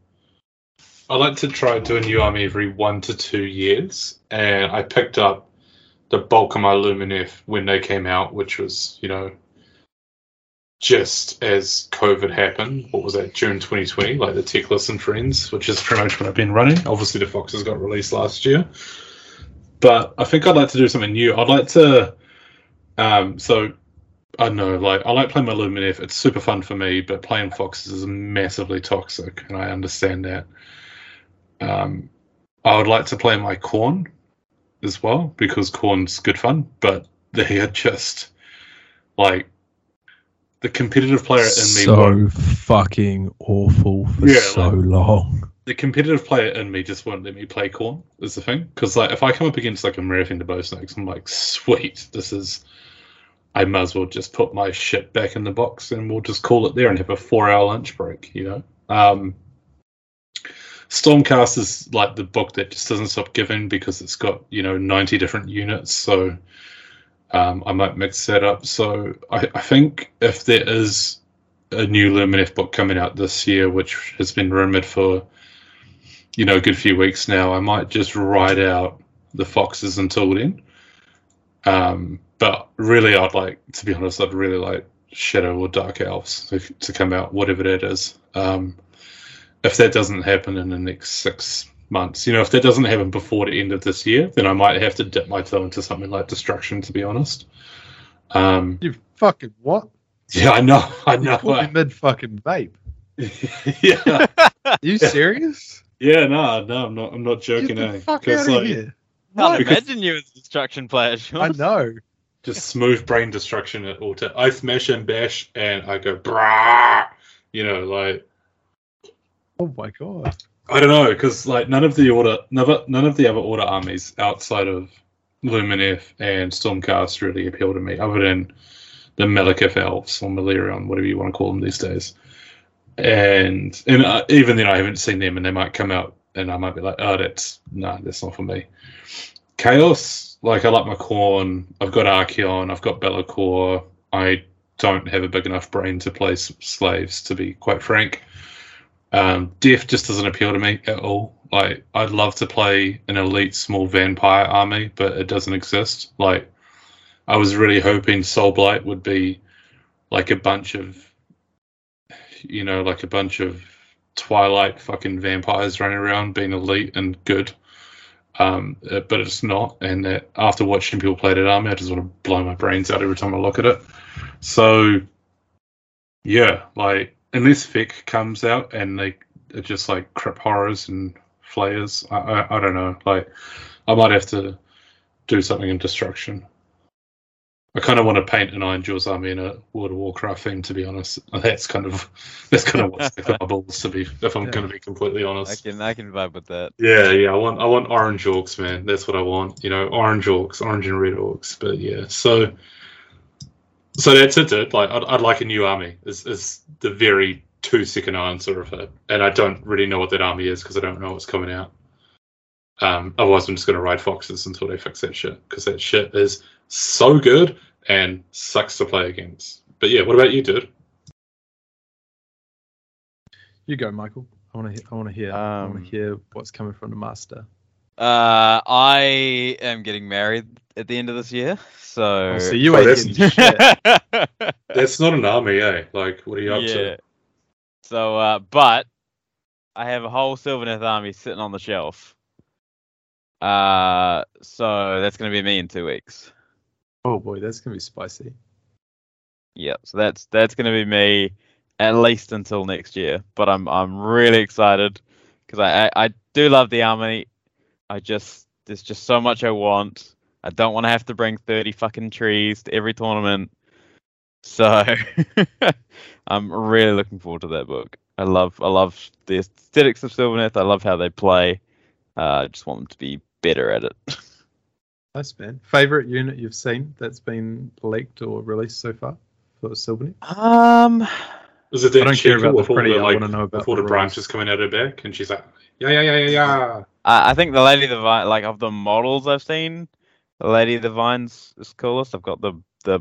I like to try do a new army every one to two years, and I picked up the bulk of my Luminef when they came out, which was you know just as COVID happened. What was that? June 2020, like the Teclis and Friends, which is pretty much what I've been running. Obviously, the Foxes got released last year, but I think I'd like to do something new. I'd like to. Um, so I don't know, like I like playing my Lumineth. It's super fun for me, but playing Foxes is massively toxic, and I understand that. Um, I would like to play my Khorne as well because Khorne's good fun, but they are just like the competitive player in me. so won't- fucking awful for Yeah, so like- long. the competitive player in me just won't let me play Khorne. Is the thing because like if I come up against like a Marathon to Bow Snakes, I'm like, sweet, this is. I might as well just put my shit back in the box and we'll just call it there and have a four hour lunch break, you know? Um, Stormcast is like the book that just doesn't stop giving because it's got, you know, 90 different units. So um, I might mix that up. So I, I think if there is a new Lumineth book coming out this year, which has been rumored for, you know, a good few weeks now, I might just ride out the Foxes until then. Um, but really, I'd like, to be honest, I'd really like Shadow or Dark Elves to, to come out, whatever that is. Um, if that doesn't happen in the next six months, you know, if that doesn't happen before the end of this year, then I might have to dip my toe into something like Destruction, to be honest. Um, You fucking what? yeah, I know, I know. caught me mid fucking vape. yeah, Are you serious? yeah, no, no, I'm not, I'm not joking. Get the eh? fuck 'Cause, out of like, here. Can't Because- imagine you as a destruction player, Sean. I know. just smooth brain destruction at all. times. I smash and bash, and I go brah. You know, like Oh my god. I don't know, because like none of the order, none none of the other order armies outside of Lumineth and Stormcast really appeal to me, other than the Malekith elves or Malerion, whatever you want to call them these days. And and uh, even then, I haven't seen them, and they might come out, and I might be like, oh, that's no, that's not for me. Chaos, like I like my Khorne. I've got Archaon. I've got Be'lakor. I don't have a big enough brain to play slaves, to be quite frank. Um, Death just doesn't appeal to me at all. Like, I'd love to play an elite small vampire army, but it doesn't exist. Like, I was really hoping Soulblight would be like a bunch of, you know, like a bunch of Twilight fucking vampires running around being elite and good. Um, uh, but it's not. And that after watching people play that army, I just want to blow my brains out every time I look at it. So, yeah, like unless FEC comes out and they are just like Crypt Horrors and Flayers, I, I I don't know. Like I might have to do something in Destruction. I kind of want to paint an Ironjawz army in a World of Warcraft theme, to be honest. That's kind of that's kind of what's my balls, to be if I'm Yeah. going to be completely honest. I can I can vibe with that. Yeah, yeah, I want I want orange orcs, man. That's what I want. You know, orange orcs, orange and red orcs. But yeah, so so that's it. Dude. Like, I'd, I'd like a new army. Is is the very two second answer of it, and I don't really know what that army is because I don't know what's coming out. Um, otherwise, I'm just going to ride foxes until they fix that shit because that shit is so good and sucks to play against. But yeah, what about you, dude? You go, Michael. I want to. I want to hear. I want Um, to hear what's coming from the master. Uh, I am getting married at the end of this year, so. Oh, so you Oh, ain't that's- getting shit. That's not an army, eh? Like, what are you up to? So, uh, but I have a whole Sylvaneth army sitting on the shelf. Uh, so that's gonna be me in two weeks. Oh boy, that's gonna be spicy. Yeah, so that's that's gonna be me at least until next year. But I'm I'm really excited because I, I I do love the army. I just there's just so much I want. I don't want to have to bring thirty fucking trees to every tournament. So I'm really looking forward to that book. I love I love the aesthetics of Sylvaneth. I love how they play. Uh, I just want them to be better at it. Nice man. Favorite unit you've seen that's been leaked or released so far for Sylvaneth? Um, Is it I don't care about the pretty. the, I want to know about with all the rules. branches coming out of her back? And she's like, yeah, yeah, yeah, yeah, yeah. I, I think the Lady of the Vine, like of the models I've seen, the Lady of the Vines is coolest. I've got the the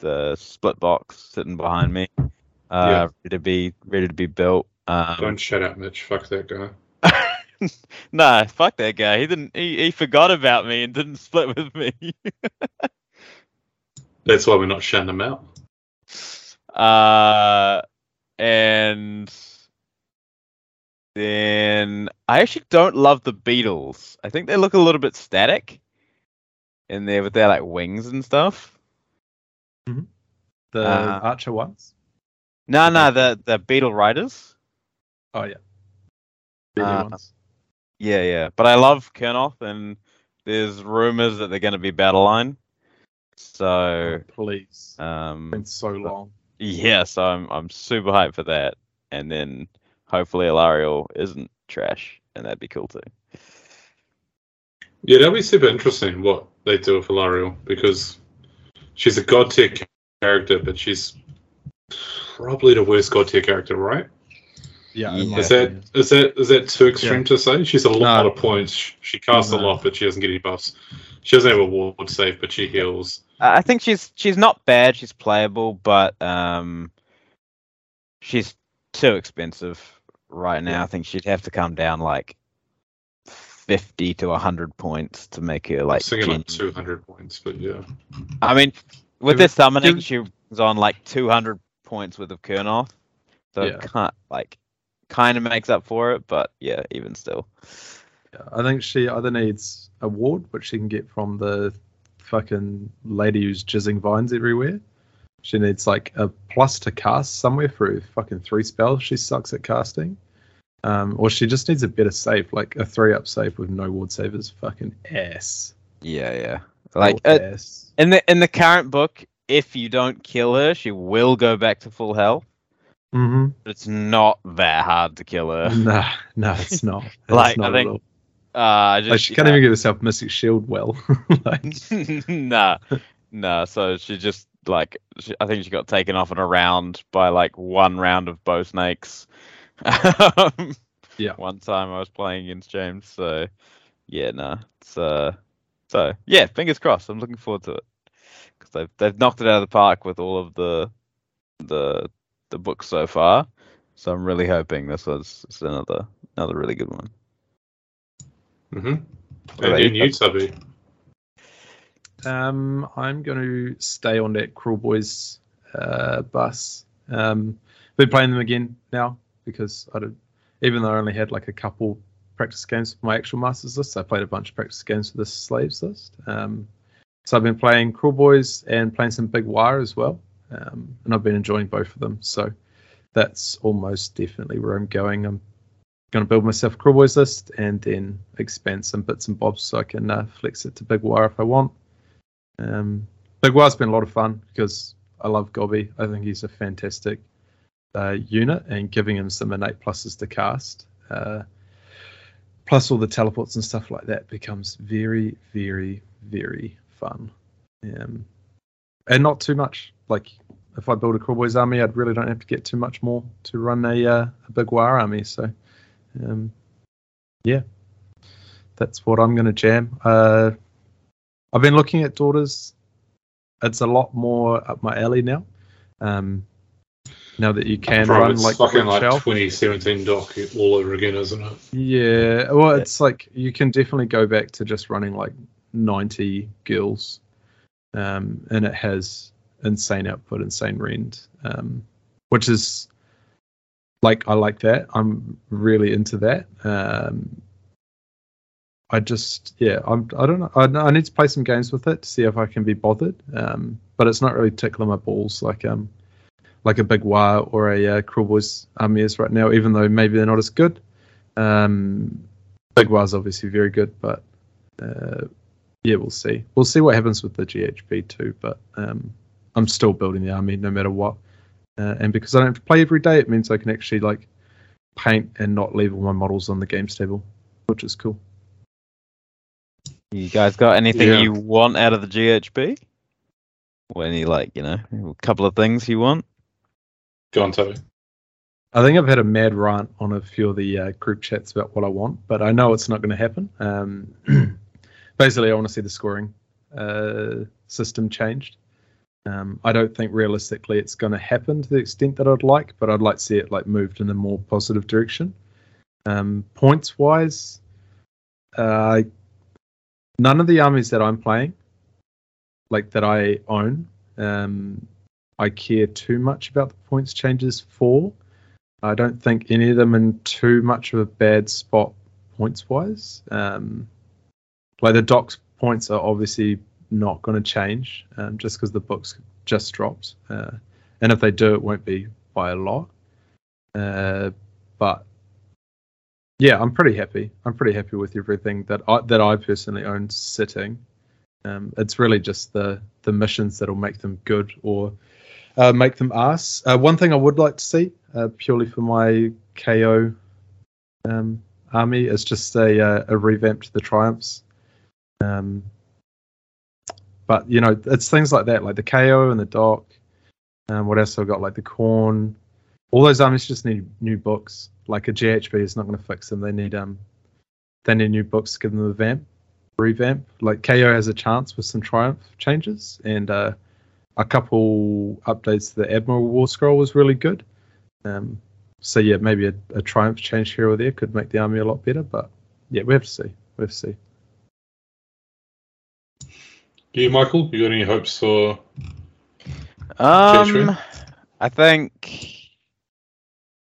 the split box sitting behind me, uh, Yeah. ready to be ready to be built. Um, Don't shut up, Mitch. Fuck that guy. nah, fuck that guy. He didn't. He, he forgot about me and didn't split with me. That's why we're not shutting him out. uh, and then I actually don't love the Beatles. I think they look a little bit static in there with their like wings and stuff. The Uh, Archer ones. No, no, the the Beetle Riders. Oh yeah. Uh, ones. Yeah, yeah. But I love Kurnoth, and there's rumors that they're going to be battle line. So, Oh, please. um, It's been so long. Yeah, so I'm I'm super hyped for that, and then hopefully Alarielle isn't trash, and that'd be cool too. Yeah, that'd be super interesting what they do with Alarielle because she's a god tier character, but she's probably the worst god tier character, right? Yeah. Yeah. in my Is that opinion. is that is that too extreme to say? She's a lot No. of points. She casts a lot, but she doesn't get any buffs. She doesn't have a ward save, but she heals. I I think she's she's not bad. She's playable, but um, she's too expensive right now. I think she'd have to come down like fifty to hundred points to make her Like like. singing like genuine. two hundred points, but yeah. I mean, with this it- summoning, give- she was on like 200 points worth of Kurnoth, so Yeah. it can't like kind of makes up for it, but yeah, even still. Yeah, I think she either needs a ward, which she can get from the fucking lady who's jizzing vines everywhere. She needs like a plus to cast somewhere for fucking three spells. She sucks at casting. Um, or she just needs a better save, like a three up save with no ward save is fucking ass. Yeah, yeah. Like uh, ass. in the in the current book, if you don't kill her, she will go back to full health. Mm-hmm. But it's not that hard to kill her. Nah, no, it's not. It's Like, I not think- at all. Uh, just Like, she can't even get herself Mystic Shield well. like, nah, nah. So she just like she, I think she got taken off in a round by like one round of bow snakes. Yeah. One time I was playing against James, so yeah, nah. It's uh, so yeah, fingers crossed. I'm looking forward to it because they've they've knocked it out of the park with all of the the the books so far. So I'm really hoping this was this is another another really good one. Mm-hmm. What And you? you, Tubby. Um, I'm going to stay on that Kruleboyz uh, bus. Um, been playing them again now because I did, even though I only had like a couple practice games for my actual Masters list, I played a bunch of practice games for this Slaves list. Um, so I've been playing Kruleboyz and playing some Big Waaagh as well, um, and I've been enjoying both of them. So that's almost definitely where I'm going. I'm going to build myself a Kruleboyz list and then expand some bits and bobs so I can uh, flex it to Big Waaagh if I want. Um, Big Waaagh's been a lot of fun because I love Gobby. I think he's a fantastic uh, unit, and giving him some innate pluses to cast, uh, plus all the teleports and stuff like that, becomes very, very, very fun. Um, and not too much. Like if I build a Cruel Boys army, I really don't have to get too much more to run a, uh, a Big Waaagh army. So, um, yeah, that's what I'm going to jam. Uh, I've been looking at daughters. It's a lot more up my alley now. Um, now that you can Bro, run it's like fucking like Shelf. 2017 doc all over again, isn't it? Yeah, well, it's like you can definitely go back to just running like 90 gills, um, and it has insane output, insane rend, um, which is like I like that. I'm really into that. Um, I just yeah, I'm I don't know. I, I, need to play some games with it to see if I can be bothered. Um, but it's not really tickling my balls like um like a big Waaagh or a uh, Kruleboyz army is right now. Even though maybe they're not as good. Um, big is obviously very good, but uh, yeah, we'll see. We'll see what happens with the GHB too. But um, I'm still building the army no matter what. Uh, and because I don't play every day, it means I can actually like paint and not leave all my models on the games table, which is cool. You guys got anything yeah. you want out of the GHB? Or any like you know a couple of things you want? Go on, Toby. I think I've had a mad rant on a few of the uh, group chats about what I want, but I know it's not going to happen. Um, basically, I want to see the scoring uh, system changed. Um, I don't think realistically it's going to happen to the extent that I'd like, but I'd like to see it like moved in a more positive direction. Um, points wise, uh, none of the armies that I'm playing, like that I own, um, I care too much about the points changes for. I don't think any of them in too much of a bad spot points wise. Um, like the docs points are obviously not going to change um, just because the books just dropped. Uh, and if they do, it won't be by a lot. Uh, but yeah, I'm pretty happy. I'm pretty happy with everything that I that I personally own sitting. Um, it's really just the the missions that'll make them good or uh, make them ass. Uh, one thing I would like to see, uh, purely for my KO um, army, is just a, uh, a revamp to the triumphs. Um, but you know, it's things like that, like the KO and the Doc. Um, what else I've got? Like the Khorne. All those armies just need new books. Like a GHB is not going to fix them. They need um, they need new books to give them a vamp, revamp. Like KO has a chance with some Triumph changes and uh, a couple updates to the Admiral War Scroll was really good. Um, so yeah, maybe a, a Triumph change here or there could make the army a lot better. But yeah, we have to see. We have to see. You, Michael, you got any hopes for? Um, I think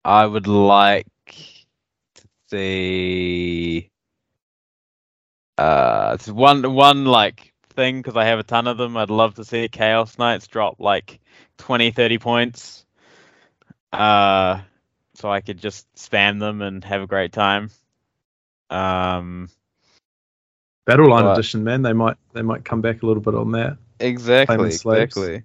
I would like to see. Uh, it's one one like thing because I have a ton of them. I'd love to see Chaos Knights drop like 20, 30 points. Uh, so I could just spam them and have a great time. Um, Battle Line Edition, man. They might they might come back a little bit on that. Exactly, exactly.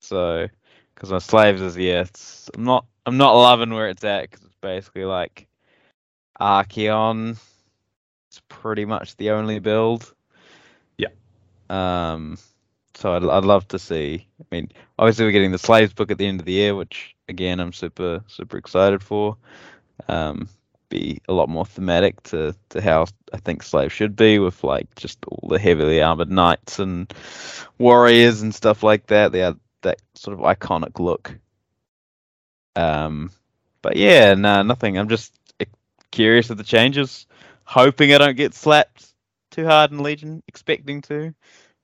So, because my slaves is yeah, it's, I'm not I'm not loving where it's at because it's basically like Archaon. It's pretty much the only build. Yeah. Um. So I'd I'd love to see. I mean, obviously we're getting the slaves book at the end of the year, which again I'm super super excited for. Um be a lot more thematic to, to how I think slaves should be, with like just all the heavily armored knights and warriors and stuff like that. They have that sort of iconic look. Um, but yeah, no, nah, nothing. I'm just curious of the changes, hoping I don't get slapped too hard in Legion, expecting to,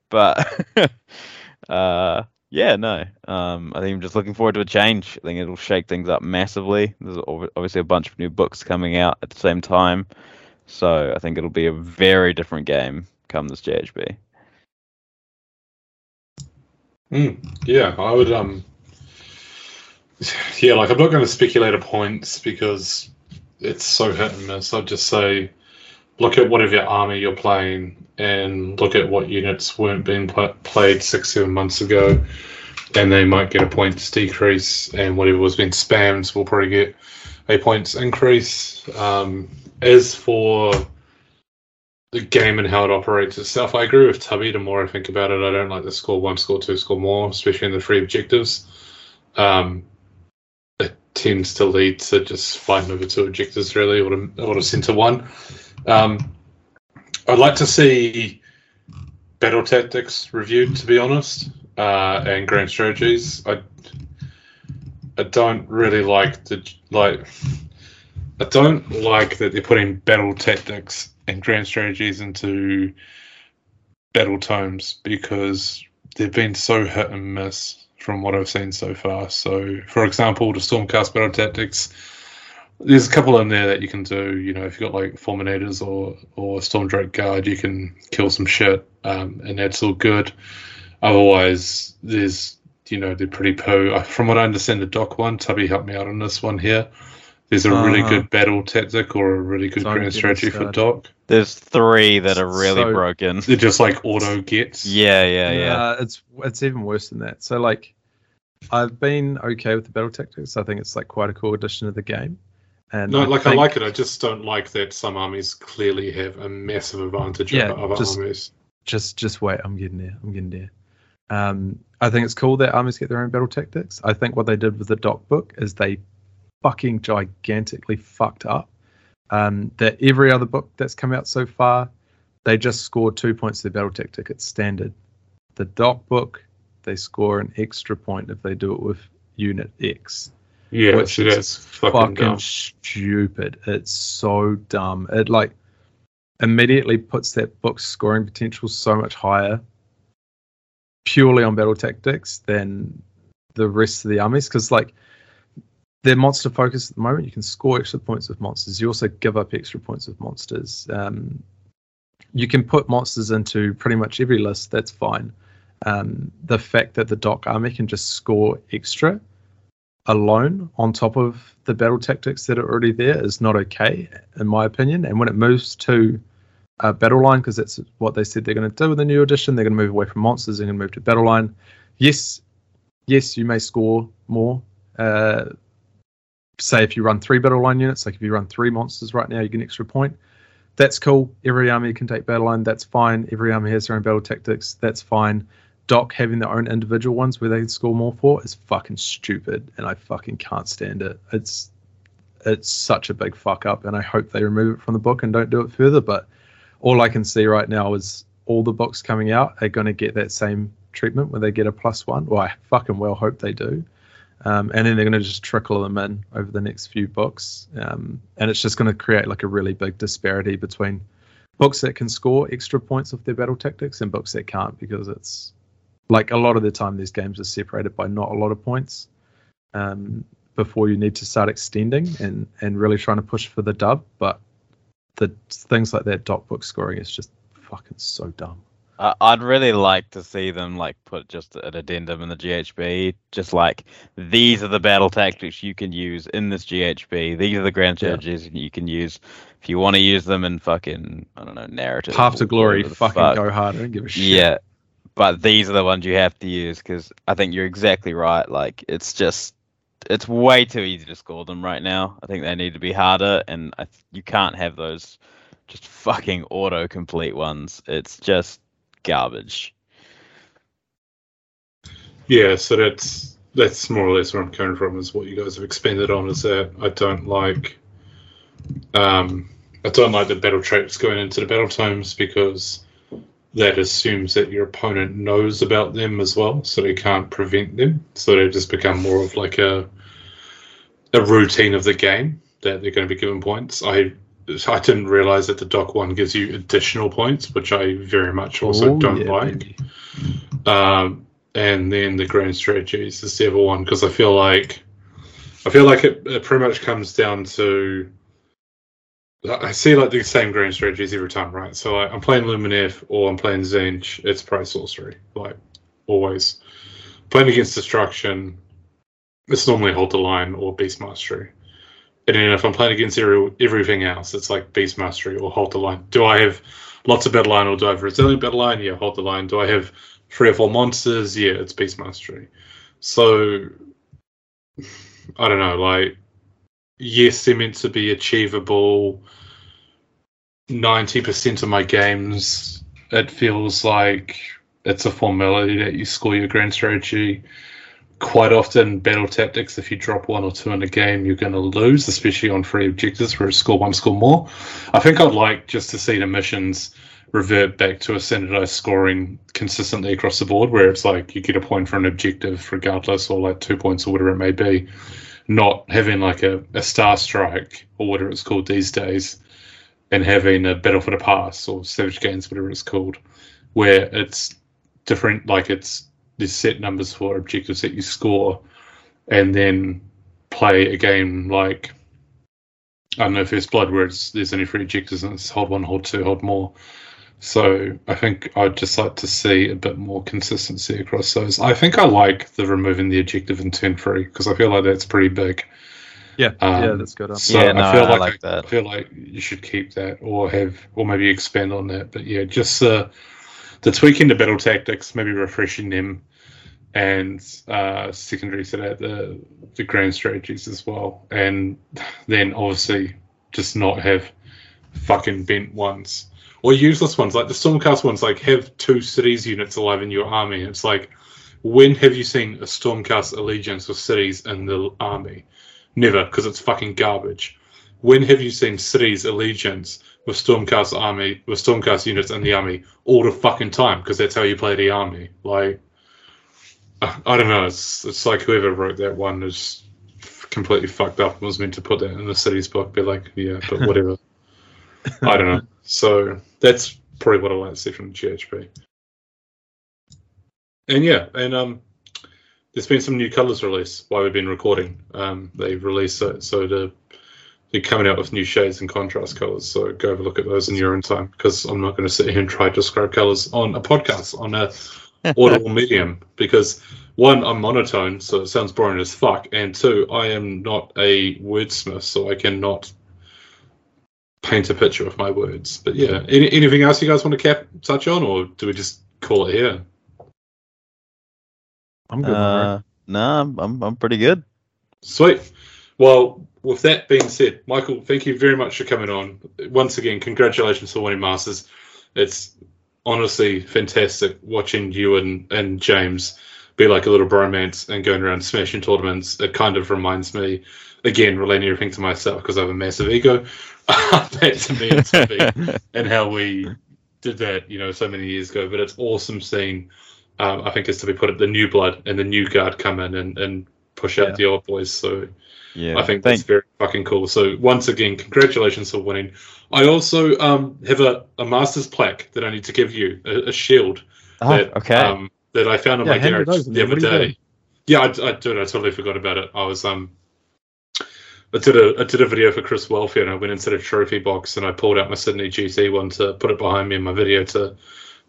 but uh, yeah, no. Um, I think I'm just looking forward to a change. I think it'll shake things up massively. There's obviously a bunch of new books coming out at the same time, so I think it'll be a very different game come this GHB. Mm, yeah, I would. Um, yeah, like I'm not going to speculate a points because it's so hit and miss. I'd just say look at whatever army you're playing and look at what units weren't being pl- played six, seven months ago, and they might get a points decrease, and whatever was being spammed will probably get a points increase. Um, as for the game and how it operates itself, I agree with Tubby. The more I think about it, I don't like the score one, score two, score more, especially in the free objectives. Um, it tends to lead to just fighting over two objectives, really, or to, or to center one. Um, I'd like to see battle tactics reviewed, to be honest, uh, and grand strategies. I I don't really like the like. I don't like that they're putting battle tactics and grand strategies into battle tomes because they've been so hit and miss from what I've seen so far. So, for example, the Stormcast battle tactics, there's a couple in there that you can do. You know, if you've got like Fulminators or or Stormdrake Guard, you can kill some shit, um, and that's all good. Otherwise, there's you know they're pretty poo. Uh, From what I understand, the Doc one, Tubby helped me out on this one here. There's a really Uh-huh. good battle tactic or a really good Don't grand strategy for Doc. There's three that are really So- broken. It just like auto gets. Yeah, yeah, yeah. Uh, it's it's even worse than that. So like, I've been okay with the battle tactics. I think it's like quite a cool addition to the game. And No, like think- I like it. I just don't like that some armies clearly have a massive advantage Yeah, over other just- armies. just just wait. I'm getting there. I'm getting there. Um, I think it's cool that armies get their own battle tactics. I think what they did with the doc book is they fucking gigantically fucked up. Um, that every other book that's come out so far, they just score two points to the battle tactic. It's standard. The doc book, they score an extra point if they do it with unit X. Yeah, which so is fucking, fucking stupid. It's so dumb. It like immediately puts that book's scoring potential so much higher purely on battle tactics than the rest of the armies because like they're monster focused at the moment. You can score extra points with monsters. You also give up extra points with monsters. Um, you can put monsters into pretty much every list. That's fine. Um, the fact that the doc army can just score extra alone on top of the battle tactics that are already there is not okay, in my opinion. And when it moves to uh, battle line, because that's what they said they're going to do with the new edition, they're going to move away from monsters and going to move to battle line. Yes, yes, you may score more. Uh, say if you run three battle line units, like if you run three monsters right now, you get an extra point. That's cool. Every army can take battle line. That's fine. Every army has their own battle tactics. That's fine. Doc having their own individual ones where they can score more for is fucking stupid, and I fucking can't stand it. It's it's such a big fuck up, and I hope they remove it from the book and don't do it further. But all I can see right now is all the books coming out are going to get that same treatment where they get a plus one. Well, I fucking well hope they do. Um, and then they're going to just trickle them in over the next few books, um, and it's just going to create like a really big disparity between books that can score extra points off their battle tactics and books that can't because it's like a lot of the time these games are separated by not a lot of points um, before you need to start extending and and really trying to push for the dub but the things like that dot book scoring is just fucking so dumb I- I'd really like to see them like put just an addendum in the GHB, just like these are the battle tactics you can use in this GHB. These are the grand Yeah. strategies you can use if you want to use them in fucking I don't know narrative. path to glory fucking fuck. go hard I don't give a shit Yeah, but these are the ones you have to use because I think you're exactly right. Like it's just it's way too easy to score them right now. I think they need to be harder, and I, you can't have those just fucking auto complete ones. It's just garbage. Yeah, so that's that's more or less where I'm coming from. Is what you guys have expanded on. Is that I don't like, um, I don't like the battle traits going into the battle tomes because that assumes that your opponent knows about them as well, so they can't prevent them. So they just become more of like a a routine of the game that they're going to be given points. I I didn't realize that the doc one gives you additional points, which I very much also Oh, don't yeah, like. Um, and then the grand strategy is the other one because I feel like I feel like it, it pretty much comes down to I see like the same grand strategies every time, right? So like, I'm playing Lumineth or I'm playing Tzeentch, it's Prized Sorcery, like always. Playing against destruction, it's normally hold the line or beast mastery. And then if I'm playing against every, everything else, it's like beast mastery or hold the line. Do I have lots of battle line or do I have a resilient battle line? Yeah, hold the line. Do I have three or four monsters? Yeah, it's beast mastery. So I don't know, like yes, they're meant to be achievable. Ninety percent of my games, it feels like it's a formality that you score your grand strategy. Quite often, battle tactics, if you drop one or two in a game, you're going to lose, especially on free objectives where it's score one, score more. I think I'd like just to see the missions revert back to a standardized scoring consistently across the board, where it's like you get a point for an objective regardless, or like two points or whatever it may be. Not having like a, a star strike or whatever it's called these days, and having a battle for the pass or savage gains, whatever it's called, where it's different, like it's there's set numbers for objectives that you score, and then play a game like I don't know First Blood, where it's, there's only three objectives and it's hold one, hold two, hold more. So I think I'd just like to see a bit more consistency across those. I think I like the removing the objective in turn three because I feel like that's pretty big. Yeah, Um, yeah, that's good. So Yeah, no, I feel I like, like I, that. feel like you should keep that or have or maybe expand on that. But yeah, just uh, the tweaking the battle tactics, maybe refreshing them, and uh, secondary to that the the grand strategies as well, and then obviously just not have fucking bent ones or useless ones like the Stormcast ones. Like have two cities units alive in your army. It's like when have you seen a Stormcast allegiance with cities in the army? Never, because it's fucking garbage. When have you seen cities allegiance with Stormcast army with Stormcast units in the army all the fucking time? Because that's how you play the army. Like, I don't know. It's it's like whoever wrote that one is completely fucked up. and Was meant to put that in the cities book. Be like, yeah, but whatever. I don't know. So that's probably what I like to see from the GHB. And yeah, and um, there's been some new colours released while we've been recording. Um, they've released it, so the, they're coming out with new shades and contrast colours. So go have a look at those in your own time because I'm not going to sit here and try to describe colours on a podcast on a audible medium because one, I'm monotone, so it sounds boring as fuck, and two, I am not a wordsmith, so I cannot paint a picture with my words. But yeah, any, anything else you guys want to cap touch on, or do we just call it here? I'm good. Uh, no, I'm, I'm I'm pretty good. Sweet. Well, with that being said, Michael, thank you very much for coming on. Once again, congratulations for winning Masters. It's honestly fantastic watching you and, and James be like a little bromance and going around smashing tournaments. It kind of reminds me, again, relating everything to myself because I have a massive ego. Back to me and Tippy and how we did that, you know, so many years ago. But it's awesome seeing, um, I think, is to be put it, the new blood and the new guard come in and, and push out Yeah. the old boys. So Yeah, I think thank that's very fucking cool. So once again, congratulations for winning. I also um, have a, a master's plaque that I need to give you, a, a shield Oh, that okay. um, that I found on Yeah, my hand garage those, the other What are you day. Yeah, I, I did. I totally forgot about it. I was um, I did a I did a video for Chris Welfare, and I went into the trophy box and I pulled out my Sydney GT one to put it behind me in my video to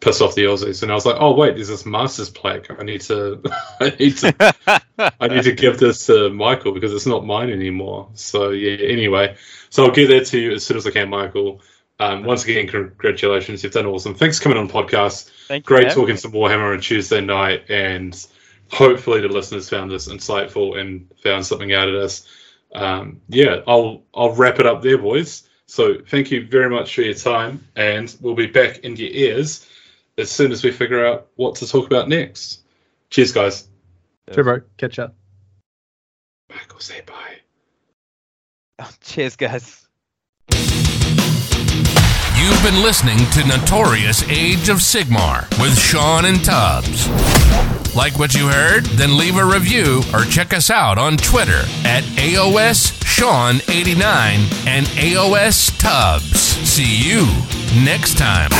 piss off the Aussies. And I was like, oh wait, there's this master's plaque. I need to I need to I need to give this to Michael because it's not mine anymore. So yeah. Anyway, so I'll give that to you as soon as I can, Michael. Um, once again, congratulations. You've done awesome. Thanks for coming on the podcast. Thank. Great talking some Warhammer on Tuesday night, and hopefully the listeners found this insightful and found something out of this. Um, yeah, I'll I'll wrap it up there, boys. So thank you very much for your time, and we'll be back in your ears as soon as we figure out what to talk about next. Cheers, guys. Sure, bro. Catch up. Michael, say bye. Cheers, guys. You've been listening to Notorious Age of Sigmar with Sean and Tubbs. Like what you heard? Then leave a review or check us out on Twitter at AOS Sean89 and AOS Tubbs. See you next time.